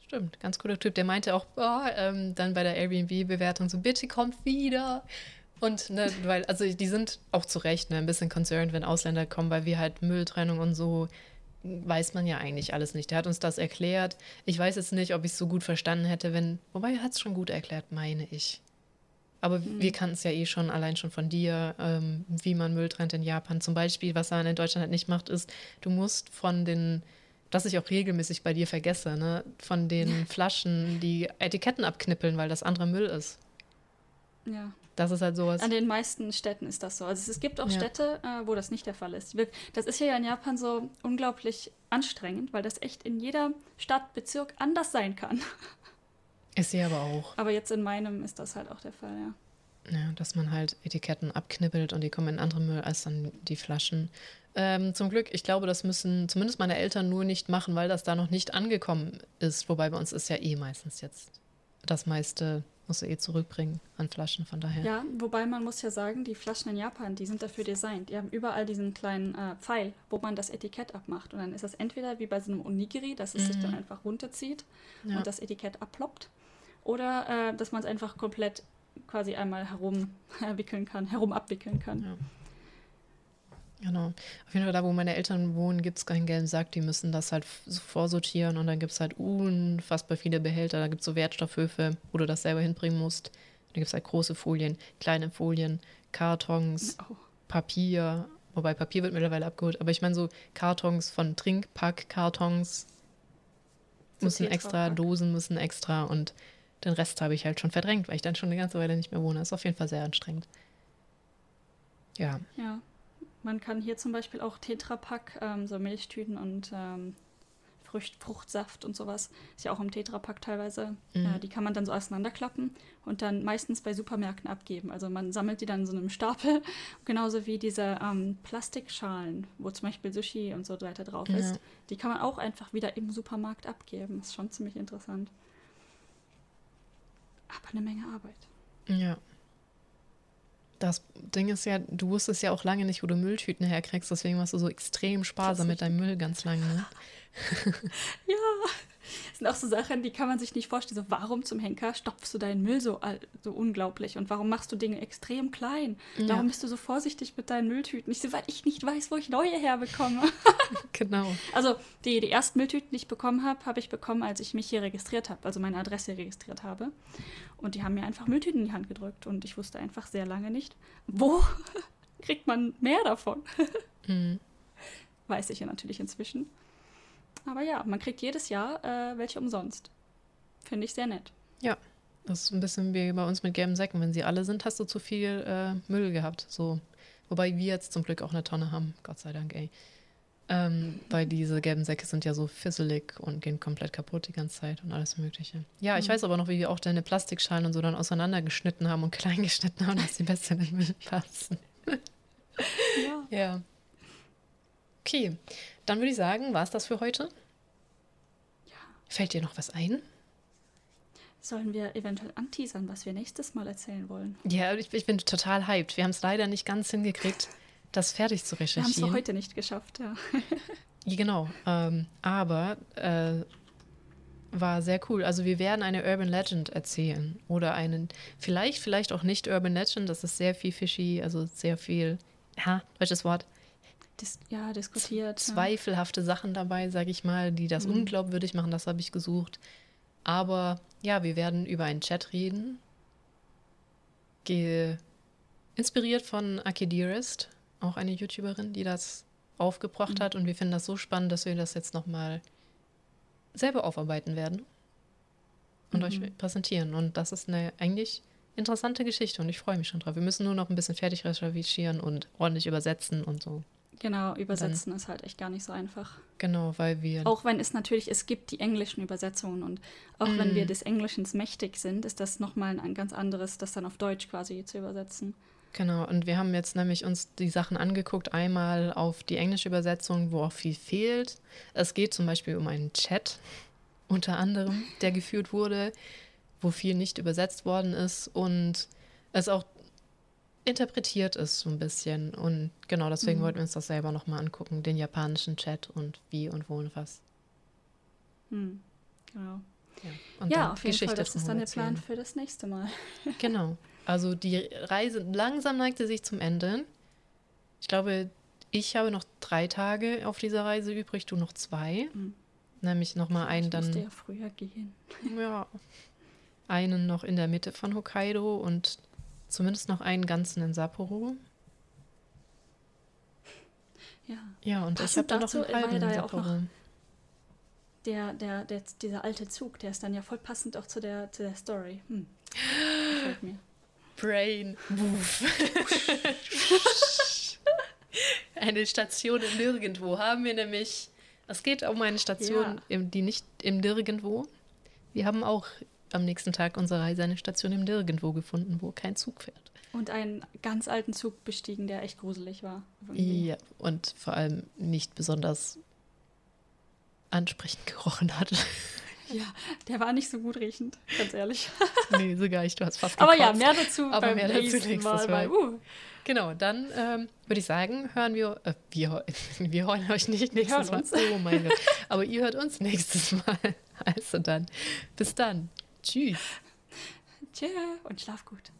Stimmt, ganz cooler Typ. Der meinte auch oh, ähm, dann bei der Airbnb-Bewertung so, bitte kommt wieder. Und, ne, weil, also die sind auch zu Recht ne, ein bisschen concerned, wenn Ausländer kommen, weil wir halt Mülltrennung und so, weiß man ja eigentlich alles nicht. Der hat uns das erklärt. Ich weiß jetzt nicht, ob ich es so gut verstanden hätte, wenn, wobei er hat es schon gut erklärt, meine ich. Aber Mhm. wir kannten es ja eh schon, allein schon von dir, ähm, wie man Müll trennt in Japan. Zum Beispiel, was er in Deutschland halt nicht macht, ist, du musst von den, das ich auch regelmäßig bei dir vergesse, ne, von den Flaschen die Etiketten abknippeln, weil das andere Müll ist. Ja. Das ist halt sowas. An den meisten Städten ist das so. Also es gibt auch Ja. Städte, äh, wo das nicht der Fall ist. Das ist ja in Japan so unglaublich anstrengend, weil das echt in jeder Stadt, Bezirk anders sein kann. Ist sie aber auch. Aber jetzt in meinem ist das halt auch der Fall, ja. Ja, dass man halt Etiketten abknippelt und die kommen in andere Müll als dann die Flaschen. Ähm, zum Glück, ich glaube, das müssen zumindest meine Eltern nur nicht machen, weil das da noch nicht angekommen ist. Wobei bei uns ist ja eh meistens jetzt das meiste, musst du eh zurückbringen an Flaschen, von daher. Ja, wobei man muss ja sagen, die Flaschen in Japan, die sind dafür designt. Die haben überall diesen kleinen äh, Pfeil, wo man das Etikett abmacht. Und dann ist das entweder wie bei so einem Onigiri, dass es sich dann einfach runterzieht Mhm. Ja. und das Etikett abploppt. Oder äh, dass man es einfach komplett quasi einmal herum wickeln kann, herum abwickeln kann. Ja. Genau. Auf jeden Fall da, wo meine Eltern wohnen, gibt es keinen gelben Sack. Die müssen das halt so vorsortieren und dann gibt es halt unfassbar viele Behälter. Da gibt es so Wertstoffhöfe, wo du das selber hinbringen musst. Da gibt es halt große Folien, kleine Folien, Kartons, Oh. Papier. Wobei Papier wird mittlerweile abgeholt. Aber ich meine so Kartons von Trinkpack-Kartons So müssen extra. Dosen müssen extra und den Rest habe ich halt schon verdrängt, weil ich dann schon eine ganze Weile nicht mehr wohne. ist auf jeden Fall sehr anstrengend. Ja. Ja. Man kann hier zum Beispiel auch Tetrapack, ähm, so Milchtüten und ähm, Frucht, Fruchtsaft und sowas. Ist ja auch im Tetrapack teilweise. Mhm. Ja, die kann man dann so auseinanderklappen und dann meistens bei Supermärkten abgeben. Also man sammelt die dann in so einem Stapel, genauso wie diese ähm, Plastikschalen, wo zum Beispiel Sushi und so weiter drauf ist. Ja. Die kann man auch einfach wieder im Supermarkt abgeben. Ist schon ziemlich interessant. Aber eine Menge Arbeit. Ja. Das Ding ist ja, du wusstest ja auch lange nicht, wo du Mülltüten herkriegst, deswegen warst du so extrem sparsam mit deinem Müll ganz lange. Ne? Ja, das sind auch so Sachen, die kann man sich nicht vorstellen. So, warum zum Henker stopfst du deinen Müll so, so unglaublich? Und warum machst du Dinge extrem klein? Ja. Warum bist du so vorsichtig mit deinen Mülltüten? Ich so, weil ich nicht weiß, wo ich neue herbekomme. Genau. Also die, die ersten Mülltüten, die ich bekommen habe, habe ich bekommen, als ich mich hier registriert habe, also meine Adresse registriert habe. Und die haben mir einfach Mülltüten in die Hand gedrückt. Und ich wusste einfach sehr lange nicht, wo kriegt man mehr davon? Mhm. Weiß ich ja natürlich inzwischen. Aber ja, man kriegt jedes Jahr äh, welche umsonst. Finde ich sehr nett. Das ist ein bisschen wie bei uns mit gelben Säcken. Wenn sie alle sind, hast du zu viel äh, Müll gehabt. So. Wobei wir jetzt zum Glück auch eine Tonne haben. Gott sei Dank, ey. Ähm, weil diese gelben Säcke sind ja so fisselig und gehen komplett kaputt die ganze Zeit und alles Mögliche. Ja, ich Mhm. weiß aber noch, wie wir auch deine Plastikschalen und so dann auseinandergeschnitten haben und klein geschnitten haben, dass sie besser in den Müll passen. Ja. Ja. Okay, dann würde ich sagen, war es das für heute? ja. Fällt dir noch was ein? Sollen wir eventuell anteasern, was wir nächstes Mal erzählen wollen? Ja, ich, ich bin total hyped. Wir haben es leider nicht ganz hingekriegt, das fertig zu Wir haben es recherchieren. heute nicht geschafft, ja. Ja, genau. Ähm, aber äh, war sehr cool. Also wir werden eine Urban Legend erzählen. Oder einen, vielleicht, vielleicht auch nicht Urban Legend. Das ist sehr viel fishy, also sehr viel, ja, welches Wort? Dis ja, diskutiert. ja. Zweifelhafte Sachen dabei, sage ich mal, die das Mhm. unglaubwürdig machen. Das habe ich gesucht. Aber ja, wir werden über einen Chat reden. Ge inspiriert von Aki Dearest, auch eine YouTuberin, die das aufgebracht Mhm. hat. Und wir finden das so spannend, dass wir das jetzt nochmal selber aufarbeiten werden und Mhm. euch präsentieren. Und das ist eine eigentlich interessante Geschichte und ich freue mich schon drauf. Wir müssen nur noch ein bisschen fertig recherchieren und ordentlich übersetzen und so. Genau, übersetzen ist halt echt gar nicht so einfach. Genau, weil wir. Auch wenn es natürlich, es gibt die englischen Übersetzungen und auch wenn Mm. wir des Englischen mächtig sind, ist das nochmal ein ganz anderes, das dann auf Deutsch quasi zu übersetzen. Genau, und wir haben jetzt nämlich uns die Sachen angeguckt, einmal auf die englische Übersetzung, wo auch viel fehlt. Es geht zum Beispiel um einen Chat, unter anderem, der geführt wurde, wo viel nicht übersetzt worden ist und es auch interpretiert ist so ein bisschen. Und genau deswegen Mhm. wollten wir uns das selber nochmal angucken, den japanischen Chat und wie und wo und was. Hm. Genau. Ja, und ja, dann auf jeden Geschichte Fall, das ist dann der Plan für das nächste Mal. Genau. Also die Reise langsam neigte sich zum Ende. Ich glaube, ich habe noch drei Tage auf dieser Reise übrig, du noch zwei. Mhm. Nämlich nochmal einen ich musste dann, ja früher gehen. ja, einen noch in der Mitte von Hokkaido und zumindest noch einen ganzen in Sapporo. Ja. Ja, und ich Passend habe dann noch einen halben da in Sapporo. Der, der, der, dieser alte Zug, der ist dann ja voll passend auch zu der, zu der Story. Hm. Gefällt mir. Brain eine Station im Nirgendwo haben wir nämlich. Es geht um eine Station, Ja. im, die nicht im Nirgendwo. Wir haben auch am nächsten Tag unserer Reise eine Station im Nirgendwo gefunden, wo kein Zug fährt. Und einen ganz alten Zug bestiegen, der echt gruselig war. irgendwie. Ja, und vor allem nicht besonders ansprechend gerochen hat. Ja, der war nicht so gut riechend, ganz ehrlich. nee, sogar ich, du hast fast Aber ja, gekotzt. mehr dazu Aber beim mehr dazu nächsten nächstes Mal. Mal. Uh, Genau, dann ähm, würde ich sagen, hören wir, äh, wir, wir hören euch nicht nächstes Mal. uns. Oh mein Gott. Aber ihr hört uns nächstes Mal. Also dann, bis dann. Tschüss. Tschö und schlaf gut.